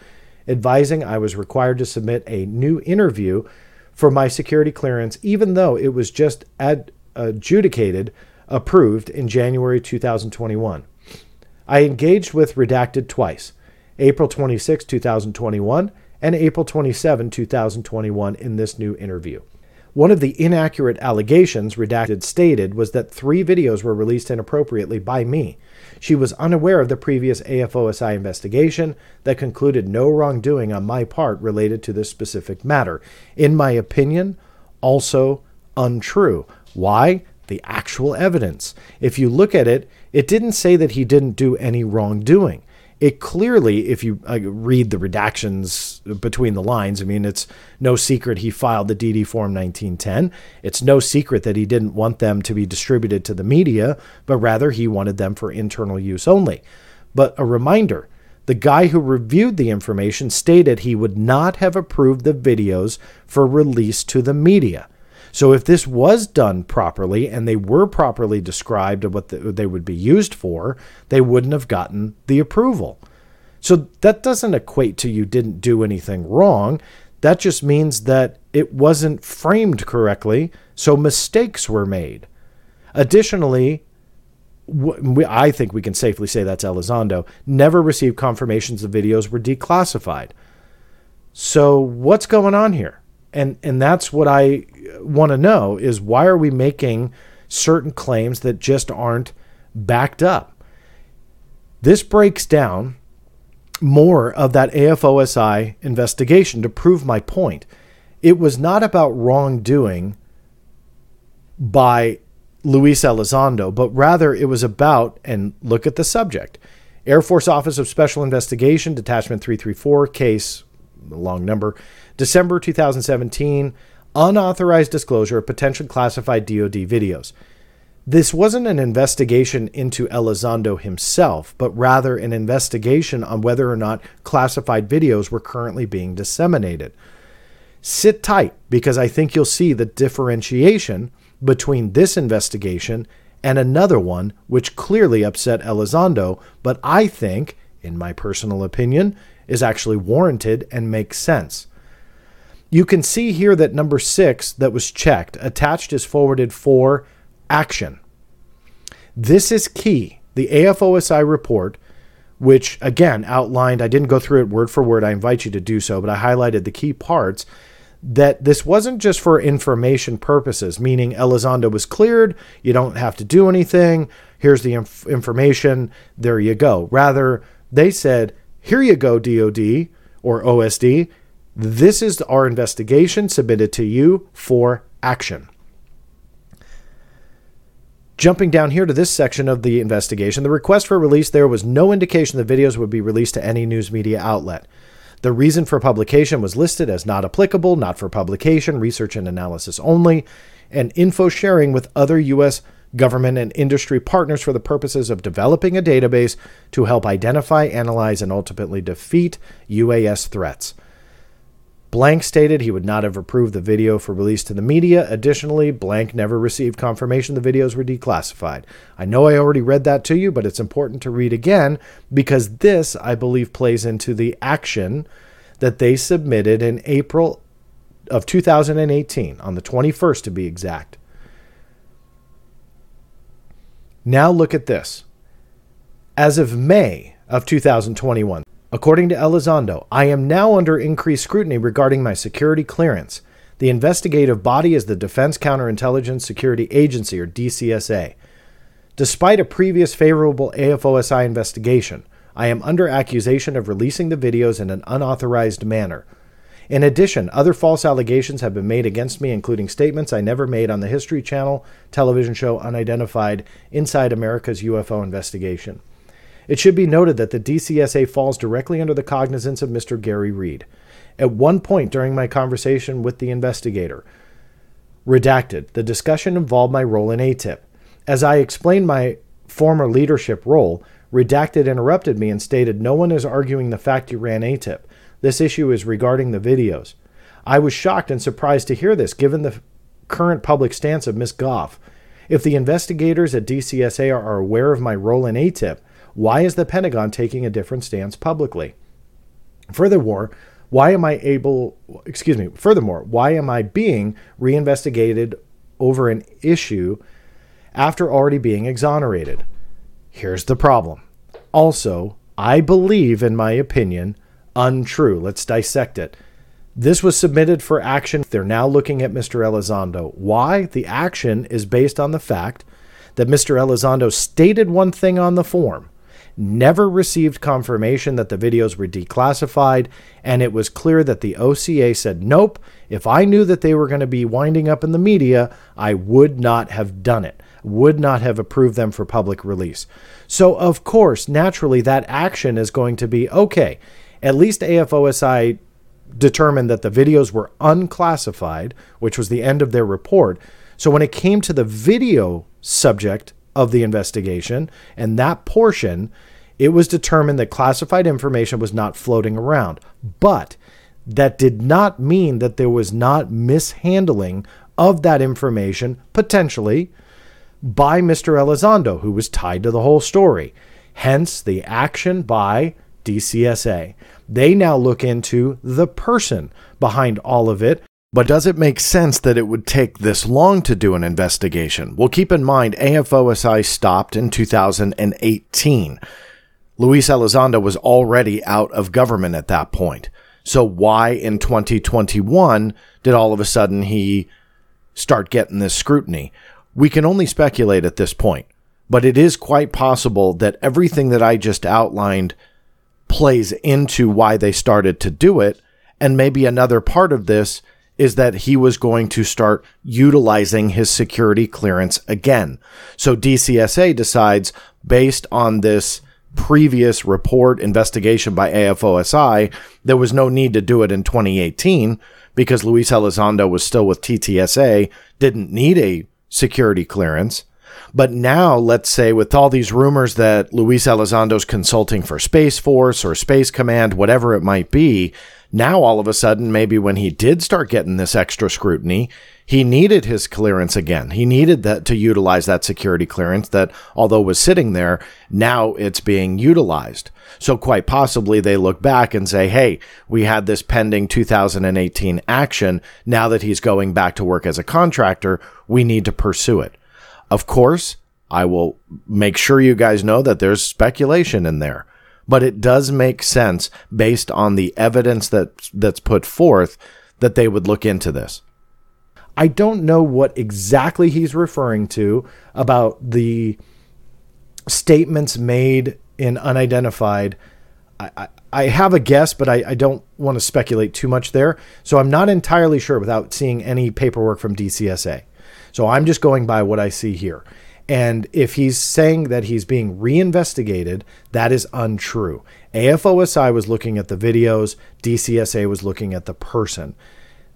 advising I was required to submit a new interview for my security clearance, even though it was just ad- adjudicated, approved in January 2021. I engaged with Redacted twice. April 26, 2021, and April 27, 2021, in this new interview. One of the inaccurate allegations redacted stated was that three videos were released inappropriately by me. She was unaware of the previous AFOSI investigation that concluded no wrongdoing on my part related to this specific matter. In my opinion, also untrue. Why? The actual evidence. If you look at it, it didn't say that he didn't do any wrongdoing it clearly, if you uh, read the redactions between the lines, I mean, it's no secret he filed the DD Form 1910. It's no secret that he didn't want them to be distributed to the media, but rather he wanted them for internal use only. But a reminder the guy who reviewed the information stated he would not have approved the videos for release to the media. So if this was done properly and they were properly described of what the, they would be used for, they wouldn't have gotten the approval. So that doesn't equate to you didn't do anything wrong. That just means that it wasn't framed correctly, so mistakes were made. Additionally, I think we can safely say that's Elizondo, never received confirmations the videos were declassified. So what's going on here? And and that's what I want to know is why are we making certain claims that just aren't backed up? This breaks down more of that AFOSI investigation to prove my point. It was not about wrongdoing by Luis Elizondo, but rather it was about, and look at the subject Air Force Office of Special Investigation, Detachment 334, case, long number, December 2017 unauthorized disclosure of potential classified DoD videos. This wasn't an investigation into Elizondo himself, but rather an investigation on whether or not classified videos were currently being disseminated. Sit tight because I think you'll see the differentiation between this investigation and another one which clearly upset Elizondo, but I think, in my personal opinion, is actually warranted and makes sense. You can see here that number six that was checked, attached is forwarded for action. This is key. The AFOSI report, which again outlined, I didn't go through it word for word, I invite you to do so, but I highlighted the key parts that this wasn't just for information purposes, meaning Elizondo was cleared, you don't have to do anything, here's the inf- information, there you go. Rather, they said, here you go, DOD or OSD, this is our investigation submitted to you for action. Jumping down here to this section of the investigation, the request for release there was no indication the videos would be released to any news media outlet. The reason for publication was listed as not applicable, not for publication, research and analysis only, and info sharing with other U.S. government and industry partners for the purposes of developing a database to help identify, analyze, and ultimately defeat UAS threats. Blank stated he would not have approved the video for release to the media. Additionally, Blank never received confirmation the videos were declassified. I know I already read that to you, but it's important to read again because this, I believe, plays into the action that they submitted in April of 2018, on the 21st to be exact. Now look at this. As of May of 2021, According to Elizondo, I am now under increased scrutiny regarding my security clearance. The investigative body is the Defense Counterintelligence Security Agency, or DCSA. Despite a previous favorable AFOSI investigation, I am under accusation of releasing the videos in an unauthorized manner. In addition, other false allegations have been made against me, including statements I never made on the History Channel television show Unidentified Inside America's UFO Investigation. It should be noted that the DCSA falls directly under the cognizance of Mr. Garry Reid. At one point during my conversation with the investigator, redacted, the discussion involved my role in ATIP. As I explained my former leadership role, Redacted interrupted me and stated, No one is arguing the fact you ran ATIP. This issue is regarding the videos. I was shocked and surprised to hear this, given the current public stance of Ms. Gough. If the investigators at DCSA are aware of my role in ATIP, why is the Pentagon taking a different stance publicly? Furthermore, why am I able, excuse me, furthermore, why am I being reinvestigated over an issue after already being exonerated? Here's the problem. Also, I believe, in my opinion, Untrue. Let's dissect it. This was submitted for action. They're now looking at Mr. Elizondo. Why? The action is based on the fact that Mr. Elizondo stated one thing on the form, never received confirmation that the videos were declassified, and it was clear that the OCA said, nope, if I knew that they were going to be winding up in the media, I would not have done it, would not have approved them for public release. So, of course, naturally, that action is going to be okay. At least AFOSI determined that the videos were unclassified, which was the end of their report. So when it came to the video subject of the investigation and that portion, it was determined that classified information was not floating around. But that did not mean that there was not mishandling of that information, potentially, by Mr. Elizondo, who was tied to the whole story. Hence the action by DCSA. They now look into the person behind all of it. But does it make sense that it would take this long to do an investigation? Well, keep in mind, AFOSI stopped in 2018. Luis Elizondo was already out of government at that point. So why in 2021 did all of a sudden he start getting this scrutiny? We can only speculate at this point, but it is quite possible that everything that I just outlined plays into why they started to do it. And maybe another part of this is that he was going to start utilizing his security clearance again. So DCSA decides, based on this previous report investigation by AFOSI, there was no need to do it in 2018 because Luis Elizondo was still with TTSA, didn't need a security clearance. But now, let's say, with all these rumors that Luis Elizondo's consulting for Space Force or Space Command, whatever it might be, now all of a sudden, maybe when he did start getting this extra scrutiny, he needed his clearance again. He needed that to utilize that security clearance that, although was sitting there, now it's being utilized. So quite possibly they look back and say, hey, we had this pending 2018 action. Now that he's going back to work as a contractor, we need to pursue it. Of course, I will make sure you guys know that there's speculation in there, but it does make sense based on the evidence that that's put forth that they would look into this. I don't know what exactly he's referring to about the statements made in unidentified. I, I, I have a guess, but I, I don't want to speculate too much there. So I'm not entirely sure without seeing any paperwork from DCSA. So I'm just going by what I see here. And if he's saying that he's being reinvestigated, that is untrue. AFOSI was looking at the videos, DCSA was looking at the person.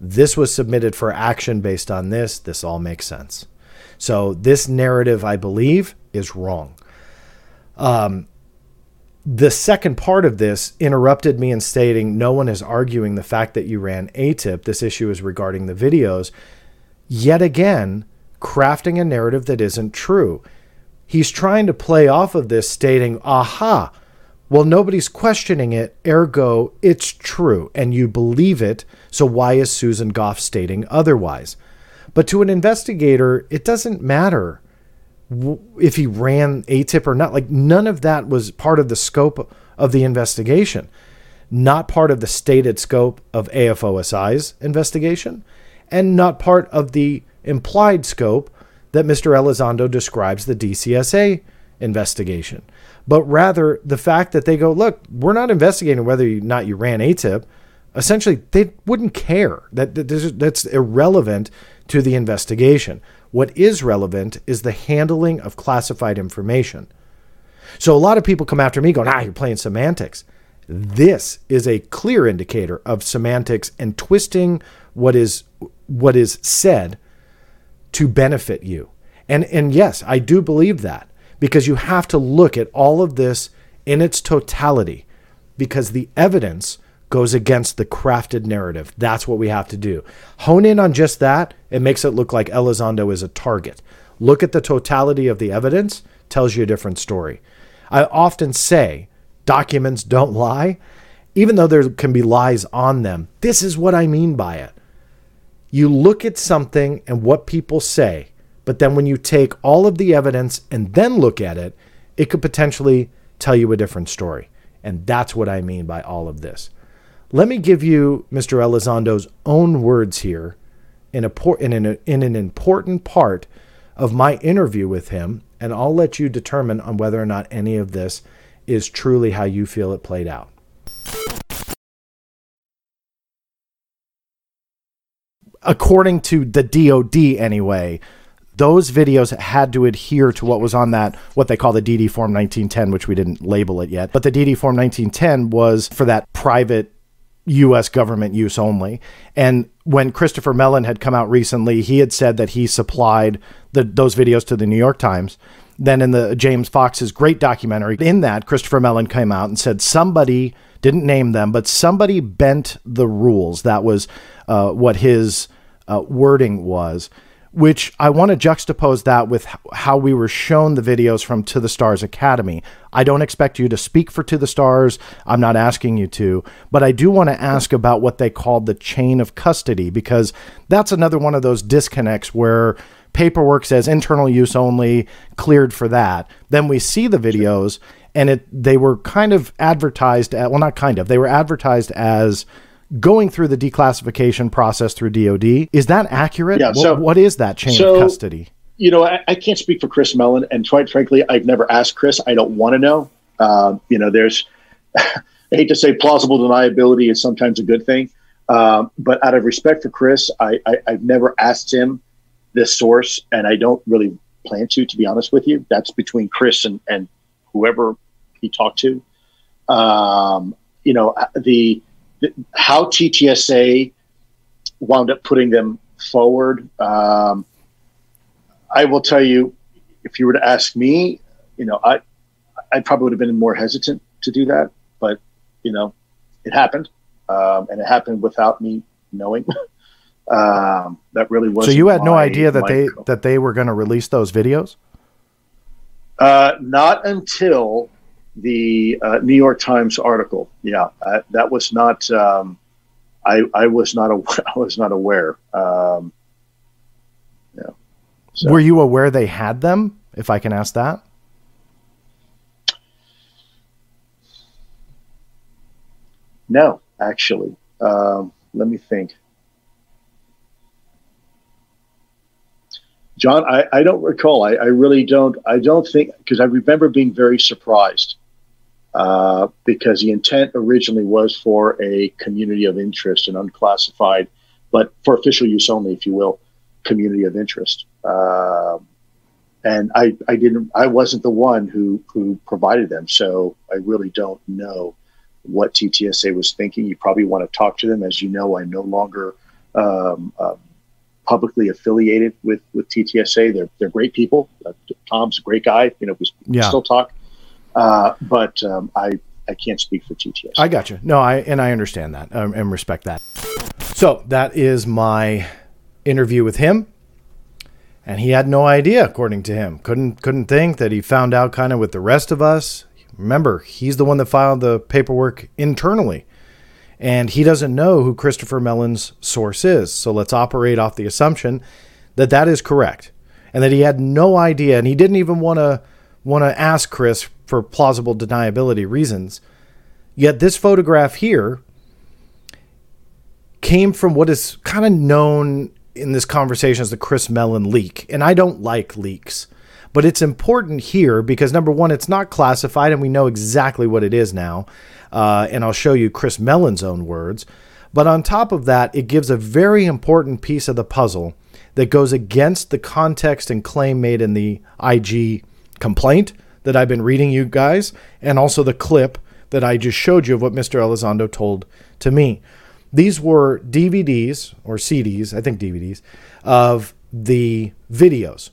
This was submitted for action based on this. This all makes sense. So this narrative, I believe, is wrong. Um, the second part of this interrupted me in stating no one is arguing the fact that you ran AATIP. This issue is regarding the videos yet again crafting a narrative that isn't true. He's trying to play off of this, stating, aha, well, nobody's questioning it, ergo, it's true, and you believe it, so why is Susan Gough stating otherwise? But to an investigator, it doesn't matter if he ran AATIP or not. Like, none of that was part of the scope of the investigation, not part of the stated scope of AFOSI's investigation and not part of the implied scope that Mr. Elizondo describes the DCSA investigation, but rather the fact that they go, look, we're not investigating whether or not you ran AATIP. Essentially, they wouldn't care. That, that that's irrelevant to the investigation. What is relevant is the handling of classified information. So a lot of people come after me going, ah, you're playing semantics. This is a clear indicator of semantics and twisting what is what is said to benefit you. And and yes, I do believe that because you have to look at all of this in its totality because the evidence goes against the crafted narrative. That's what we have to do. Hone in on just that, it makes it look like Elizondo is a target. Look at the totality of the evidence, tells you a different story. I often say documents don't lie, even though there can be lies on them. This is what I mean by it you look at something and what people say, but then when you take all of the evidence and then look at it, it could potentially tell you a different story. And that's what I mean by all of this. Let me give you Mr. Elizondo's own words here in, a, in, an, in an important part of my interview with him, and I'll let you determine on whether or not any of this is truly how you feel it played out. According to the DoD, anyway, those videos had to adhere to what was on that what they call the DD Form 1910, which we didn't label it yet. But the DD Form 1910 was for that private U.S. government use only. And when Christopher Mellon had come out recently, he had said that he supplied the, those videos to the New York Times. Then in the James Fox's great documentary, in that Christopher Mellon came out and said somebody didn't name them, but somebody bent the rules. That was uh, what his uh, wording was which I want to juxtapose that with how we were shown the videos from To the Stars Academy. I don't expect you to speak for To the Stars. I'm not asking you to, but I do want to ask about what they called the chain of custody because that's another one of those disconnects where paperwork says internal use only, cleared for that. Then we see the videos and it they were kind of advertised at, well not kind of. They were advertised as going through the declassification process through DOD. Is that accurate? Yeah. So, what, what is that chain so, of custody? You know, I, I, can't speak for Chris Mellon, and quite frankly, I've never asked Chris. I don't want to know. Uh, you know, there's, I hate to say plausible deniability is sometimes a good thing, um, but out of respect for Chris, I, I, I've never asked him this source, and I don't really plan to, to be honest with you. That's between Chris and, and whoever he talked to. Um, you know, the how TTSA wound up putting them forward. Um, I will tell you, if you were to ask me, you know, I I probably would have been more hesitant to do that, but you know, it happened, um, and it happened without me knowing. um, that really was. So you had my, no idea that they that they were going to release those videos. Uh, not until the uh, New York Times article. Yeah, uh, that was not. Um, I I was not aware. I was not aware. Um, yeah. So. Were you aware they had them? If I can ask that. No, actually. Um, let me think. John, I, I don't recall. I, I really don't. I don't think because I remember being very surprised uh, because the intent originally was for a community of interest and unclassified, but for official use only, if you will, community of interest. Uh, and I, I didn't, I wasn't the one who who provided them, so I really don't know what TTSA was thinking. You probably want to talk to them, as you know. I'm no longer um, uh, publicly affiliated with with TTSA. They're they're great people. Uh, Tom's a great guy. You know, we yeah. still talk. Uh, but um, I I can't speak for TTSA. I got you. No, I and I understand that um, and respect that. So that is my interview with him, and he had no idea, according to him. couldn't couldn't think that he found out kind of with the rest of us. Remember, he's the one that filed the paperwork internally, and he doesn't know who Christopher Mellon's source is. So let's operate off the assumption that that is correct, and that he had no idea, and he didn't even want to want to ask Chris for plausible deniability reasons. Yet this photograph here came from what is kind of known in this conversation as the Chris Mellon leak. And I don't like leaks. But it's important here because number one, it's not classified and we know exactly what it is now. Uh, and I'll show you Chris Mellon's own words. But on top of that, it gives a very important piece of the puzzle that goes against the context and claim made in the IG complaint that I've been reading you guys, and also the clip that I just showed you of what Mr. Elizondo told to me. These were DVDs or CDs, I think DVDs, of the videos.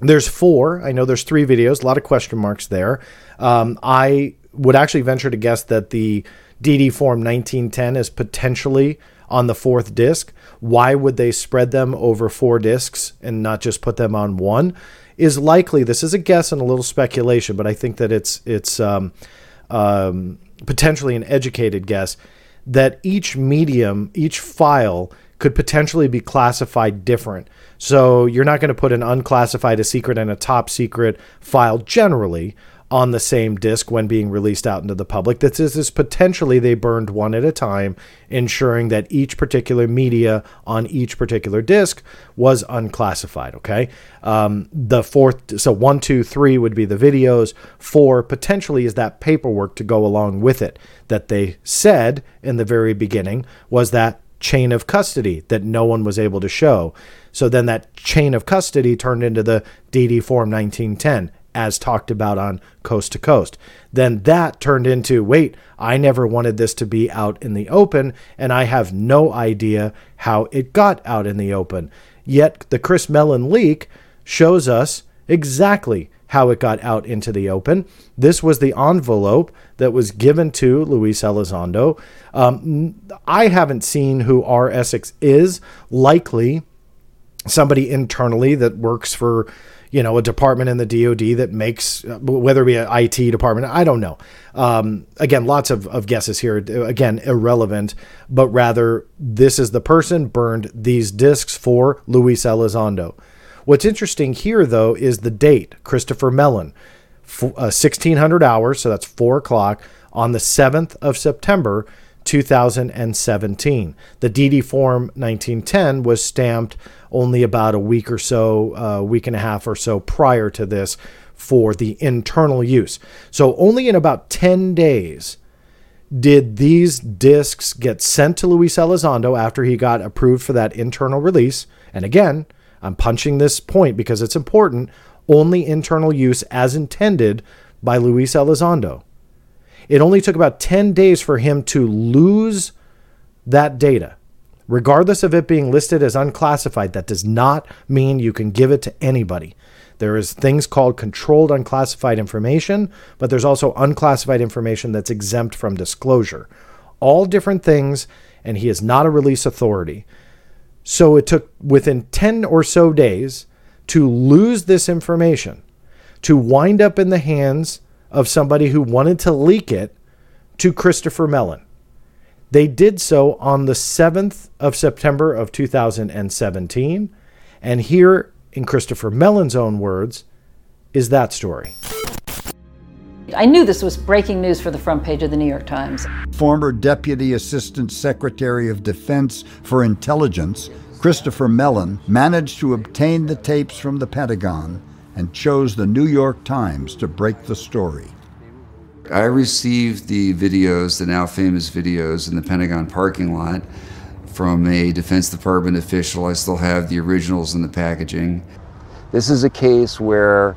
There's four. I know there's three videos, a lot of question marks there. Um, I would actually venture to guess that the DD Form 1910 is potentially on the fourth disc. Why would they spread them over four discs and not just put them on one? is likely. This is a guess and a little speculation, but I think that it's it's um, um, potentially an educated guess that each medium, each file could potentially be classified different. So you're not going to put an unclassified, a secret, and a top secret file generally on the same disk when being released out into the public. This is, this potentially they burned one at a time, ensuring that each particular media on each particular disk was unclassified. Okay, um, the fourth, so one, two, three would be the videos. Four potentially is that paperwork to go along with it that they said in the very beginning was that chain of custody that no one was able to show. So then that chain of custody turned into the DD Form 1910 as talked about on Coast to Coast. Then that turned into wait, I never wanted this to be out in the open, and I have no idea how it got out in the open. Yet the Chris Mellon leak shows us exactly how it got out into the open. This was the envelope that was given to Luis Elizondo. Um, I haven't seen who R. Essex is. Likely somebody internally that works for you know, a department in the DoD that makes whether it be an IT department, I don't know. Um, again, lots of, of guesses here. Again, irrelevant, but rather this is the person burned these discs for Luis Elizondo. What's interesting here, though, is the date. Christopher Mellon, uh, 1600 hours, so that's four o'clock on the 7th of September 2017. The DD Form 1910 was stamped only about a week or so, a uh, week and a half or so prior to this for the internal use. So only in about 10 days did these discs get sent to Luis Elizondo after he got approved for that internal release. And again, I'm punching this point because it's important. Only internal use as intended by Luis Elizondo. It only took about 10 days for him to lose that data. Regardless of it being listed as unclassified, that does not mean you can give it to anybody. There is things called controlled unclassified information, but there's also unclassified information that's exempt from disclosure. All different things, and he is not a release authority. So it took within 10 or so days to lose this information, to wind up in the hands of somebody who wanted to leak it to Christopher Mellon. They did so on the 7th of September of 2017. And here, in Christopher Mellon's own words, is that story. I knew this was breaking news for the front page of the New York Times. Former Deputy Assistant Secretary of Defense for Intelligence, Christopher Mellon, managed to obtain the tapes from the Pentagon and chose the New York Times to break the story. I received the videos, the now famous videos in the Pentagon parking lot from a Defense Department official. I still have the originals in the packaging. This is a case where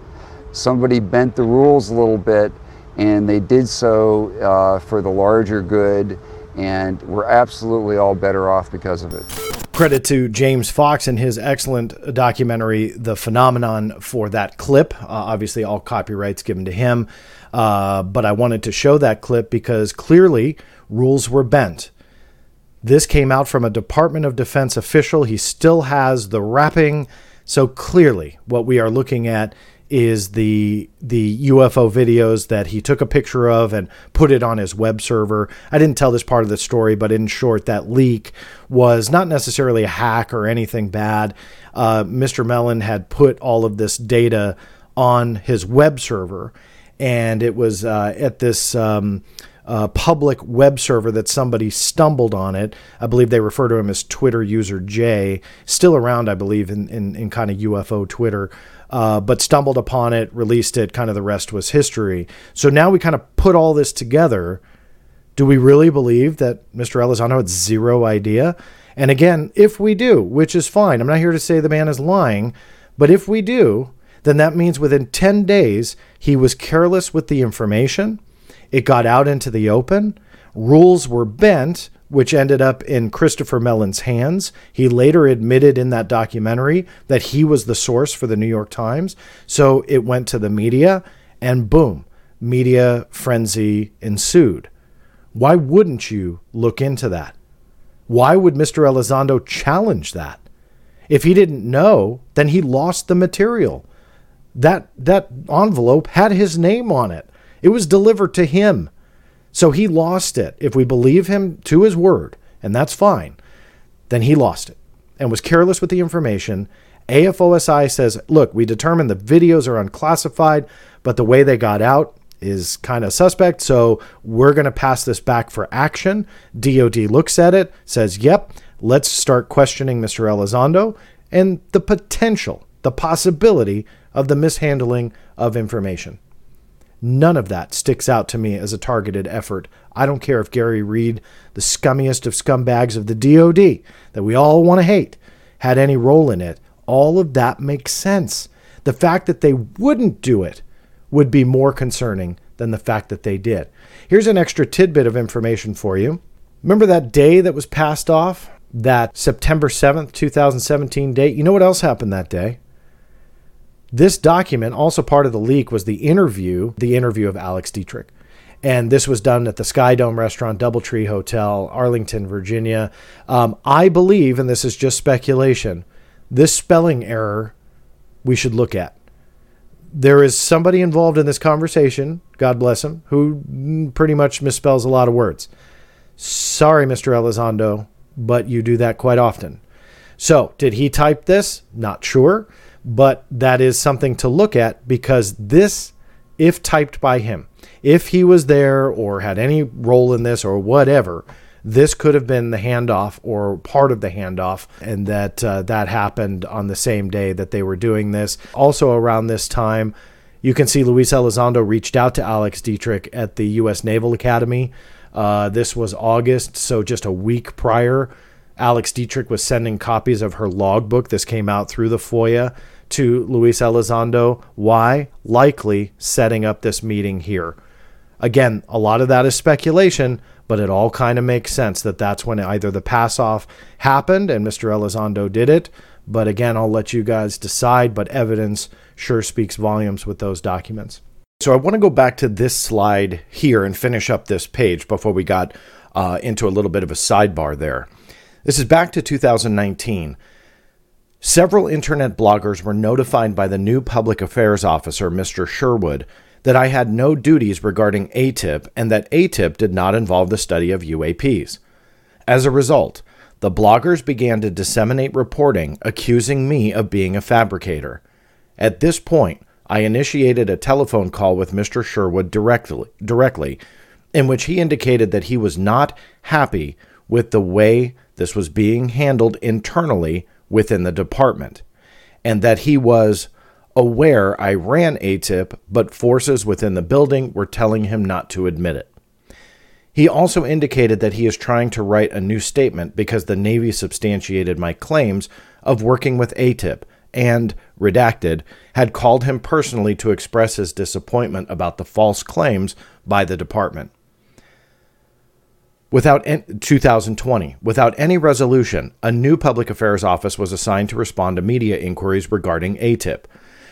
somebody bent the rules a little bit and they did so uh, for the larger good and we're absolutely all better off because of it. Credit to James Fox and his excellent documentary, The Phenomenon, for that clip. Uh, obviously, all copyrights given to him. Uh, but I wanted to show that clip because clearly rules were bent. This came out from a Department of Defense official. He still has the wrapping. So clearly, what we are looking at is the the UFO videos that he took a picture of and put it on his web server. I didn't tell this part of the story, but in short, that leak was not necessarily a hack or anything bad. Uh, Mr. Mellon had put all of this data on his web server and it was uh, at this um, uh, public web server that somebody stumbled on it. I believe they refer to him as Twitter user J, still around, I believe, in, in, in kind of UFO Twitter, uh, but stumbled upon it, released it, kind of the rest was history. So now we kind of put all this together. Do we really believe that Mr. Elizondo had zero idea? And again, if we do, which is fine, I'm not here to say the man is lying, but if we do, then that means within 10 days, he was careless with the information. It got out into the open. Rules were bent, which ended up in Christopher Mellon's hands. He later admitted in that documentary that he was the source for the New York Times. So it went to the media, and boom, media frenzy ensued. Why wouldn't you look into that? Why would Mr. Elizondo challenge that? If he didn't know, then he lost the material that that envelope had his name on it. It was delivered to him. So he lost it. If we believe him to his word, and that's fine, then he lost it and was careless with the information. AFOSI says, look, we determined the videos are unclassified, but the way they got out is kind of suspect. So we're going to pass this back for action. DOD looks at it, says, yep, let's start questioning Mr. Elizondo and the potential, the possibility of the mishandling of information. None of that sticks out to me as a targeted effort. I don't care if Garry Reid, the scummiest of scumbags of the DOD that we all want to hate, had any role in it. All of that makes sense. The fact that they wouldn't do it would be more concerning than the fact that they did. Here's an extra tidbit of information for you. Remember that day that was passed off? That September 7th, 2017 date? You know what else happened that day? This document, also part of the leak, was the interview, the interview of Alex Dietrich. And this was done at the Sky Dome Restaurant, Doubletree Hotel, Arlington, Virginia. Um, I believe, and this is just speculation, this spelling error we should look at. There is somebody involved in this conversation, God bless him, who pretty much misspells a lot of words. Sorry, Mr. Elizondo, but you do that quite often. So, did he type this? Not sure, but that is something to look at because this, if typed by him, if he was there or had any role in this or whatever, this could have been the handoff or part of the handoff, and that uh, that happened on the same day that they were doing this. Also, around this time, you can see Luis Elizondo reached out to Alex Dietrich at the U.S. Naval Academy. Uh, this was August, so just a week prior. Alex Dietrich was sending copies of her logbook. This came out through the FOIA to Luis Elizondo. Why? Likely setting up this meeting here. Again, a lot of that is speculation, but it all kind of makes sense that that's when either the pass off happened and Mr. Elizondo did it. But again, I'll let you guys decide, but evidence sure speaks volumes with those documents. So I want to go back to this slide here and finish up this page before we got uh, into a little bit of a sidebar there. This is back to 2019. Several internet bloggers were notified by the new public affairs officer, Mr. Sherwood, that I had no duties regarding AATIP and that AATIP did not involve the study of UAPs. As a result, the bloggers began to disseminate reporting accusing me of being a fabricator. At this point, I initiated a telephone call with Mr. Sherwood directly, directly in which he indicated that he was not happy with the way this was being handled internally within the department, and that he was aware I ran AATIP, but forces within the building were telling him not to admit it. He also indicated that he is trying to write a new statement because the Navy substantiated my claims of working with AATIP and, redacted, had called him personally to express his disappointment about the false claims by the department. Without 2020, without any resolution, a new public affairs office was assigned to respond to media inquiries regarding AATIP.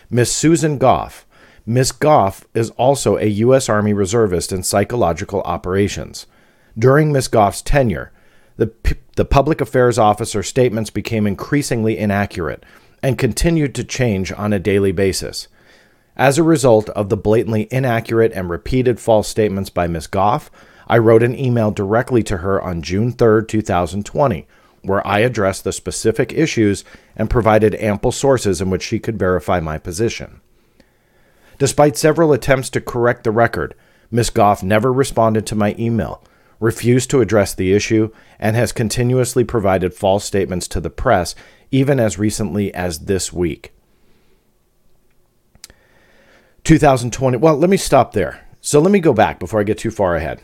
Miss Susan Gough. Miss Gough is also a U.S. Army reservist in psychological operations. During Miss Gough's tenure, the, the public affairs officer statements became increasingly inaccurate and continued to change on a daily basis. As a result of the blatantly inaccurate and repeated false statements by Miss Gough, I wrote an email directly to her on June 3, 2020, where I addressed the specific issues and provided ample sources in which she could verify my position. Despite several attempts to correct the record, Ms. Gough never responded to my email, refused to address the issue, and has continuously provided false statements to the press, even as recently as this week. 2020. Well, let me stop there. So let me go back before I get too far ahead.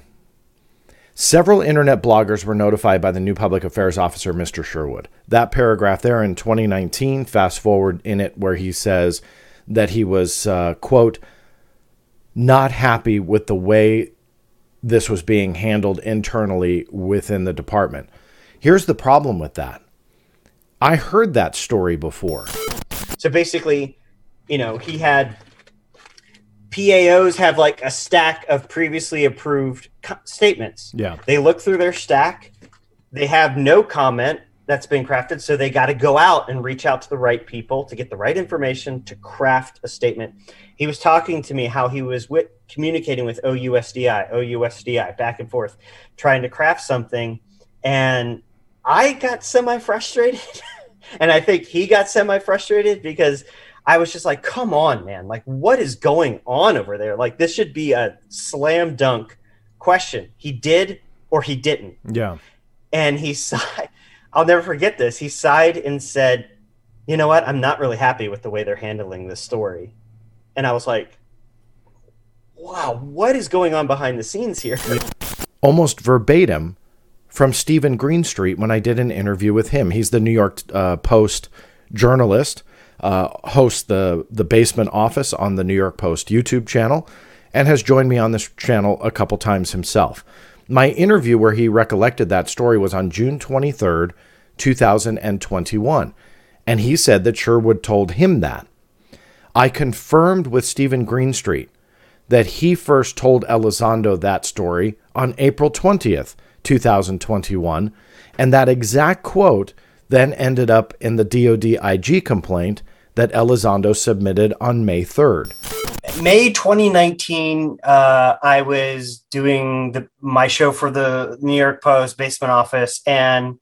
Several internet bloggers were notified by the new public affairs officer, Mr. Sherwood. That paragraph there in 2019, fast forward in it, where he says that he was, uh, quote, not happy with the way this was being handled internally within the department. Here's the problem with that I heard that story before. So basically, you know, he had PAOs have like a stack of previously approved co- statements. Yeah. They look through their stack, they have no comment that's been crafted, so they got to go out and reach out to the right people to get the right information to craft a statement. He was talking to me how he was wi- communicating with OUSDI, OUSDI, back and forth, trying to craft something, and I got semi frustrated, and I think he got semi frustrated because I was just like, come on, man. Like, what is going on over there? Like, this should be a slam dunk question. He did or he didn't. Yeah. And he sighed. I'll never forget this. He sighed and said, you know what? I'm not really happy with the way they're handling this story. And I was like, wow, what is going on behind the scenes here? Almost verbatim from Steven Greenstreet when I did an interview with him. He's the New York uh, Post journalist, uh, hosts the the Basement Office on the New York Post YouTube channel, and has joined me on this channel a couple times himself. My interview where he recollected that story was on June 23rd, 2021, and he said that Sherwood told him that. I confirmed with Steven Greenstreet that he first told Elizondo that story on April 20th, 2021, and that exact quote then ended up in the DoD IG complaint that Elizondo submitted on May 3rd. May 2019, uh, I was doing the, my show for the New York Post basement office and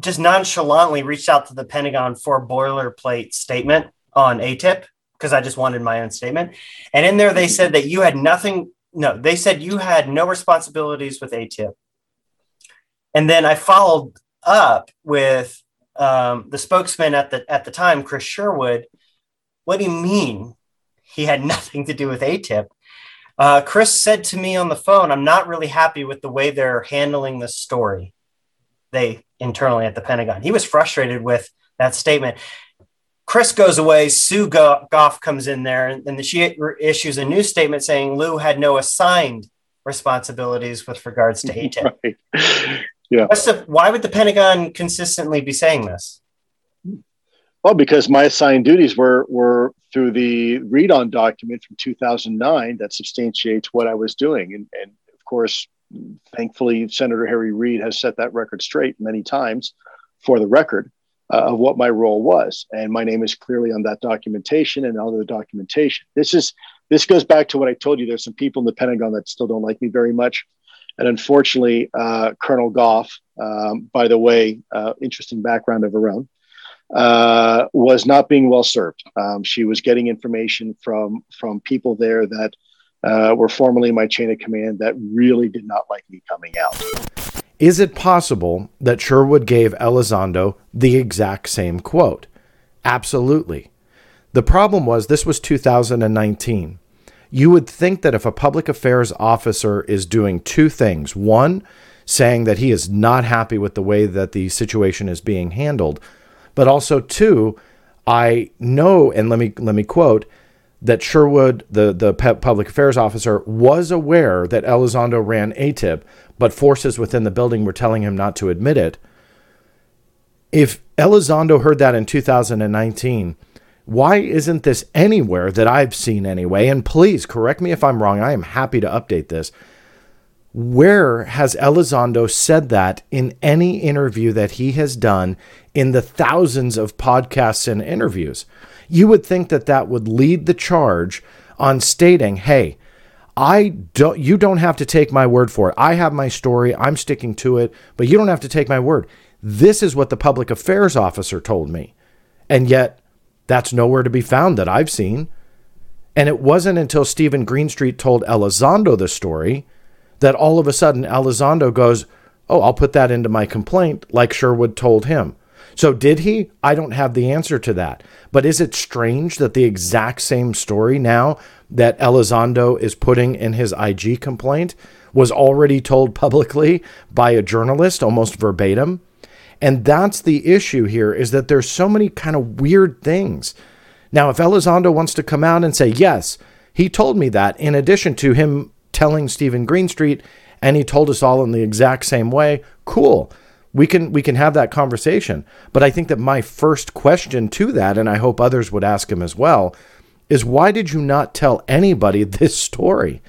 just nonchalantly reached out to the Pentagon for a boilerplate statement on AATIP because I just wanted my own statement. And in there, they said that you had nothing. No, they said you had no responsibilities with AATIP. And then I followed up with um, the spokesman at the at the time, Chris Sherwood. What do you mean he had nothing to do with AATIP? Uh, Chris said to me on the phone, "I'm not really happy with the way they're handling this story." They internally at the Pentagon. He was frustrated with that statement. Chris goes away. Sue Gough comes in there, and, she issues a new statement saying Lou had no assigned responsibilities with regards to AATIP. Right. Yeah. What's the, why would the Pentagon consistently be saying this? Well, because my assigned duties were were through the read on document from 2009 that substantiates what I was doing, and, and of course, thankfully, Senator Harry Reid has set that record straight many times for the record uh, of what my role was, and my name is clearly on that documentation and all the documentation. This is this goes back to what I told you. There's some people in the Pentagon that still don't like me very much. And unfortunately, uh, Colonel Gough, um, by the way, uh, interesting background of her own, uh, was not being well served. Um, she was getting information from from people there that uh, were formerly my chain of command that really did not like me coming out. Is it possible that Sherwood gave Elizondo the exact same quote? Absolutely. The problem was this was 2019 you would think that if a public affairs officer is doing two things one, saying that he is not happy with the way that the situation is being handled, but also two, I know, and let me let me quote that Sherwood, the the public affairs officer, was aware that Elizondo ran AATIP, but forces within the building were telling him not to admit it. If Elizondo heard that in 2019, why isn't this anywhere that I've seen anyway? And please correct me if I'm wrong. I am happy to update this. Where has Elizondo said that in any interview that he has done in the thousands of podcasts and interviews? You would think that that would lead the charge on stating, "Hey, I don't you don't have to take my word for it. I have my story. I'm sticking to it, but you don't have to take my word. This is what the public affairs officer told me." And yet that's nowhere to be found that I've seen. And it wasn't until Steven Greenstreet told Elizondo the story that all of a sudden Elizondo goes, Oh, I'll put that into my complaint, like Sherwood told him. So, did he? I don't have the answer to that. But is it strange that the exact same story now that Elizondo is putting in his IG complaint was already told publicly by a journalist almost verbatim? And that's the issue here is that there's so many kind of weird things. Now, if Elizondo wants to come out and say, yes, he told me that, in addition to him telling Steven Greenstreet, and he told us all in the exact same way, cool. We can we can have that conversation. But I think that my first question to that, and I hope others would ask him as well, is why did you not tell anybody this story?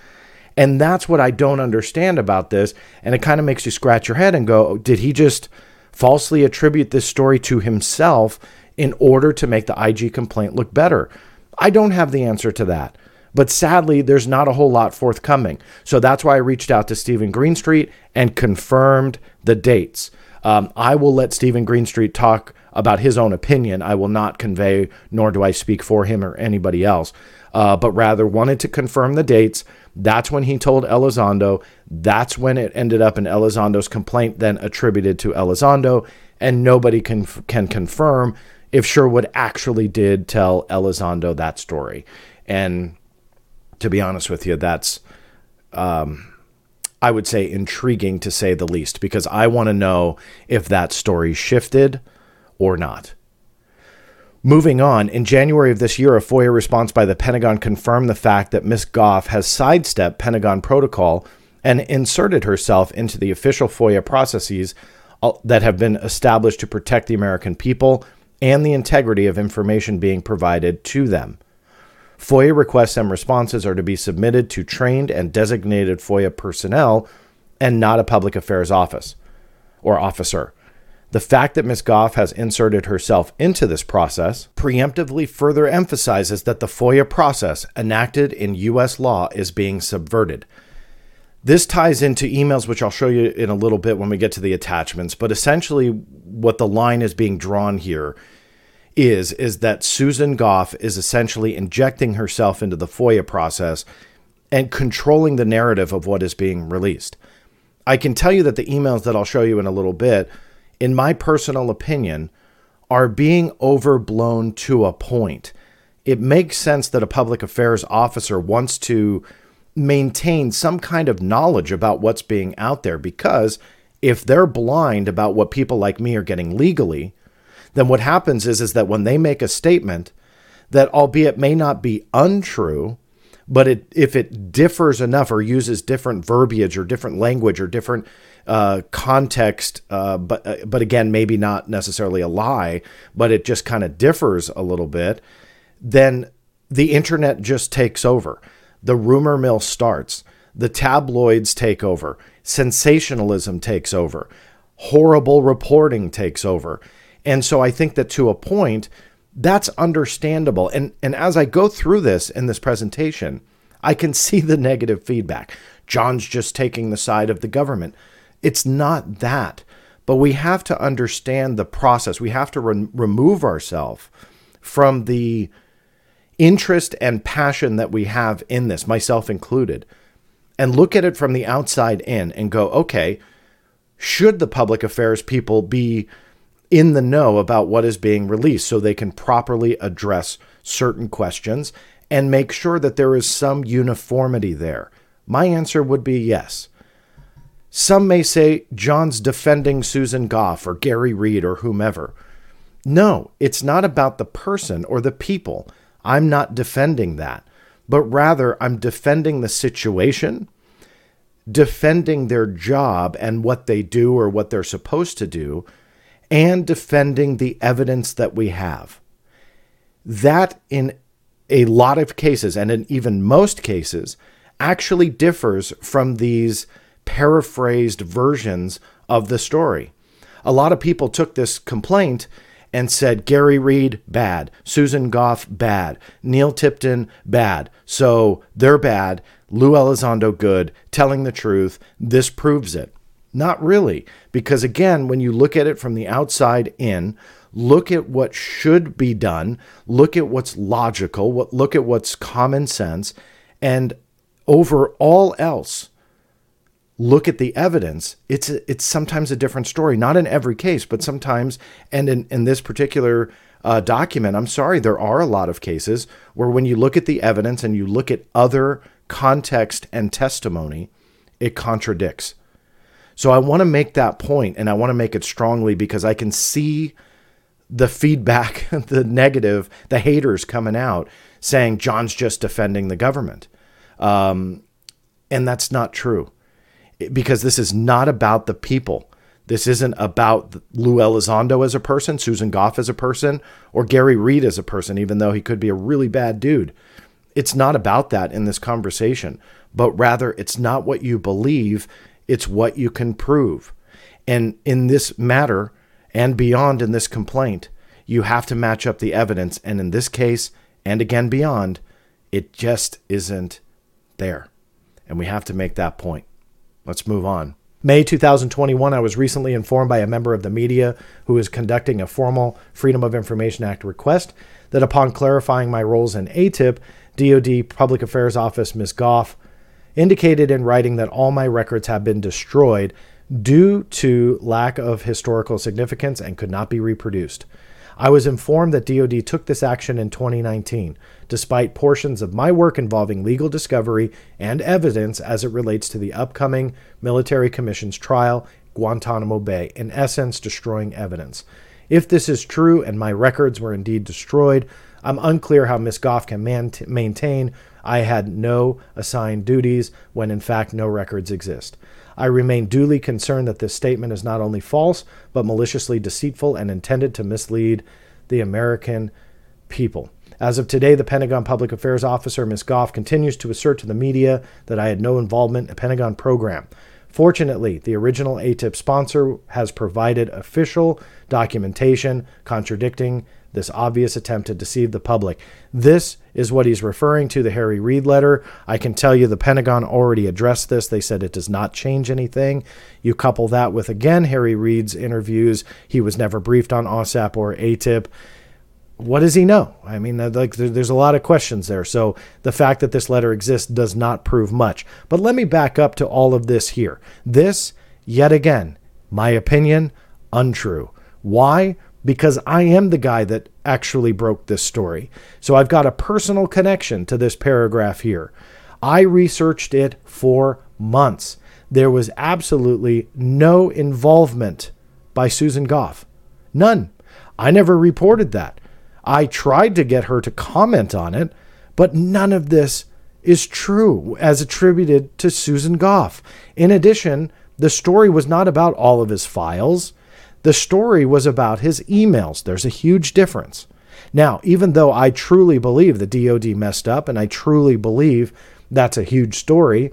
And that's what I don't understand about this. And it kind of makes you scratch your head and go, oh, did he just falsely attribute this story to himself in order to make the IG complaint look better? I don't have the answer to that. But sadly, there's not a whole lot forthcoming. So that's why I reached out to Steven Greenstreet and confirmed the dates. Um, I will let Steven Greenstreet talk about his own opinion. I will not convey, nor do I speak for him or anybody else, uh, but rather wanted to confirm the dates. That's when he told Elizondo. That's when it ended up in Elizondo's complaint, then attributed to Elizondo, and nobody can can confirm if Sherwood actually did tell Elizondo that story. And to be honest with you, that's um, I would say intriguing to say the least, because I want to know if that story shifted or not. Moving on, in January of this year, a FOIA response by the Pentagon confirmed the fact that Ms. Gough has sidestepped Pentagon protocol and inserted herself into the official FOIA processes uh, that have been established to protect the American people and the integrity of information being provided to them. FOIA requests and responses are to be submitted to trained and designated FOIA personnel and not a public affairs office or officer. The fact that Ms. Gough has inserted herself into this process preemptively further emphasizes that the FOIA process enacted in U.S. law is being subverted. This ties into emails, which I'll show you in a little bit when we get to the attachments. But essentially, what the line is being drawn here is is that Susan Gough is essentially injecting herself into the FOIA process and controlling the narrative of what is being released. I can tell you that the emails that I'll show you in a little bit, in my personal opinion, are being overblown to a point. It makes sense that a public affairs officer wants to maintain some kind of knowledge about what's being out there because if they're blind about what people like me are getting legally, then what happens is is that when they make a statement that albeit may not be untrue, but it, if it differs enough or uses different verbiage or different language or different uh, context, uh, but uh, but again maybe not necessarily a lie, but it just kind of differs a little bit, then the internet just takes over. The rumor mill starts. The tabloids take over. Sensationalism takes over. Horrible reporting takes over. And so I think that to a point, that's understandable. And and as I go through this in this presentation, I can see the negative feedback. John's just taking the side of the government. It's not that. But we have to understand the process. We have to re- remove ourselves from the interest and passion that we have in this, myself included, and look at it from the outside in and go, okay, should the public affairs people be in the know about what is being released so they can properly address certain questions and make sure that there is some uniformity there? My answer would be yes. Some may say John's defending Susan Gough or Garry Reid or whomever. No, it's not about the person or the people. I'm not defending that, but rather I'm defending the situation, defending their job and what they do or what they're supposed to do, and defending the evidence that we have. That, in a lot of cases, and in even most cases, actually differs from these paraphrased versions of the story. A lot of people took this complaint and said Garry Reid, bad. Susan Gough, bad. Neill Tipton, bad. So they're bad. Lou Elizondo, good. Telling the truth. This proves it. Not really. Because again, when you look at it from the outside in, look at what should be done, look at what's logical, what, look at what's common sense, and over all else, look at the evidence. It's it's sometimes a different story. Not in every case, but sometimes, and in, in this particular uh, document, I'm sorry, there are a lot of cases where when you look at the evidence and you look at other context and testimony, it contradicts. So I want to make that point and I want to make it strongly because I can see the feedback, the negative, the haters coming out saying John's just defending the government. Um, and that's not true because this is not about the people. This isn't about Lou Elizondo as a person, Susan Gough as a person, or Garry Reid as a person, even though he could be a really bad dude. It's not about that in this conversation, but rather it's not what you believe, it's what you can prove. And in this matter and beyond in this complaint, you have to match up the evidence. And in this case, and again beyond, it just isn't there. And we have to make that point. Let's move on. May 2021, I was recently informed by a member of the media who is conducting a formal Freedom of Information Act request that upon clarifying my roles in AATIP, DoD Public Affairs Office Ms. Gough indicated in writing that all my records have been destroyed due to lack of historical significance and could not be reproduced. I was informed that DoD took this action in 2019, despite portions of my work involving legal discovery and evidence as it relates to the upcoming military commission's trial, Guantanamo Bay, in essence, destroying evidence. If this is true and my records were indeed destroyed, I'm unclear how Ms. Gough can man- maintain I had no assigned duties when in fact no records exist. I remain duly concerned that this statement is not only false, but maliciously deceitful and intended to mislead the American people. As of today, the Pentagon Public Affairs Officer, Ms. Gough, continues to assert to the media that I had no involvement in a Pentagon program. Fortunately, the original AATIP sponsor has provided official documentation contradicting this obvious attempt to deceive the public. This is what he's referring to the Harry Reid letter. I can tell you the Pentagon already addressed this. They said it does not change anything. You couple that with, again, Harry Reid's interviews. He was never briefed on AAWSAP or AATIP. What does he know? I mean, like, there's a lot of questions there. So the fact that this letter exists does not prove much. But let me back up to all of this here. This, yet again, my opinion, untrue. Why? Because I am the guy that actually broke this story. So I've got a personal connection to this paragraph here. I researched it for months. There was absolutely no involvement by Susan Gough. None. I never reported that. I tried to get her to comment on it, but none of this is true as attributed to Susan Gough. In addition, the story was not about all of his files. The story was about his emails. There's a huge difference. Now, even though I truly believe the DoD messed up, and I truly believe that's a huge story,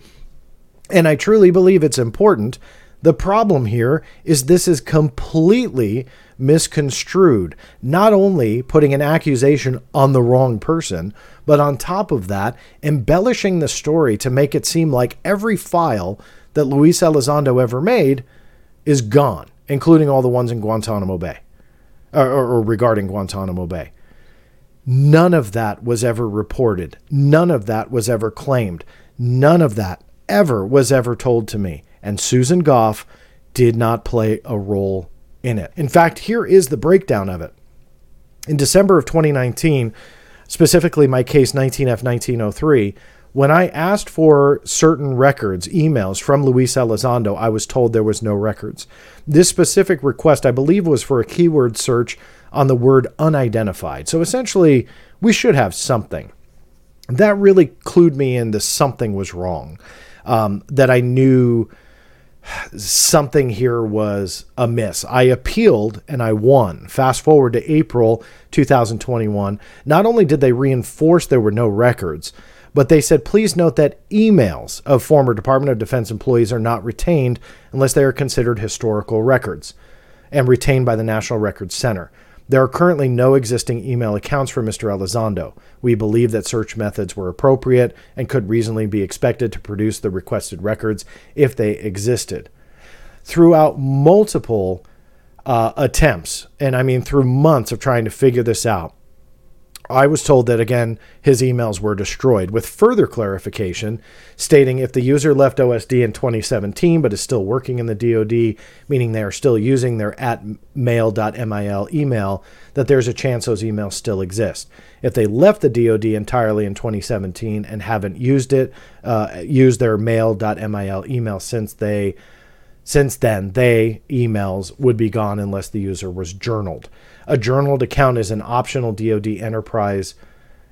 and I truly believe it's important, the problem here is this is completely misconstrued, not only putting an accusation on the wrong person, but on top of that, embellishing the story to make it seem like every file that Luis Elizondo ever made is gone including all the ones in Guantanamo Bay or, or, or regarding Guantanamo Bay. None of that was ever reported. None of that was ever claimed. None of that ever was ever told to me. And Susan Gough did not play a role in it. In fact, here is the breakdown of it. In December of 2019, specifically my case 19F 1903, when I asked for certain records, emails from Luis Elizondo, I was told there was no records. This specific request, I believe, was for a keyword search on the word unidentified. So essentially, we should have something. That really clued me in that something was wrong, um, that I knew something here was amiss. I appealed and I won. Fast forward to April 2021. Not only did they reinforce there were no records, but they said, please note that emails of former Department of Defense employees are not retained unless they are considered historical records and retained by the National Records Center. There are currently no existing email accounts for Mr. Elizondo. We believe that search methods were appropriate and could reasonably be expected to produce the requested records if they existed. Throughout multiple uh, attempts, and I mean through months of trying to figure this out, I was told that again, his emails were destroyed, with further clarification stating if the user left OSD in 2017 but is still working in the DoD, meaning they are still using their at mail.mil email, that there's a chance those emails still exist. If they left the DoD entirely in 2017 and haven't used it, uh, used their mail.mil email since they since then, they emails would be gone unless the user was journaled. A journaled account is an optional DoD enterprise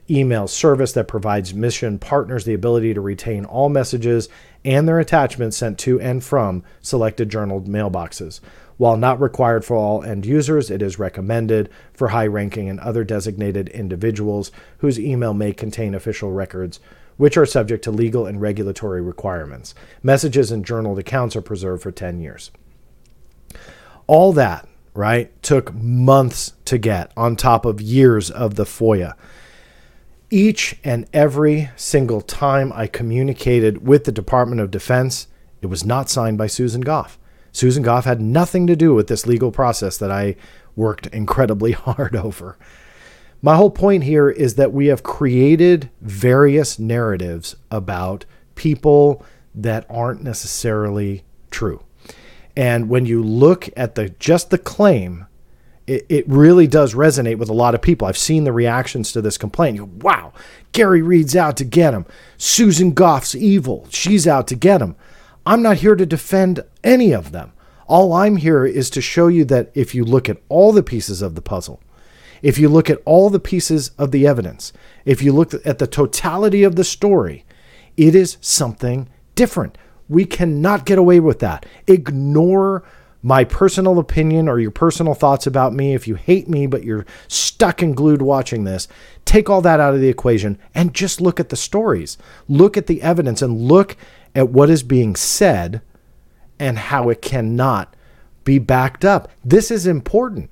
email service that provides mission partners the ability to retain all messages and their attachments sent to and from selected journaled mailboxes. While not required for all end users, it is recommended for high ranking and other designated individuals whose email may contain official records which are subject to legal and regulatory requirements. Messages and journaled accounts are preserved for 10 years. All that right, took months to get on top of years of the FOIA. Each and every single time I communicated with the Department of Defense, It was not signed by Susan Gough. Susan Gough had nothing to do with this legal process that I worked incredibly hard over. My whole point here is that we have created various narratives about people that aren't necessarily true. And when you look at the just the claim, it, it really does resonate with a lot of people. I've seen the reactions to this complaint. You go, wow, Garry Reid's out to get him. Susan Gough's evil. She's out to get him. I'm not here to defend any of them. All I'm here is to show you that if you look at all the pieces of the puzzle, if you look at all the pieces of the evidence, if you look at the totality of the story, it is something different. We cannot get away with that. Ignore my personal opinion or your personal thoughts about me. If you hate me, but you're stuck and glued watching this, take all that out of the equation and just look at the stories. Look at the evidence and look at what is being said and how it cannot be backed up. This is important.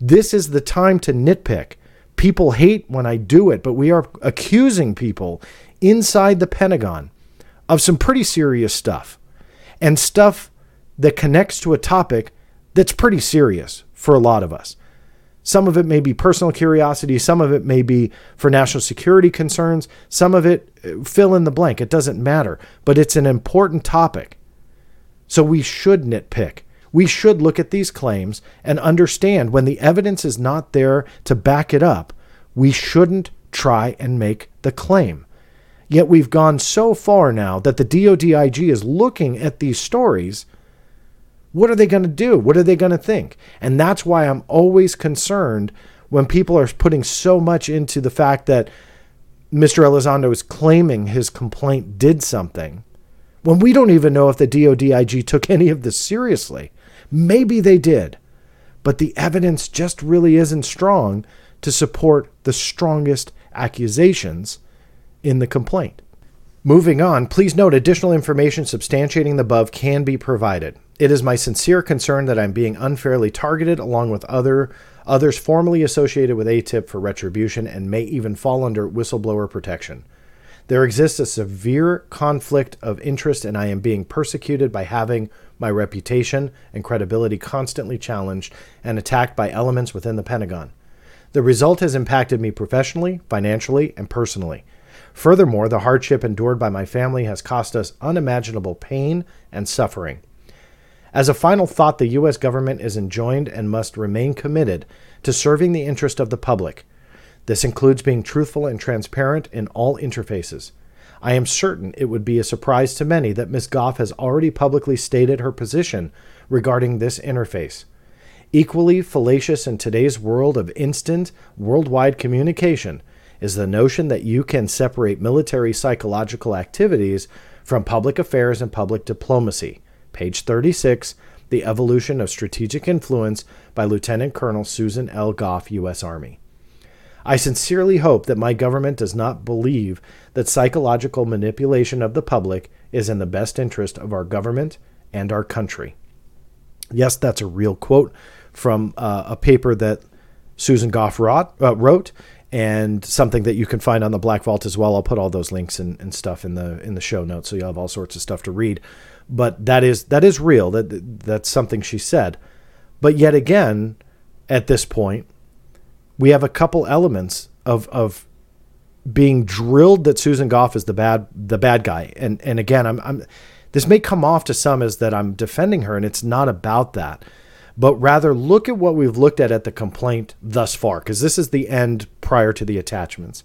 This is the time to nitpick. People hate when I do it, but we are accusing people inside the Pentagon of some pretty serious stuff and stuff that connects to a topic that's pretty serious for a lot of us. Some of it may be personal curiosity, some of it may be for national security concerns, some of it uh, fill in the blank. It doesn't matter, but it's an important topic. So we should nitpick. We should look at these claims and understand when the evidence is not there to back it up, we shouldn't try and make the claim. Yet we've gone so far now that the DODIG is looking at these stories. What are they going to do? What are they going to think? And that's why I'm always concerned when people are putting so much into the fact that Mr. Elizondo is claiming his complaint did something when we don't even know if the DODIG took any of this seriously. Maybe they did, but the evidence just really isn't strong to support the strongest accusations in the complaint. Moving on, please note additional information substantiating the above can be provided. It is my sincere concern that I'm being unfairly targeted along with other others formerly associated with AATIP for retribution and may even fall under whistleblower protection. There exists a severe conflict of interest and I am being persecuted by having my reputation and credibility constantly challenged and attacked by elements within the Pentagon. The result has impacted me professionally, financially, and personally. Furthermore, the hardship endured by my family has cost us unimaginable pain and suffering. As a final thought, the U.S. government is enjoined and must remain committed to serving the interest of the public. This includes being truthful and transparent in all interfaces. I am certain it would be a surprise to many that Ms. Gough has already publicly stated her position regarding this interface. Equally fallacious in today's world of instant, worldwide communication is the notion that you can separate military psychological activities from public affairs and public diplomacy. Page 36 The Evolution of Strategic Influence by Lieutenant Colonel Susan L. Gough, U.S. Army. I sincerely hope that my government does not believe that psychological manipulation of the public is in the best interest of our government and our country. Yes, that's a real quote from uh, a paper that Susan Gough wrote, uh, wrote and something that you can find on the Black Vault as well. I'll put all those links and, and stuff in the in the show notes, so you'll have all sorts of stuff to read. But that is that is real. That that's something she said. But yet again, at this point, we have a couple elements of of being drilled that Susan Gough is the bad the bad guy. And and again, I'm I'm this may come off to some as that I'm defending her, and it's not about that but rather look at what we've looked at at the complaint thus far, because this is the end prior to the attachments.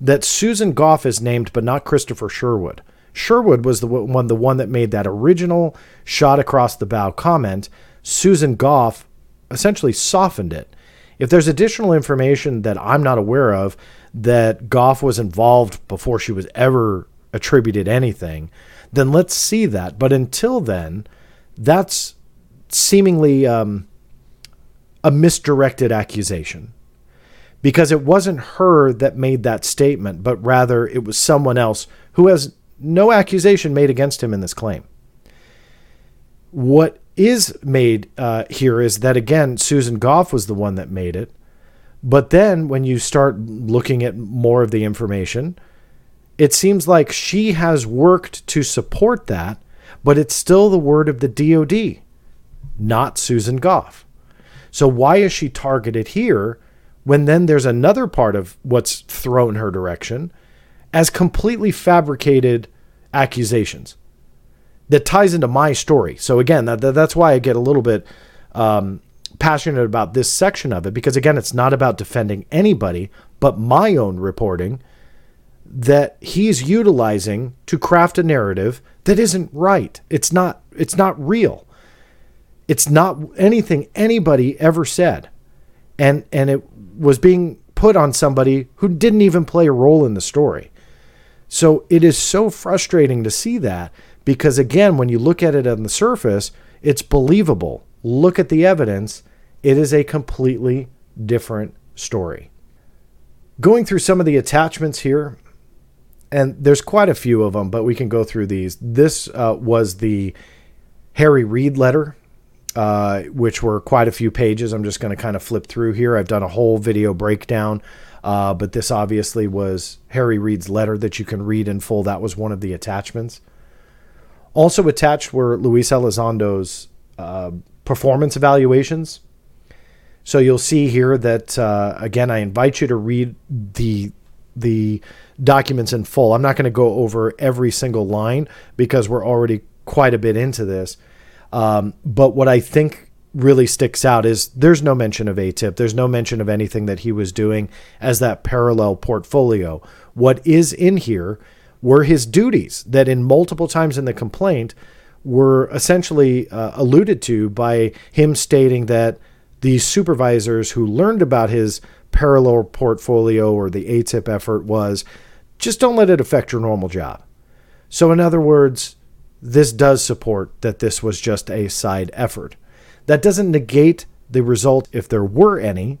That Susan Gough is named, but not Christopher Sherwood. Sherwood was the one, the one that made that original shot across the bow comment. Susan Gough essentially softened it. If there's additional information that I'm not aware of that Gough was involved before she was ever attributed anything, then let's see that. But until then, that's seemingly um, a misdirected accusation because it wasn't her that made that statement, but rather it was someone else who has no accusation made against him in this claim. What is made uh, here is that, again, Susan Gough was the one that made it. But then when you start looking at more of the information, it seems like she has worked to support that but it's still the word of the DoD, not Susan Gough. So why is she targeted here when then there's another part of what's thrown her direction as completely fabricated accusations that ties into my story? So again, that, that's why I get a little bit um, passionate about this section of it because again, it's not about defending anybody but my own reporting that he's utilizing to craft a narrative that isn't right. It's not it's not real. It's not anything anybody ever said. And and it was being put on somebody who didn't even play a role in the story. So it is so frustrating to see that because again when you look at it on the surface, it's believable. Look at the evidence, it is a completely different story. Going through some of the attachments here, and there's quite a few of them, but we can go through these. This uh, was the Harry Reid letter, uh, which were quite a few pages. I'm just going to kind of flip through here. I've done a whole video breakdown, uh, but this obviously was Harry Reid's letter that you can read in full. That was one of the attachments. Also attached were Luis Elizondo's uh, performance evaluations. So you'll see here that uh, again, I invite you to read the the documents in full. I'm not going to go over every single line because we're already quite a bit into this. Um, but what I think really sticks out is there's no mention of AATIP. There's no mention of anything that he was doing as that parallel portfolio. What is in here were his duties that in multiple times in the complaint were essentially uh, alluded to by him stating that the supervisors who learned about his parallel portfolio or the AATIP effort was just don't let it affect your normal job. So, in other words, this does support that this was just a side effort. That doesn't negate the result if there were any.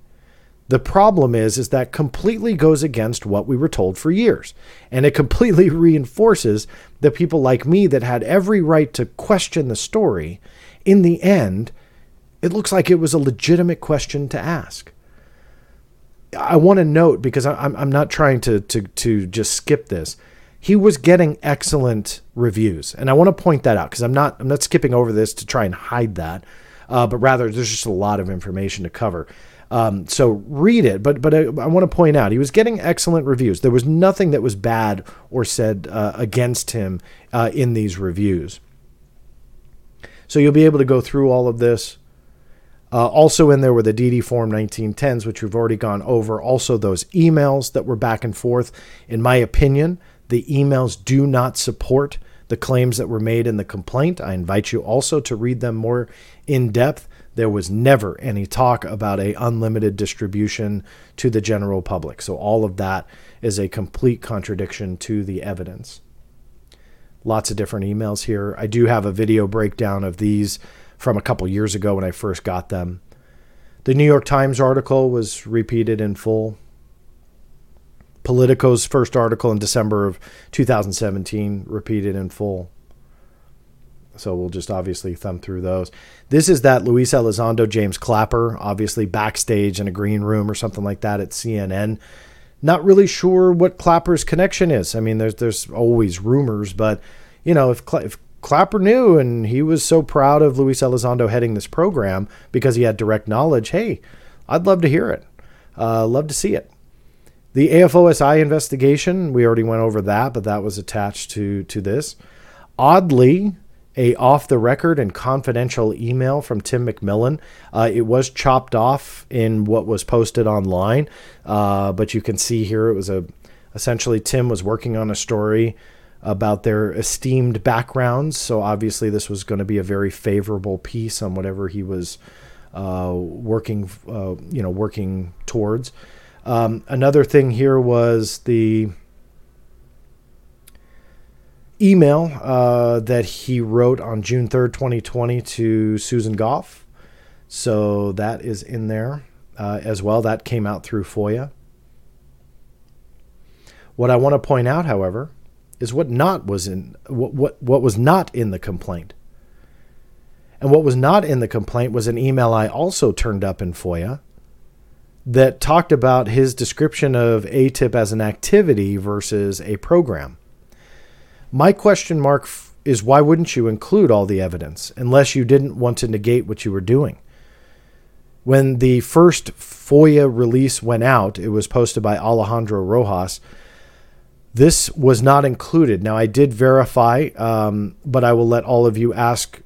The problem is is that completely goes against what we were told for years. And it completely reinforces the people like me that had every right to question the story. In the end, it looks like it was a legitimate question to ask. I want to note because I'm I'm not trying to to to just skip this. He was getting excellent reviews, and I want to point that out because I'm not I'm not skipping over this to try and hide that, uh, but rather there's just a lot of information to cover. Um, so read it, but but I, I, want to point out he was getting excellent reviews. There was nothing that was bad or said uh, against him uh, in these reviews. So you'll be able to go through all of this. Uh, also in there were the DD Form 1910s, which we've already gone over. Also those emails that were back and forth. In my opinion, the emails do not support the claims that were made in the complaint. I invite you also to read them more in depth. There was never any talk about a unlimited distribution to the general public. So all of that is a complete contradiction to the evidence. Lots of different emails here. I do have a video breakdown of these from a couple years ago when I first got them. The New York Times article was repeated in full. Politico's first article in December of 2017 repeated in full. So we'll just obviously thumb through those. This is that Luis Elizondo, James Clapper, obviously backstage in a green room or something like that at CNN. Not really sure what Clapper's connection is. I mean, there's there's always rumors, but you know, if if Clapper knew, and he was so proud of Luis Elizondo heading this program because he had direct knowledge. Hey, I'd love to hear it. Uh, love to see it. The AFOSI investigation, we already went over that, but that was attached to to this. Oddly, a off the record and confidential email from Tim McMillan. Uh, it was chopped off in what was posted online, uh, but you can see here it was a essentially Tim was working on a story about their esteemed backgrounds. So obviously, this was going to be a very favorable piece on whatever he was uh, working, uh, you know, working towards. Um, another thing here was the email uh, that he wrote on June 3rd, 2020 to Susan Gough. So that is in there uh, as well. That came out through FOIA. What I want to point out, however, is what not was in what, what what was not in the complaint. And what was not in the complaint was an email I also turned up in FOIA that talked about his description of AATIP as an activity versus a program. My question mark is why wouldn't you include all the evidence unless you didn't want to negate what you were doing? When the first FOIA release went out, it was posted by Alejandro Rojas. This was not included. Now, I did verify, um, but I will let all of you ask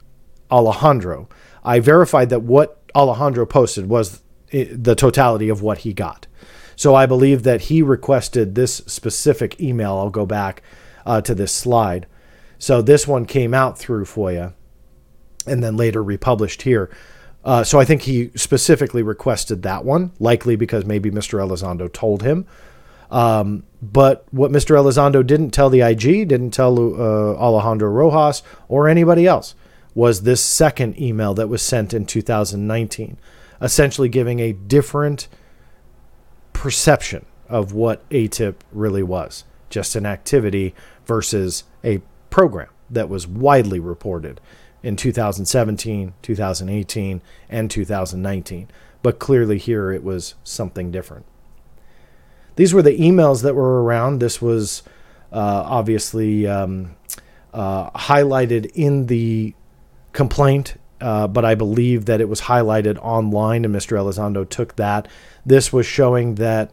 Alejandro. I verified that what Alejandro posted was the totality of what he got. So I believe that he requested this specific email. I'll go back uh, to this slide. So this one came out through FOIA and then later republished here. Uh, so I think he specifically requested that one, likely because maybe Mr. Elizondo told him. Um, but what Mr. Elizondo didn't tell the IG, didn't tell uh, Alejandro Rojas or anybody else, was this second email that was sent in 2019, essentially giving a different perception of what AATIP really was just an activity versus a program that was widely reported in 2017, 2018, and 2019. But clearly, here it was something different. These were the emails that were around. This was uh, obviously um, uh, highlighted in the complaint, uh, but I believe that it was highlighted online, and Mr. Elizondo took that. This was showing that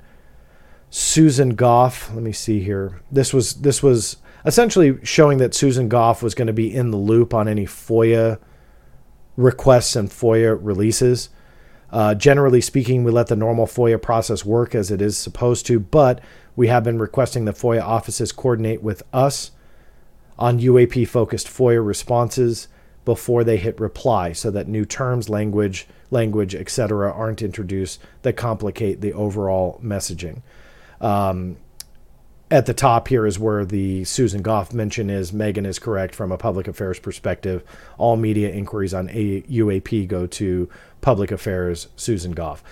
Susan Gough. Let me see here. This was this was essentially showing that Susan Gough was going to be in the loop on any FOIA requests and FOIA releases. Uh, generally speaking, we let the normal FOIA process work as it is supposed to, but we have been requesting the FOIA offices coordinate with us on UAP focused FOIA responses before they hit reply so that new terms, language, language, etc. aren't introduced that complicate the overall messaging. Um, at the top here is where the Susan Gough mention is Megan is correct from a public affairs perspective. All media inquiries on a UAP go to public affairs Susan Gough.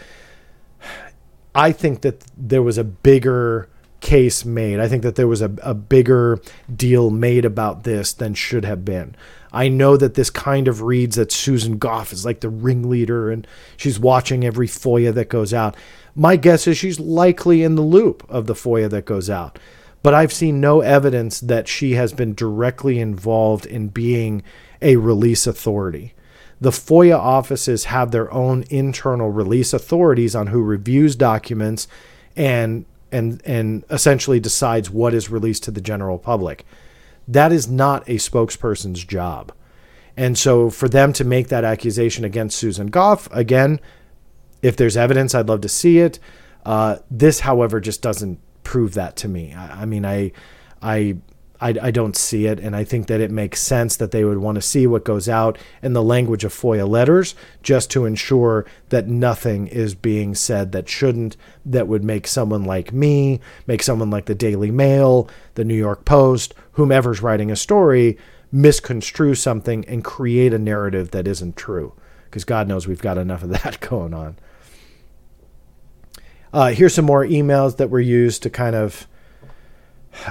I think that there was a bigger case made. I think that there was a, a bigger deal made about this than should have been. I know that this kind of reads that Susan Gough is like the ringleader and she's watching every FOIA that goes out. My guess is she's likely in the loop of the FOIA that goes out. But I've seen no evidence that she has been directly involved in being a release authority. The FOIA offices have their own internal release authorities on who reviews documents and and and essentially decides what is released to the general public. That is not a spokesperson's job. And so for them to make that accusation against Susan Gough, again, if there's evidence, I'd love to see it. Uh, this, however, just doesn't prove that to me. I, I mean, I, I, I, I, don't see it, and I think that it makes sense that they would want to see what goes out in the language of FOIA letters, just to ensure that nothing is being said that shouldn't, that would make someone like me, make someone like the Daily Mail, the New York Post, whomever's writing a story, misconstrue something and create a narrative that isn't true. Because God knows we've got enough of that going on. Uh, here's some more emails that were used to kind of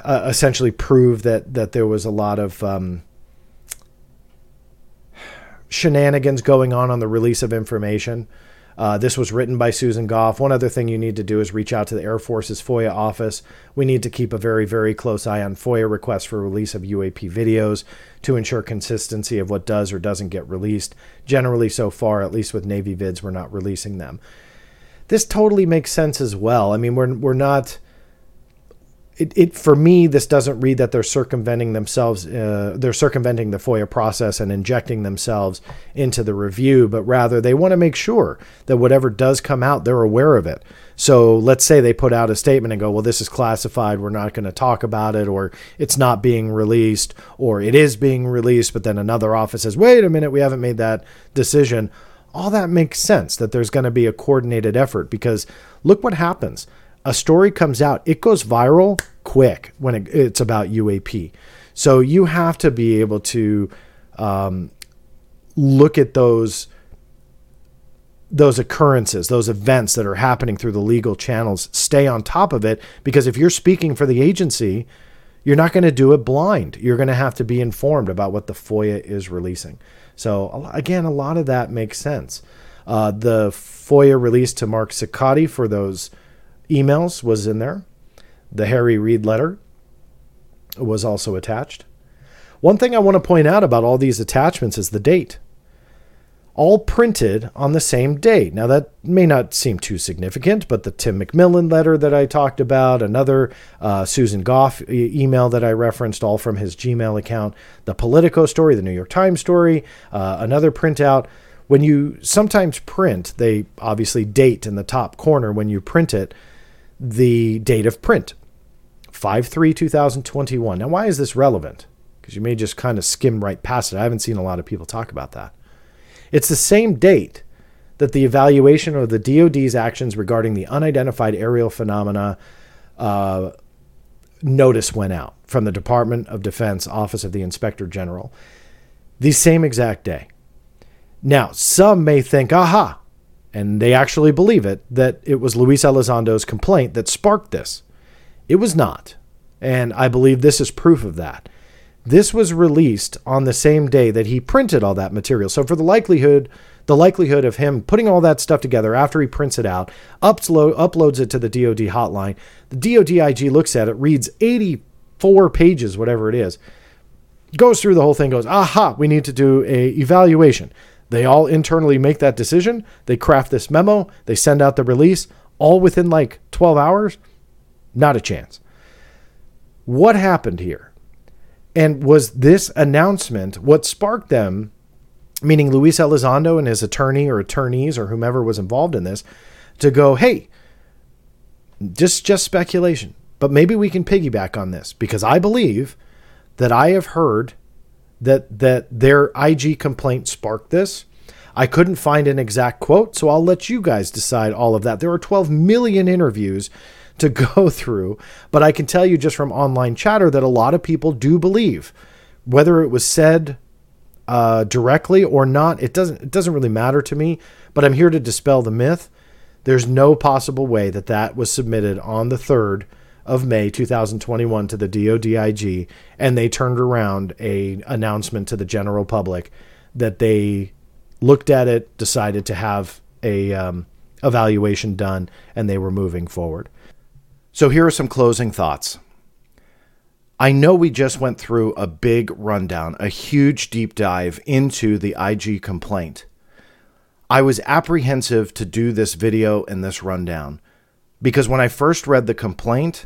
uh, essentially prove that that there was a lot of um, shenanigans going on on the release of information. Uh, this was written by Susan Gough. One other thing you need to do is reach out to the Air Force's FOIA office. We need to keep a very, very close eye on FOIA requests for release of UAP videos to ensure consistency of what does or doesn't get released. Generally, so far, at least with Navy vids, we're not releasing them this totally makes sense as well. I mean, we're we're not. It, it for me, this doesn't read that they're circumventing themselves. Uh, they're circumventing the FOIA process and injecting themselves into the review, but rather they want to make sure that whatever does come out, they're aware of it. So let's say they put out a statement and go, "Well, this is classified. We're not going to talk about it," or "It's not being released," or "It is being released," but then another office says, "Wait a minute, we haven't made that decision." all that makes sense that there's going to be a coordinated effort because look what happens. A story comes out, it goes viral quick when it, it's about UAP. So you have to be able to um, look at those those occurrences, those events that are happening through the legal channels, stay on top of it because if you're speaking for the agency, you're not going to do it blind. You're going to have to be informed about what the FOIA is releasing. So again, a lot of that makes sense. Uh, the FOIA release to Mark Cicciotti for those emails was in there. The Harry Reid letter was also attached. One thing I want to point out about all these attachments is the date. All printed on the same date. Now, that may not seem too significant, but the Tim McMillan letter that I talked about, another uh, Susan Gough e- email that I referenced, all from his Gmail account, the Politico story, the New York Times story, uh, another printout. When you sometimes print, they obviously date in the top corner when you print it, the date of print 5 3 2021. Now, why is this relevant? Because you may just kind of skim right past it. I haven't seen a lot of people talk about that. It's the same date that the evaluation of the DoD's actions regarding the unidentified aerial phenomena uh, notice went out from the Department of Defense Office of the Inspector General. The same exact day. Now, some may think, aha, and they actually believe it, that it was Luis Elizondo's complaint that sparked this. It was not. And I believe this is proof of that. This was released on the same day that he printed all that material. So for the likelihood, the likelihood of him putting all that stuff together after he prints it out, upload, uploads it to the DoD hotline, the DoD IG looks at it, reads 84 pages, whatever it is, goes through the whole thing, goes, aha, we need to do a evaluation. They all internally make that decision. They craft this memo. They send out the release, all within like 12 hours. Not a chance. What happened here? And was this announcement what sparked them, meaning Luis Elizondo and his attorney or attorneys or whomever was involved in this, to go, hey, just just speculation, but maybe we can piggyback on this because I believe that I have heard that that their IG complaint sparked this. I couldn't find an exact quote, so I'll let you guys decide all of that. There are 12 million interviews to go through, but I can tell you just from online chatter that a lot of people do believe, whether it was said uh, directly or not, it doesn't it doesn't really matter to me. But I'm here to dispel the myth. There's no possible way that that was submitted on the third of May 2021 to the DoDIG, and they turned around a announcement to the general public that they looked at it, decided to have a um, evaluation done, and they were moving forward. So here are some closing thoughts. I know we just went through a big rundown, a huge deep dive into the IG complaint. I was apprehensive to do this video and this rundown because when I first read the complaint,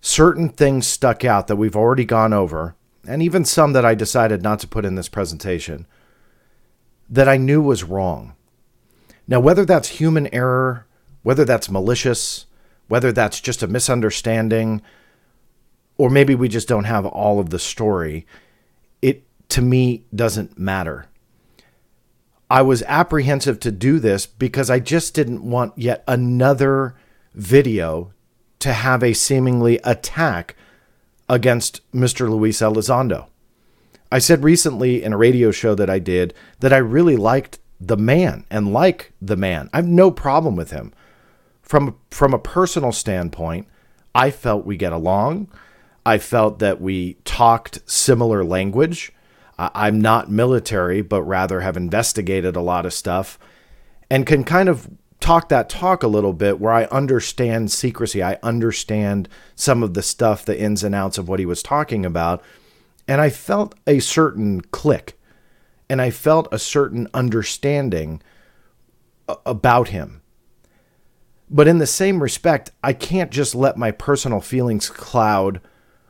certain things stuck out that we've already gone over, and even some that I decided not to put in this presentation, that I knew was wrong. Now, whether that's human error, whether that's malicious, whether that's just a misunderstanding, or maybe we just don't have all of the story, it to me doesn't matter. I was apprehensive to do this because I just didn't want yet another video to have a seemingly attack against Mr. Luis Elizondo. I said recently in a radio show that I did that I really liked the man and like the man. I have no problem with him. From from a personal standpoint, I felt we get along. I felt that we talked similar language. I'm not military, but rather have investigated a lot of stuff and can kind of talk that talk a little bit where I understand secrecy. I understand some of the stuff, the ins and outs of what he was talking about. And I felt a certain click and I felt a certain understanding about him. But in the same respect, I can't just let my personal feelings cloud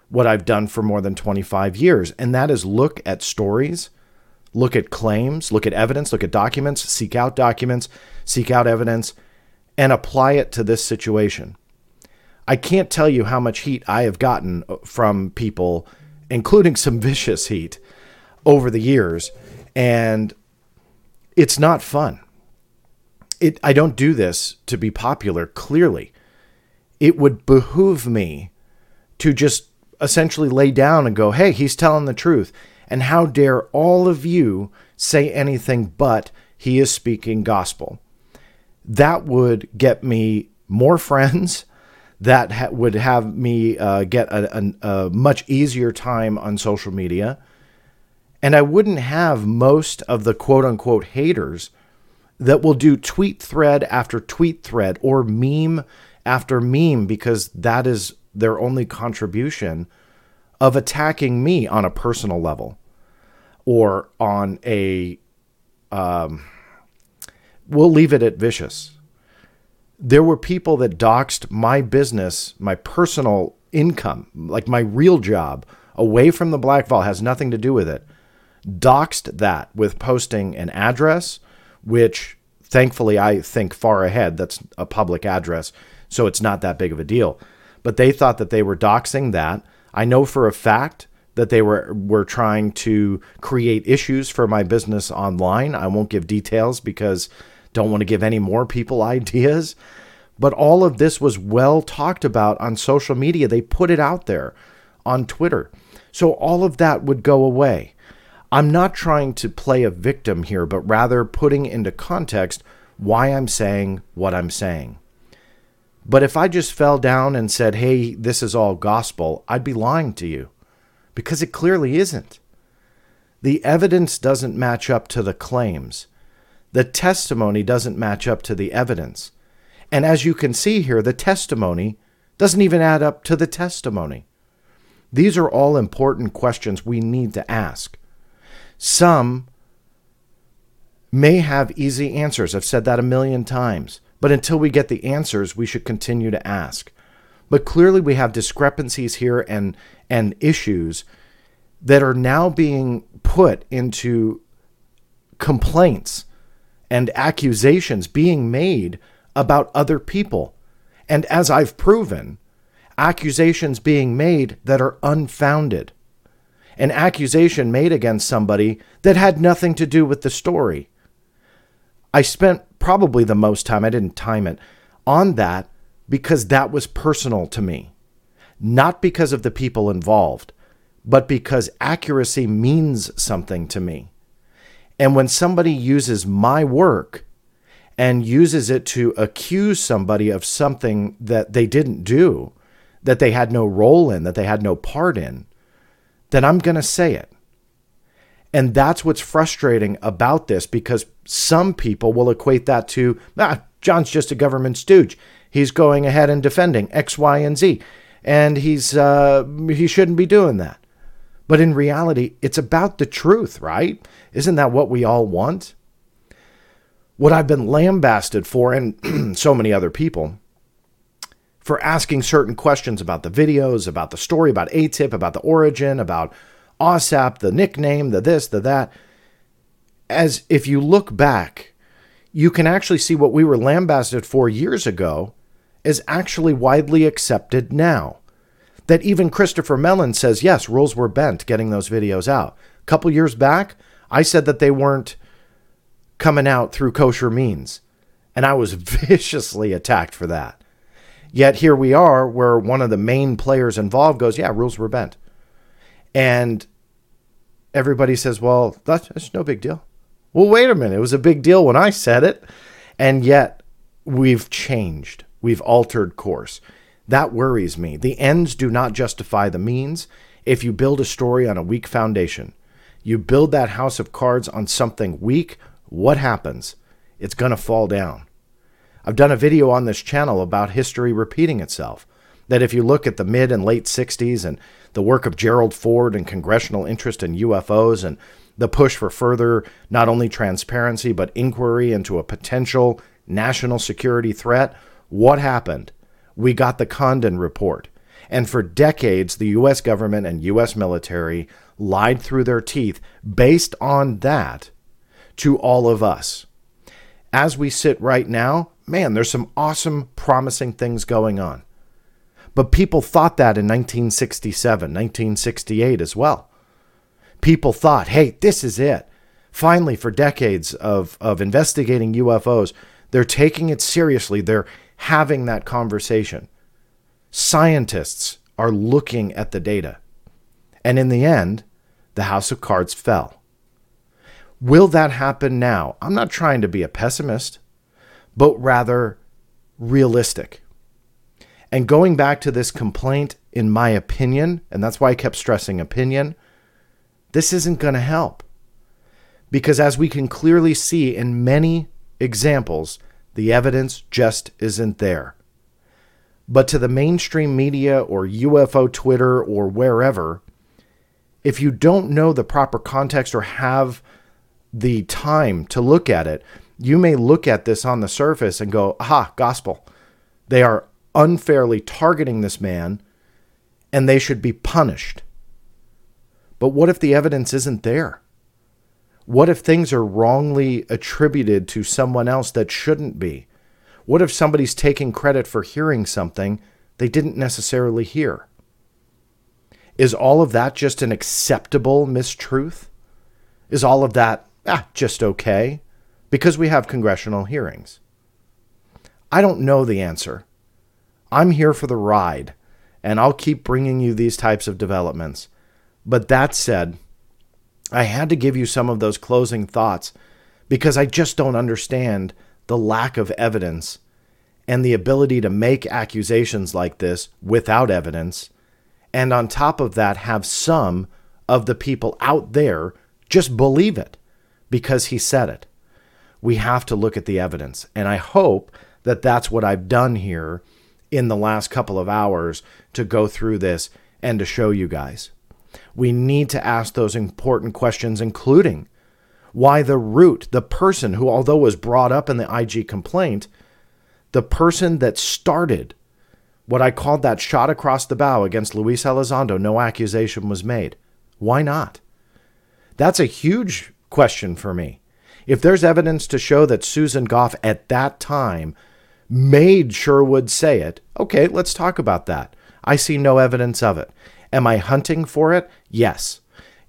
what I've done for more than 25 years. And that is look at stories, look at claims, look at evidence, look at documents, seek out documents, seek out evidence, and apply it to this situation. I can't tell you how much heat I have gotten uh, from people, including some vicious heat, over the years. And it's not fun it I don't do this to be popular, clearly. It would behoove me to just essentially lay down and go, hey, he's telling the truth. And how dare all of you say anything but he is speaking gospel? That would get me more friends. That ha- would have me uh, get a, a, a much easier time on social media. And I wouldn't have most of the quote unquote haters that will do tweet thread after tweet thread or meme after meme because that is their only contribution of attacking me on a personal level or on a um, we'll leave it at vicious. There were people that doxed my business my personal income like my real job away from the black vault has nothing to do with it doxed that with posting an address which thankfully i think far ahead that's a public address so it's not that big of a deal but they thought that they were doxing that I know for a fact that they were were trying to create issues for my business online. I won't give details because don't want to give any more people ideas. But all of this was well talked about on social media. They put it out there on Twitter. So all of that would go away. I'm not trying to play a victim here, but rather putting into context why I'm saying what I'm saying. But if I just fell down and said, hey, this is all gospel, I'd be lying to you because it clearly isn't. The evidence doesn't match up to the claims, the testimony doesn't match up to the evidence. And as you can see here, the testimony doesn't even add up to the testimony. These are all important questions we need to ask. Some may have easy answers. I've said that a million times. But until we get the answers, we should continue to ask. But clearly, we have discrepancies here and, and issues that are now being put into complaints and accusations being made about other people. And as I've proven, accusations being made that are unfounded. An accusation made against somebody that had nothing to do with the story. I spent probably the most time, I didn't time it, on that because that was personal to me. Not because of the people involved, but because accuracy means something to me. And when somebody uses my work and uses it to accuse somebody of something that they didn't do, that they had no role in, that they had no part in, then I'm going to say it. And that's what's frustrating about this because some people will equate that to, ah, John's just a government stooge. He's going ahead and defending X, Y, and Z. And he's uh, he shouldn't be doing that. But in reality, it's about the truth, right? Isn't that what we all want? What I've been lambasted for, and so many other people, for asking certain questions about the videos, about the story, about AATIP, about the origin, about AAWSAP, the nickname, the this, the that. As if you look back, you can actually see what we were lambasted for years ago is actually widely accepted now. That even Christopher Mellon says, yes, rules were bent getting those videos out. A couple years back, I said that they weren't coming out through kosher means. And I was viciously attacked for that. Yet here we are, where one of the main players involved goes, yeah, rules were bent. And everybody says, well, that's, that's no big deal. Well, wait a minute. It was a big deal when I said it. And yet we've changed, we've altered course. That worries me. The ends do not justify the means. If you build a story on a weak foundation, you build that house of cards on something weak, what happens? It's going to fall down. I've done a video on this channel about history repeating itself. That if you look at the mid and late 60s and the work of Gerald Ford and congressional interest in UFOs and the push for further not only transparency but inquiry into a potential national security threat. What happened? We got the Condon report. And for decades, the U.S. government and U.S. military lied through their teeth based on that to all of us. As we sit right now, man, there's some awesome, promising things going on. But people thought that in 1967, 1968 as well. People thought, hey, this is it. Finally, for decades of, of investigating UFOs, they're taking it seriously. They're having that conversation. Scientists are looking at the data. And in the end, the House of Cards fell. Will that happen now? I'm not trying to be a pessimist, but rather realistic. And going back to this complaint, in my opinion, and that's why I kept stressing opinion, this isn't going to help. Because as we can clearly see in many examples, the evidence just isn't there. But to the mainstream media or UFO Twitter or wherever, if you don't know the proper context or have the time to look at it, you may look at this on the surface and go, aha, gospel. They are unfairly targeting this man and they should be punished. But what if the evidence isn't there? What if things are wrongly attributed to someone else that shouldn't be? What if somebody's taking credit for hearing something they didn't necessarily hear? Is all of that just an acceptable mistruth? Is all of that ah, just okay? Because we have congressional hearings. I don't know the answer. I'm here for the ride, and I'll keep bringing you these types of developments. But that said, I had to give you some of those closing thoughts because I just don't understand the lack of evidence and the ability to make accusations like this without evidence. And on top of that, have some of the people out there just believe it because he said it. We have to look at the evidence. And I hope that that's what I've done here in the last couple of hours to go through this and to show you guys. We need to ask those important questions, including why the root, the person who, although was brought up in the IG complaint, the person that started what I called that shot across the bow against Luis Elizondo, no accusation was made. Why not? That's a huge question for me. If there's evidence to show that Susan Gough at that time made Sherwood say it, okay, let's talk about that. I see no evidence of it. Am I hunting for it? Yes.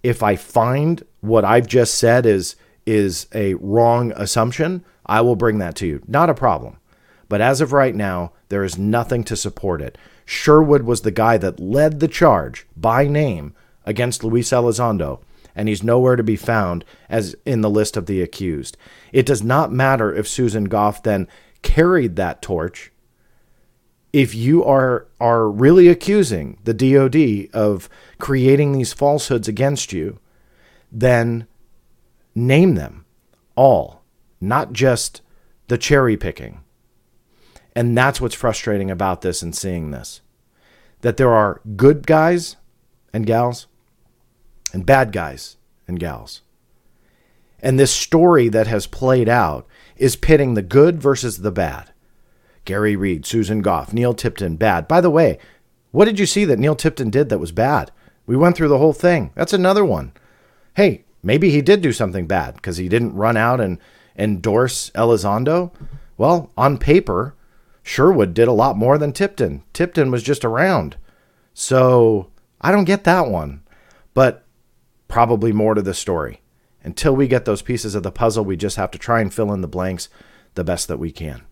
If I find what I've just said is is a wrong assumption, I will bring that to you. Not a problem. But as of right now, there is nothing to support it. Sherwood was the guy that led the charge by name against Luis Elizondo, and he's nowhere to be found as in the list of the accused. It does not matter if Susan Gough then carried that torch if you are are really accusing the DoD of creating these falsehoods against you, then name them all, not just the cherry picking. And that's what's frustrating about this and seeing this. That there are good guys and gals and bad guys and gals. And this story that has played out is pitting the good versus the bad. Garry Reid, Susan Gough, Neill Tipton, bad. By the way, what did you see that Neill Tipton did that was bad? We went through the whole thing. That's another one. Hey, maybe he did do something bad because he didn't run out and endorse Elizondo. Well, on paper, Sherwood did a lot more than Tipton. Tipton was just around. So I don't get that one. But probably more to the story. Until we get those pieces of the puzzle, we just have to try and fill in the blanks the best that we can.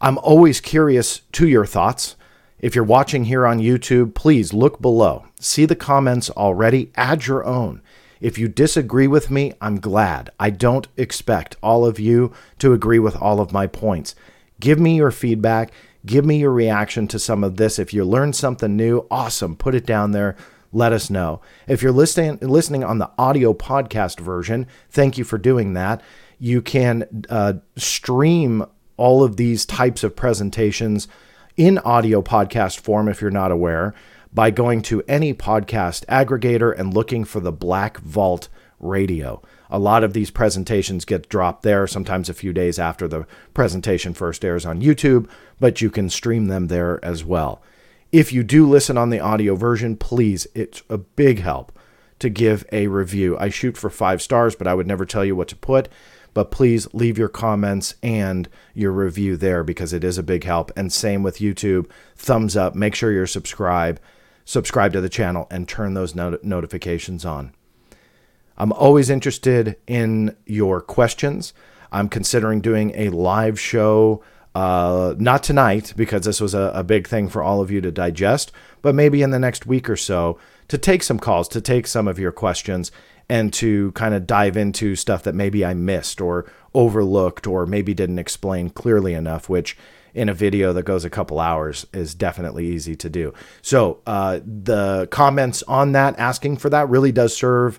I'm always curious to your thoughts. If you're watching here on YouTube, please look below. See the comments already, add your own. If you disagree with me, I'm glad. I don't expect all of you to agree with all of my points. Give me your feedback. Give me your reaction to some of this. If you learned something new, awesome. Put it down there. Let us know. If you're listening listening on the audio podcast version, thank you for doing that. You can uh, stream all of these types of presentations in audio podcast form if you're not aware by going to any podcast aggregator and looking for the Black Vault Radio. A lot of these presentations get dropped there, sometimes a few days after the presentation first airs on YouTube, but you can stream them there as well. If you do listen on the audio version, please, it's a big help to give a review. I shoot for five stars, but I would never tell you what to put. But please leave your comments and your review there because it is a big help. And same with YouTube. Thumbs up. Make sure you're subscribed. Subscribe to the channel and turn those not- notifications on. I'm always interested in your questions. I'm considering doing a live show, uh, not tonight because this was a, a big thing for all of you to digest, but maybe in the next week or so to take some calls, to take some of your questions and to kind of dive into stuff that maybe I missed or overlooked or maybe didn't explain clearly enough, which in a video that goes a couple hours is definitely easy to do. So uh, the comments on that, asking for that, really does serve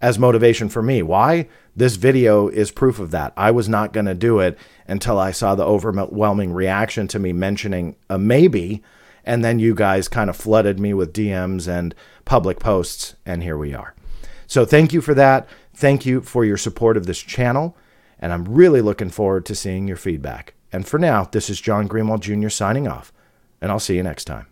as motivation for me. Why? This video is proof of that. I was not going to do it until I saw the overwhelming reaction to me mentioning a maybe And then you guys kind of flooded me with DMs and public posts, and here we are. So thank you for that. Thank you for your support of this channel, and I'm really looking forward to seeing your feedback. And for now, this is John Greenwald Jr. signing off, and I'll see you next time.